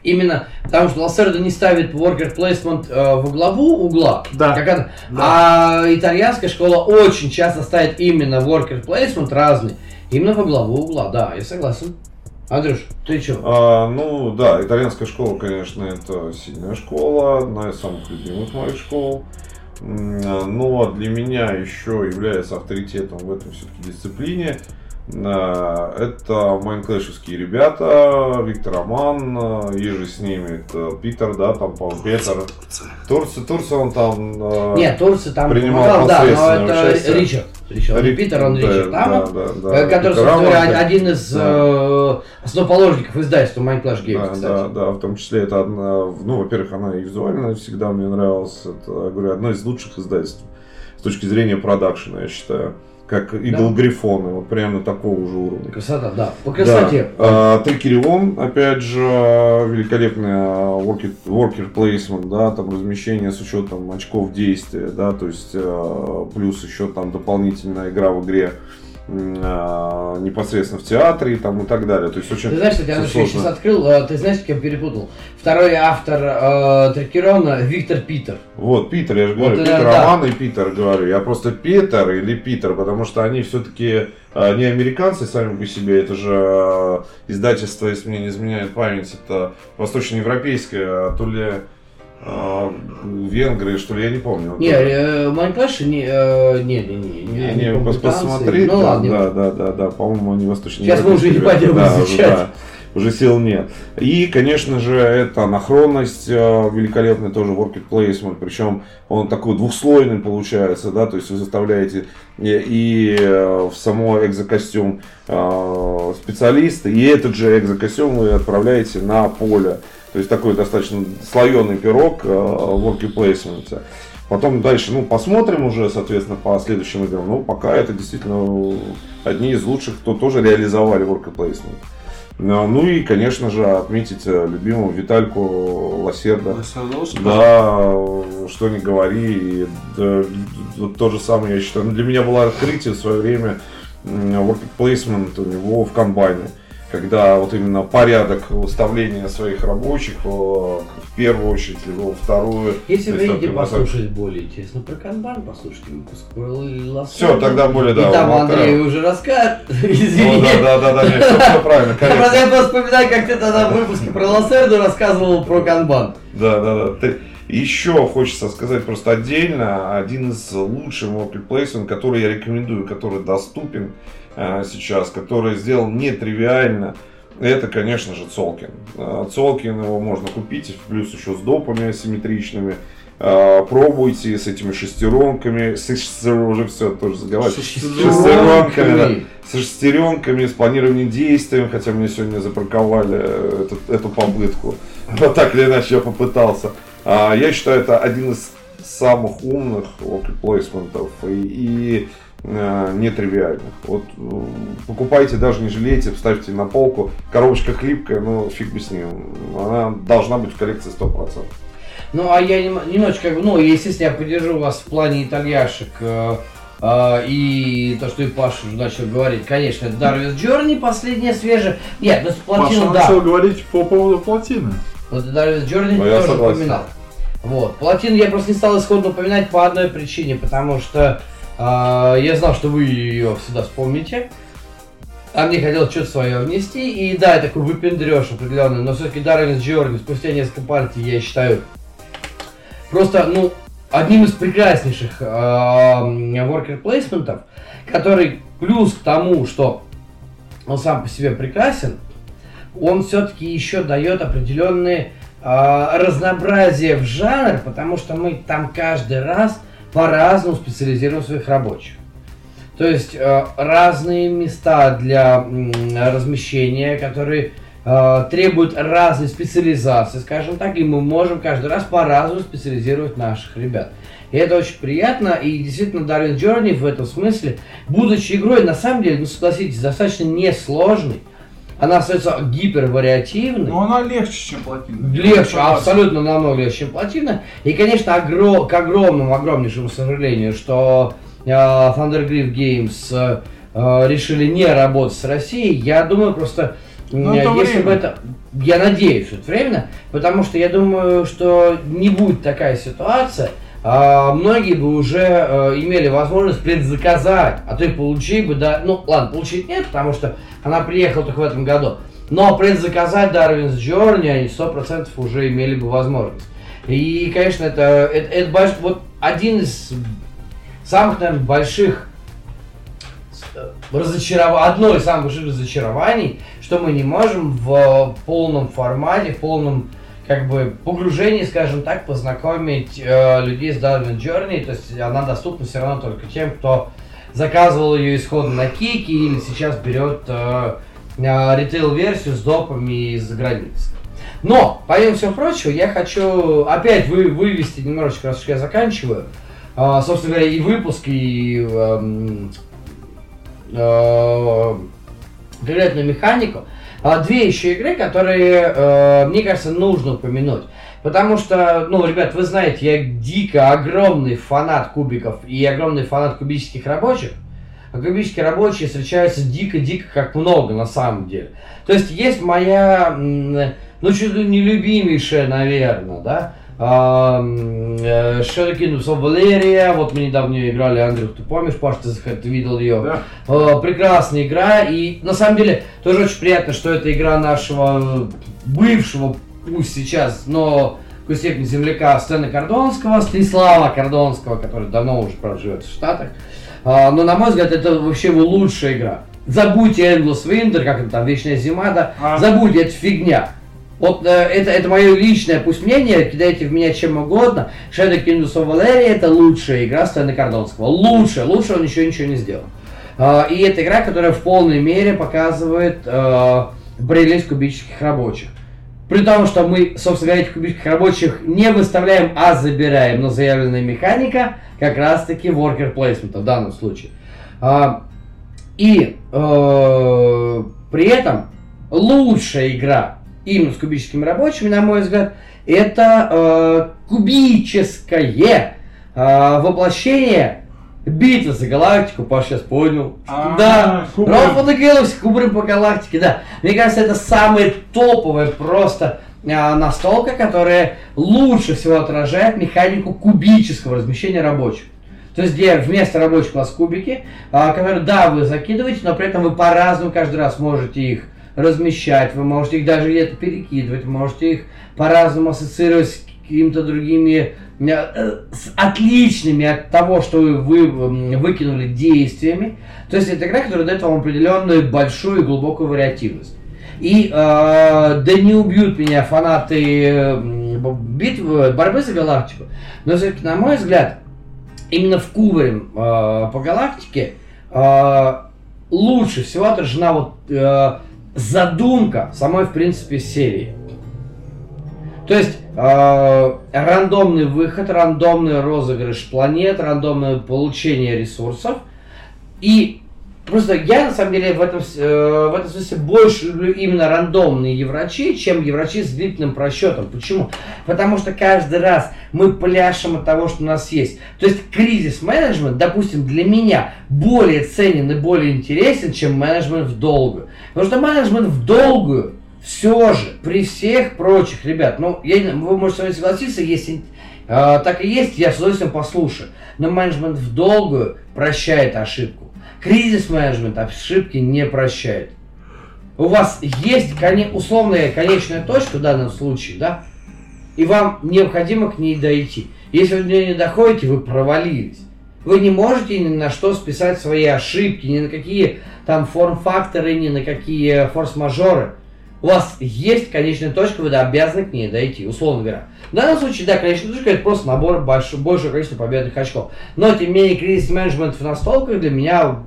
Именно потому что Лассердо не ставит worker placement э, во главу угла, да. как она, да. а итальянская школа очень часто ставит именно worker placement разный, именно во главу угла, да, я согласен. Андрюш, ты что? А, ну да, итальянская школа, конечно, это сильная школа, одна из самых любимых моих школ. Но для меня еще является авторитетом в этом все-таки дисциплине. Э, это майнклэшевские ребята, Виктор Роман, еже с ними, это Питер, да, там, по-моему, Петр. Турция, Турция, он там э, Нет, Турция там принимал помогал, да, но это участие. Ричард. Ричард. Ри... Питер, он да, Ричард Амон, да, да, да. который, собственно говоря, один из да. э, основоположников издательства Minecraft Games, да, кстати. Да, да, в том числе это одна, ну, во-первых, она и визуально всегда мне нравилась, это, говорю, одно из лучших издательств с точки зрения продакшена, я считаю как идол да. Грифона, вот прямо такого же уровня. Красота, да, по красоте. Да. А, Трикерион, опять же, великолепный worker, worker placement, да, там размещение с учетом очков действия, да, то есть а, плюс еще там дополнительная игра в игре непосредственно в театре там, и так далее. То есть очень ты знаешь, кстати, я сейчас открыл, а, ты знаешь, кем перепутал? Второй автор э, Трекерона Виктор Питер. Вот, Питер, я же говорю, вот, Питер да. Роман и Питер говорю. Я просто Питер или Питер, потому что они все-таки э, не американцы сами по себе, это же э, издательство, если мне не изменяет память, это восточноевропейское, а то ли а, венгры, что ли, я не помню. Не, э, Mindclash, не, э, не, не, не, не, не, не посмотреть, ну, да, ладно, да, да, да, да, по-моему, они восточные. Сейчас мы уже не пойдем да, изучать. Да, уже сил нет. И, конечно же, это анахронность э, великолепный тоже worker placement, причем он такой двухслойный получается, да, то есть вы заставляете и, и в само экзокостюм специалиста, и этот же экзокостюм вы отправляете на поле. То есть такой достаточно слоеный пирог э, в placement. Потом дальше, ну, посмотрим уже, соответственно, по следующим играм. Ну, пока это действительно одни из лучших, кто тоже реализовали work placement. Ну и, конечно же, отметить э, любимого Витальку Лосерда. Да, что не говори. Да, то же самое, я считаю. Ну, для меня было открытие в свое время work placement у него в комбайне когда вот именно порядок выставления своих рабочих э, в первую очередь, либо во вторую. Если вы хотите послушать более интересно про канбан, послушайте выпуск про Все, тогда более, да. И там Андрей уже расскажет. Извини. Ну, да, да, да, да, все правильно, конечно. Я просто вспоминаю, как ты тогда в выпуске про Лассерду рассказывал про канбан. Да, да, да. Еще хочется сказать просто отдельно, один из лучших marketplace, который я рекомендую, который доступен, Э, сейчас, который сделал нетривиально, это, конечно же, Цолкин. Э, Цолкин его можно купить, плюс еще с допами асимметричными. Э, пробуйте с этими шестеренками, с уже все тоже заговаривать. Шестеренками, да, с шестеренками, с планированием действий, хотя мне сегодня запарковали эту, эту попытку. Вот так или иначе я попытался. Я считаю, это один из самых умных плейсментов. И, и э, нетривиальных. Вот э, покупайте, даже не жалейте, ставьте на полку. Коробочка хлипкая, но фиг бы с ним. Она должна быть в коллекции 100%. Ну, а я немножечко, ну, естественно, я поддержу вас в плане итальяшек. Э, э, и то, что и Паша уже начал говорить, конечно, это Darwin's Journey, последняя свежая. Нет, ну, плотина, Паша да. начал говорить по поводу плотины. Вот Darwin's Journey ну, тоже упоминал. Вот. Плотину я просто не стал исходно упоминать по одной причине, потому что а, я знал, что вы ее всегда вспомните. а мне хотелось что-то свое внести, и да, такой выпендреж определенный, но все-таки Дарвин Джорни спустя несколько партий, я считаю, просто, ну, одним из прекраснейших э, worker плейсментов, который плюс к тому, что он сам по себе прекрасен, он все-таки еще дает определенные э, разнообразие в жанр, потому что мы там каждый раз по-разному специализируем своих рабочих. То есть э, разные места для э, размещения, которые э, требуют разной специализации, скажем так, и мы можем каждый раз по-разному специализировать наших ребят. И это очень приятно, и действительно Darwin Journey в этом смысле, будучи игрой, на самом деле, ну согласитесь, достаточно несложной, она остается гипервариативной. Но она легче, чем плотина. Легче, абсолютно намного легче, чем плотина. И, конечно, огром, к огромному, огромнейшему сожалению, что э, Thundergriff Games э, решили не работать с Россией, я думаю, просто ну, это если время. бы это, я надеюсь, что это временно, потому что я думаю, что не будет такая ситуация, многие бы уже а, имели возможность предзаказать, а то и получить бы, да, ну ладно, получить нет, потому что она приехала только в этом году, но предзаказать Darwin's Journey они 100% уже имели бы возможность. И, конечно, это, это, это больш... вот один из самых, наверное, больших разочарований, одно из самых больших разочарований, что мы не можем в полном формате, в полном как бы погружение, скажем так, познакомить э, людей с Darwin Journey, то есть она доступна все равно только тем, кто заказывал ее исходно на Кике или сейчас берет э, э, ритейл-версию с допами из-за границы. Но, помимо всего прочего, я хочу опять вы, вывести немножечко, раз уж я заканчиваю, э, собственно говоря, и выпуск, и э, э, конкретную механику. А, две еще игры, которые, э, мне кажется, нужно упомянуть. Потому что, ну, ребят, вы знаете, я дико огромный фанат кубиков и огромный фанат кубических рабочих. А кубические рабочие встречаются дико-дико как много на самом деле. То есть есть моя, ну, чуть ли не любимейшая, наверное, да, Shadow Kingdoms of Valeria, вот мы недавно играли, Андрюх, ты помнишь, Паш, ты, ты видел ее? Да. А, прекрасная игра, и на самом деле тоже очень приятно, что это игра нашего бывшего, пусть сейчас, но в степени земляка Стэна Кордонского, Станислава Кордонского, который давно уже проживет в Штатах. А, но, на мой взгляд, это вообще его лучшая игра. Забудьте Endless Winter, как это там, Вечная Зима, да, а. забудьте, это фигня. Вот э, это, это мое личное пусть мнение, кидайте в меня чем угодно. Shadow Kingdoms of Valeria это лучшая игра Стэна Кордонского. Лучше, лучше он еще ничего не сделал. Э, и это игра, которая в полной мере показывает э, прелесть кубических рабочих. При том, что мы, собственно говоря, этих кубических рабочих не выставляем, а забираем, но заявленная механика как раз-таки worker placement в данном случае. Э, и э, при этом лучшая игра именно с кубическими рабочими, на мой взгляд, это э, кубическое э, воплощение битвы за галактику, Паш сейчас понял. А, да, the Galaxy, кубры по галактике, да. Мне кажется, это самая топовая просто э, настолка, которая лучше всего отражает механику кубического размещения рабочих. То есть, где вместо рабочих у вас кубики, а, которые, да, вы закидываете, но при этом вы по-разному каждый раз можете их размещать, вы можете их даже где-то перекидывать, можете их по-разному ассоциировать с какими-то другими э, с отличными от того, что вы, вы выкинули действиями. То есть это игра, которая дает вам определенную большую и глубокую вариативность. И э, да не убьют меня фанаты битвы, борьбы за галактику, но все-таки, на мой взгляд, именно в Кубаре э, по галактике э, лучше всего отражена вот э, задумка самой, в принципе, серии. То есть э, рандомный выход, рандомный розыгрыш планет, рандомное получение ресурсов. И Просто я, на самом деле, в этом, э, в этом смысле больше люблю именно рандомные еврачи, чем еврачи с длительным просчетом. Почему? Потому что каждый раз мы пляшем от того, что у нас есть. То есть кризис-менеджмент, допустим, для меня более ценен и более интересен, чем менеджмент в долгую. Потому что менеджмент в долгую все же, при всех прочих, ребят, ну, я, вы можете со мной согласиться, если э, так и есть, я с удовольствием послушаю. Но менеджмент в долгую прощает ошибку. Кризис менеджмент ошибки не прощает. У вас есть коне, условная конечная точка в данном случае, да? И вам необходимо к ней дойти. Если вы до нее не доходите, вы провалились. Вы не можете ни на что списать свои ошибки, ни на какие там форм-факторы, ни на какие форс-мажоры. У вас есть конечная точка, вы обязаны к ней дойти, условно говоря. В данном случае, да, конечная точка это просто набор больш, большего количества победных очков. Но, тем не менее, кризис менеджмент в настолках для меня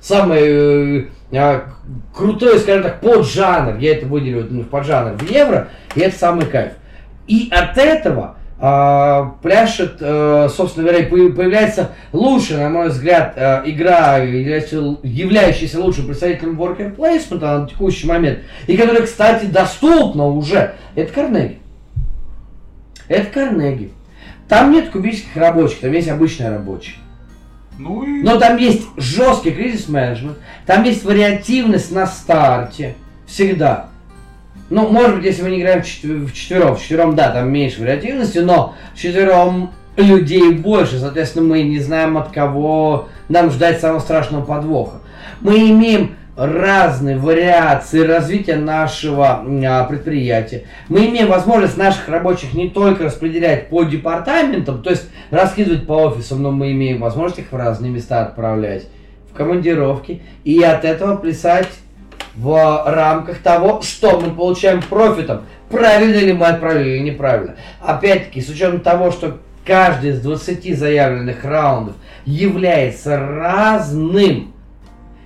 самый э, э, крутой, скажем так, поджанр, я это выделю ну, в поджанр в евро, и это самый кайф. И от этого а, пляшет, э, собственно говоря, появляется лучше, на мой взгляд, э, игра, являющаяся лучшим представителем worker placement на текущий момент, и которая, кстати, доступна уже, это Карнеги. Это Карнеги. Там нет кубических рабочих, там есть обычные рабочие. Ну и... Но там есть жесткий кризис менеджмент, там есть вариативность на старте, всегда. Ну, может быть, если мы не играем в четвером, в четвером, да, там меньше вариативности, но в четвером людей больше, соответственно, мы не знаем от кого нам ждать самого страшного подвоха. Мы имеем разные вариации развития нашего а, предприятия. Мы имеем возможность наших рабочих не только распределять по департаментам, то есть раскидывать по офисам, но мы имеем возможность их в разные места отправлять, в командировки, и от этого плясать в рамках того, что мы получаем профитом. Правильно ли мы отправили или неправильно. Опять-таки, с учетом того, что каждый из 20 заявленных раундов является разным,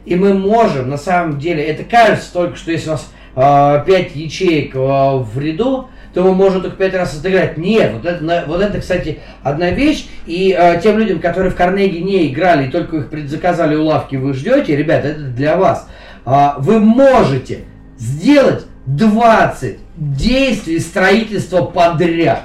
и мы можем, на самом деле, это кажется только, что если у нас э, 5 ячеек э, в ряду, то мы можем только 5 раз отыграть. Нет, вот это, вот это, кстати, одна вещь. И э, тем людям, которые в Карнеги не играли и только их предзаказали у лавки, вы ждете, ребята, это для вас. А, вы можете сделать 20 действий строительства подряд.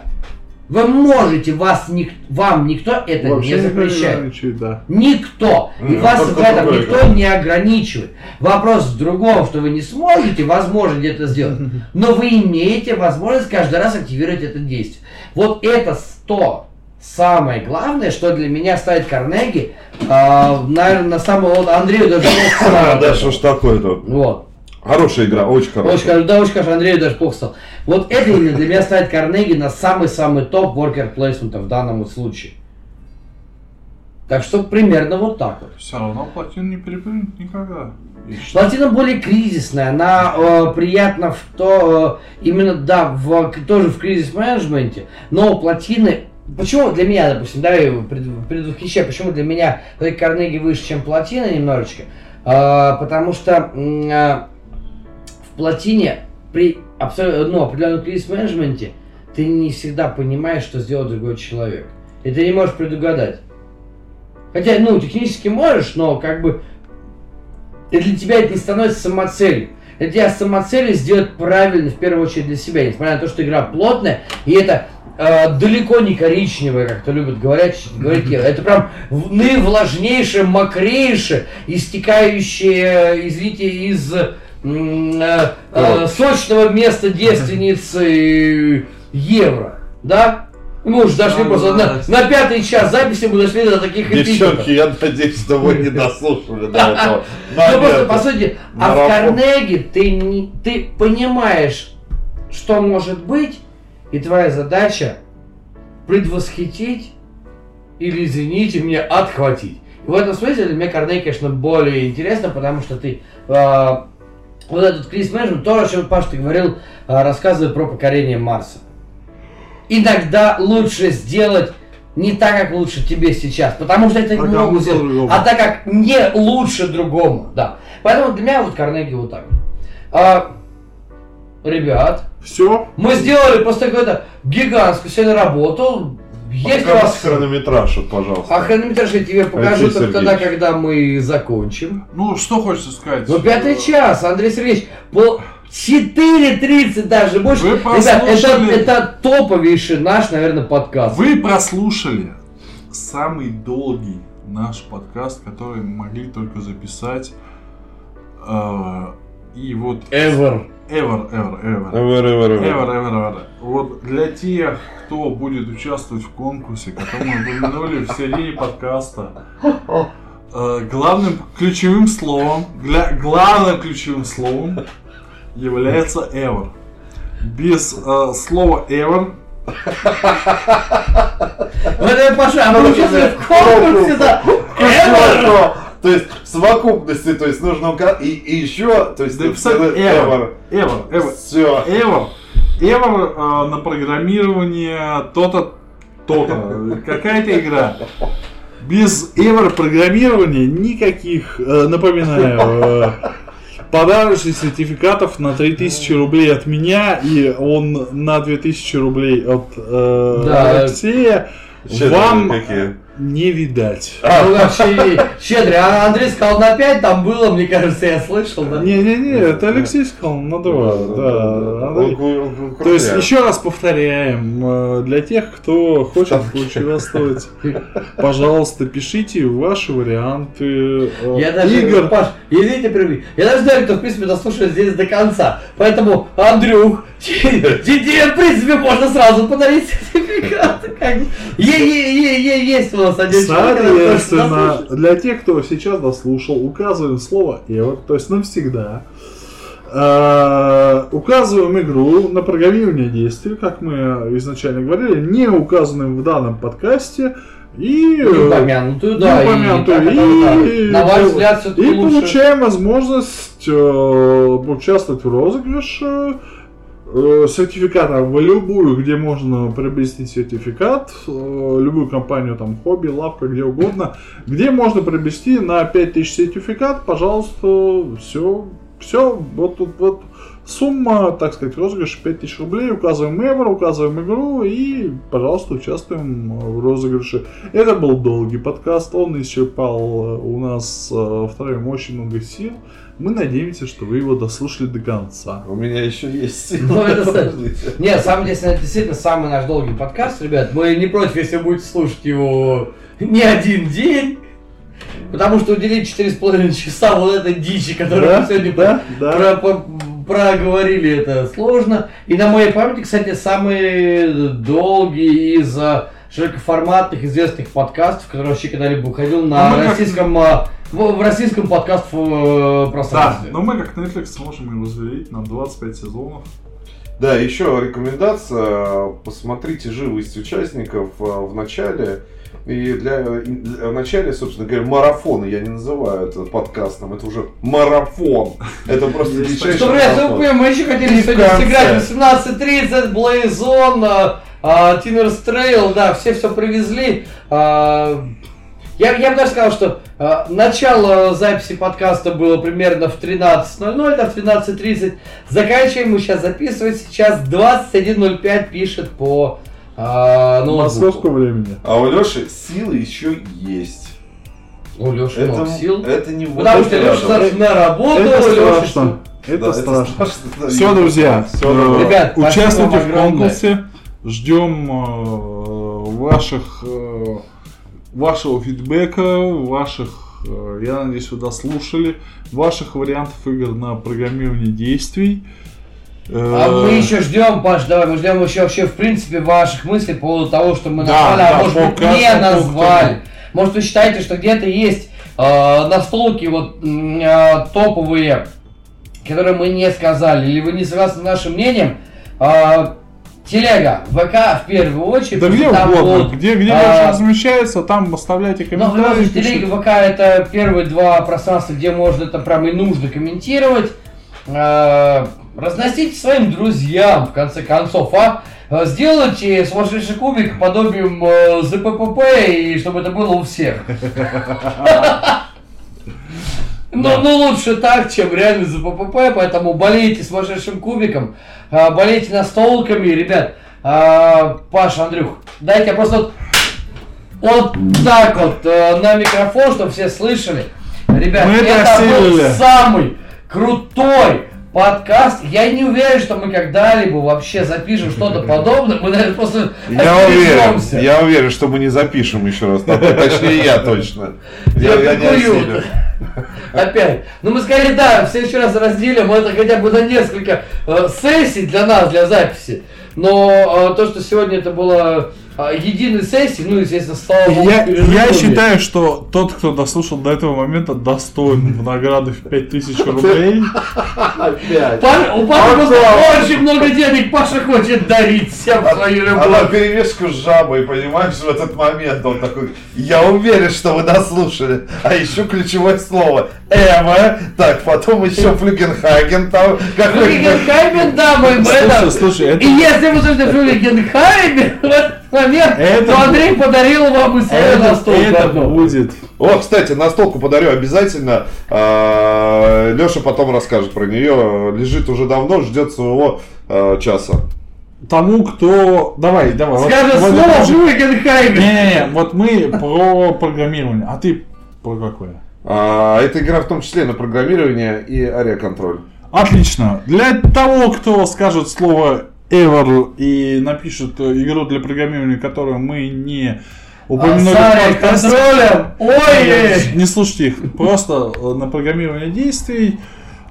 Вы можете, вас ник, вам никто это Вообще не запрещает. Не да. Никто. И mm, вас в этом никто не ограничивает. Вопрос в другом, что вы не сможете, возможно, где-то сделать. Но вы имеете возможность каждый раз активировать это действие. Вот это 100 самое главное, что для меня ставит Карнеги, э, наверное, на самого вот Андрею даже плохо Да, что ж такое-то? Вот. Хорошая игра, очень хорошая. Очень, да, очень хорошая, Андрею даже плохо стал. Вот это именно для меня ставит Карнеги на самый-самый топ worker placement в данном случае. Так что примерно вот так вот. Все равно плотину не перепрыгнет никогда. Плотина более кризисная, она э, приятна в то, э, именно, да, в, тоже в кризис менеджменте, но плотины Почему для меня, допустим, давай предвосхищаю, почему для меня Карнеги выше, чем плотина немножечко? А, потому что а, в плотине при абсолютно, ну, определенном кризис-менеджменте ты не всегда понимаешь, что сделал другой человек. И ты не можешь предугадать. Хотя, ну, технически можешь, но как бы и для тебя это не становится самоцелью. Для тебя самоцелью сделать правильно, в первую очередь для себя, несмотря на то, что игра плотная, и это э, далеко не коричневое, как то любят говорить, говорить это прям наивлажнейшее, мокрейшее, истекающее, извините, из э, э, сочного места девственницы евро, да? Мы уже дошли а, просто да. на, на пятый час записи мы дошли до таких Девчонки, я надеюсь, что вы не дослушали до этого. Ну просто, по сути, а в Карнеге ты, ты понимаешь, что может быть, и твоя задача предвосхитить или, извините меня, отхватить. И в этом смысле для меня Корней, конечно, более интересно, потому что ты э, вот этот кризис менеджмент, то, о чем Паш ты говорил, э, рассказывая про покорение Марса. Иногда лучше сделать не так, как лучше тебе сейчас, потому что это не могут сделать, а так, как не лучше другому. Да. Поэтому для меня вот Карнеги вот так. А, ребят, все. Мы сделали просто какую-то гигантскую сегодня работу. Есть у вас хронометраж, вот, пожалуйста. А хронометраж я тебе покажу только тогда, когда мы закончим. Ну, что хочется сказать? Ну, пятый час, Андрей Сергеевич. Пол... 4.30 даже больше. Вы Ребят, это, это топовейший наш, наверное, подкаст. Вы прослушали самый долгий наш подкаст, который мы могли только записать. Э, и вот... Ever. Ever, ever, ever. Ever, ever, ever. Ever, ever, ever. Вот для тех, кто будет участвовать в конкурсе, который мы упомянули в серии подкаста, Э, главным ключевым словом, для, главным ключевым словом является ever. Без э, слова ever Вот это Паша, а мы участвуем в конкурсе, да. Ever! То есть в совокупности, то есть нужно указать, и, и еще, то есть Написать ever. Ever. Ever. Все. Ever. Ever э, на программирование то-то, то-то. Какая-то игра. Без Ever программирования никаких, э, напоминаю, э, подарочных сертификатов на 3000 рублей от меня и он на 2000 рублей от э, Да. Алексея. Вам какие. Не видать. Ну, вообще щедрый. А Андрей сказал на 5, там было, мне кажется, я слышал, да? Не-не-не, это Алексей сказал на два. Да, То есть, еще раз повторяем, э, для тех, кто хочет участвовать, пожалуйста, пишите ваши варианты э, Я даже, игр. Паш, извините, прерви. Я даже знаю, кто, в принципе, дослушает здесь до конца. Поэтому, Андрюх, тебе, в принципе, можно сразу подарить сертификат. Есть у нас один Соответственно, для тех, кто сейчас дослушал, указываем слово ever, то есть навсегда. Э, Указываем игру на программирование действий, как мы изначально говорили, не указанным в данном подкасте. И, Не э, упомянутую, да. не и упомянутую, так это, и- да. На ваш взгляд, И лучше. получаем возможность э, участвовать в розыгрыше э, сертификата в любую, где можно приобрести сертификат, э, любую компанию, там, хобби, лавка, где угодно, где можно приобрести на 5000 сертификат, пожалуйста, все, все, вот тут вот сумма, так сказать, розыгрыш 5000 рублей, указываем евро, указываем игру и, пожалуйста, участвуем в розыгрыше. Это был долгий подкаст, он исчерпал э, у нас втроем очень много сил. Мы надеемся, что вы его дослушали до конца. У меня еще есть Ну, это с- Подождите. Нет, самом деле, это действительно самый наш долгий подкаст, ребят. Мы не против, если вы будете слушать его не один день. Потому что уделить 4,5 часа вот этой дичи, которую мы сегодня да, да. про- по- проговорили, это сложно. И на моей памяти, кстати, самый долгий из а, широкоформатных известных подкастов, который вообще когда-либо выходил на А как- российском, а, в, в российском подкаст э, Да, пространстве. но мы как Netflix можем его разделить на 25 сезонов. Да, еще рекомендация. Посмотрите живость участников э, в начале. И для, для- в начале, собственно говоря, марафона, я не называю это подкастом, это уже марафон. Это просто дичайший Что, блядь, марафон. мы еще хотели сегодня сыграть 18.30, Blazon, а, а, Tinner's Trail, да, все все привезли. Я, я бы даже сказал, что а, начало записи подкаста было примерно в 13.00, да, в 13.30. Заканчиваем мы сейчас записывать. Сейчас 21.05 пишет по а, ноутбуку. Московского времени. А у Леши силы еще есть. У Леши Это, много сил. это не Потому что это Леша на работу, Это Леша страшно. Это Да, страшно. да, Все, друзья, э, давай. Ребят, участвуйте в конкурсе. Ждем э, ваших э, вашего фидбэка, ваших, э, я надеюсь, вы дослушали, ваших вариантов игр на программирование действий. А Э, мы еще ждем, Паш, давай, мы ждем еще вообще, в принципе, ваших мыслей по поводу того, что мы Да, назвали, да, а может по быть не назвали. Может вы считаете, что где-то есть э, настолки вот э, топовые, которые мы не сказали, или вы не согласны с нашим мнением, э, телега, ВК в первую очередь. Да где там угодно, вот, где, где а, размещается, там оставляйте ну, комментарии. телеге пишите. ВК это первые два пространства, где можно это прям и нужно комментировать. Э, Разносите своим друзьям, в конце концов, а Э, сделайте сумасшедший кубик подобием э, ЗППП, и чтобы это было у всех. Ну, ну лучше так, чем реально за ППП, поэтому болейте сумасшедшим кубиком, э, болейте настолками, ребят. Э, Паша, Андрюх, дайте я просто вот, вот так вот э, на микрофон, чтобы все слышали. Ребят, Мы это это был самый крутой подкаст. Я не уверен, что мы когда-либо вообще запишем что-то подобное. Мы, наверное, просто Я уверен, я уверен, что мы не запишем еще раз. То- Точнее, я точно. Я, Я я не осилю. Опять. Ну мы скорее да, в следующий раз разделим это хотя бы на несколько э, сессий для нас, для записи. Но э, то, что сегодня это было а, единой сессии, ну, естественно, слава богу, Я, я считаю, что тот, кто дослушал до этого момента, достоин в награды в 5000 рублей. Опять. Па- У Паши просто очень много денег, Паша хочет дарить всем свою Она любовь. перевешку с жабой, понимаешь, в этот момент он такой, я уверен, что вы дослушали. А еще ключевое слово Эва, так, потом еще Флюгенхаген там какой-то. Флюгенхаймен, да, Слушай, это... слушай, это... И если вы слышите этот момент, Это- то Андрей подарил вам и свою Это, настолку это одну. будет. О, кстати, настолку подарю обязательно. Леша потом расскажет про нее. Лежит уже давно, ждет своего э, часа. Тому, кто... Давай, давай. вот- Скажет вот слово Флюгенхаймен. Не-не-не, вот мы про программирование, а ты про какое? А, это игра в том числе на программирование и ариаконтроль. Отлично. Для того, кто скажет слово ever и напишет э, игру для программирования, которую мы не упомянули А, контролем. Ой! Не слушайте их, просто э, на программирование действий.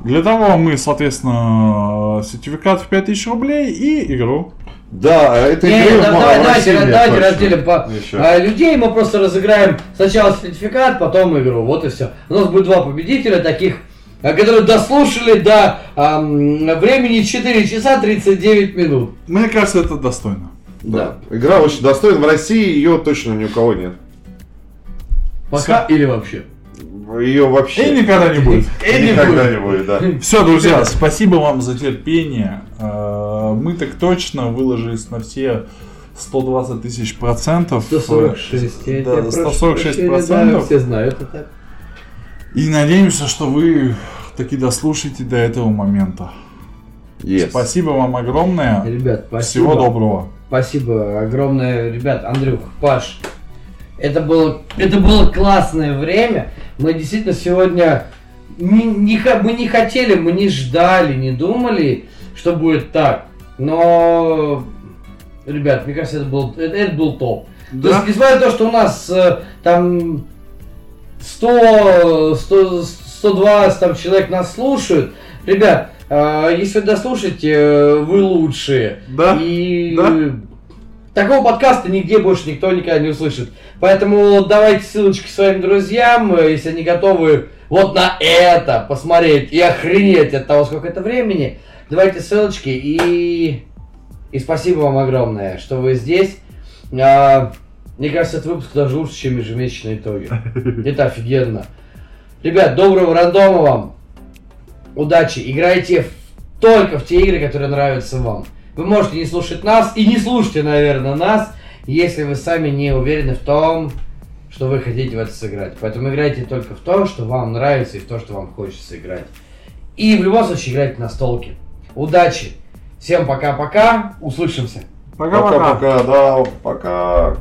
Для того мы, соответственно, э, сертификат в 5000 рублей и игру. Да, это Не, игры да- давай, в давайте, давайте разделим по а, людей. Мы просто разыграем сначала сертификат, потом игру. Вот и все. У нас будет два победителя таких, которые дослушали до ам, времени 4 часа 39 минут. Мне кажется, это достойно. Да. Игра очень достойна. В России ее точно ни у кого нет. Пока или вообще. Ее вообще И никогда не будет. И никогда не будет, да. Все, друзья, спасибо вам за терпение. Э, Мы так точно выложились на все 120 тысяч процентов. 146. Я Да, тебя прошу 146 прощения, да, процентов. Все знают это. И надеемся, что вы таки дослушаете до этого момента. Yes. Спасибо вам огромное. Ребят, спасибо. Всего доброго. Спасибо огромное, ребят, Андрюх, Паш. Это было, это было классное время. Мы действительно сегодня не, не мы не хотели, мы не ждали, не думали, что будет так. Но, ребят, мне кажется, это был, это, это был топ. То есть, несмотря на то, что у нас э, там 100, 100, 120 там, человек нас слушают, ребят, э, если дослушаете, э, вы лучшие. Да? И Да. такого подкаста нигде больше никто никогда не услышит. Поэтому давайте ссылочки своим друзьям, э, если они готовы вот на это посмотреть и охренеть от того, сколько это времени. Давайте ссылочки и... И спасибо вам огромное, что вы здесь. А, мне кажется, этот выпуск даже лучше, чем ежемесячные итоги. Это офигенно. Ребят, доброго рандома вам. Удачи. Играйте в- только в те игры, которые нравятся вам. Вы можете не слушать нас и не слушайте, наверное, нас, если вы сами не уверены в том, что вы хотите в это сыграть. Поэтому играйте только в то, что вам нравится и в то, что вам хочется играть. И в любом случае играйте на столке. Удачи. Всем пока-пока. Услышимся. Пока-пока. Пока-пока, да, пока.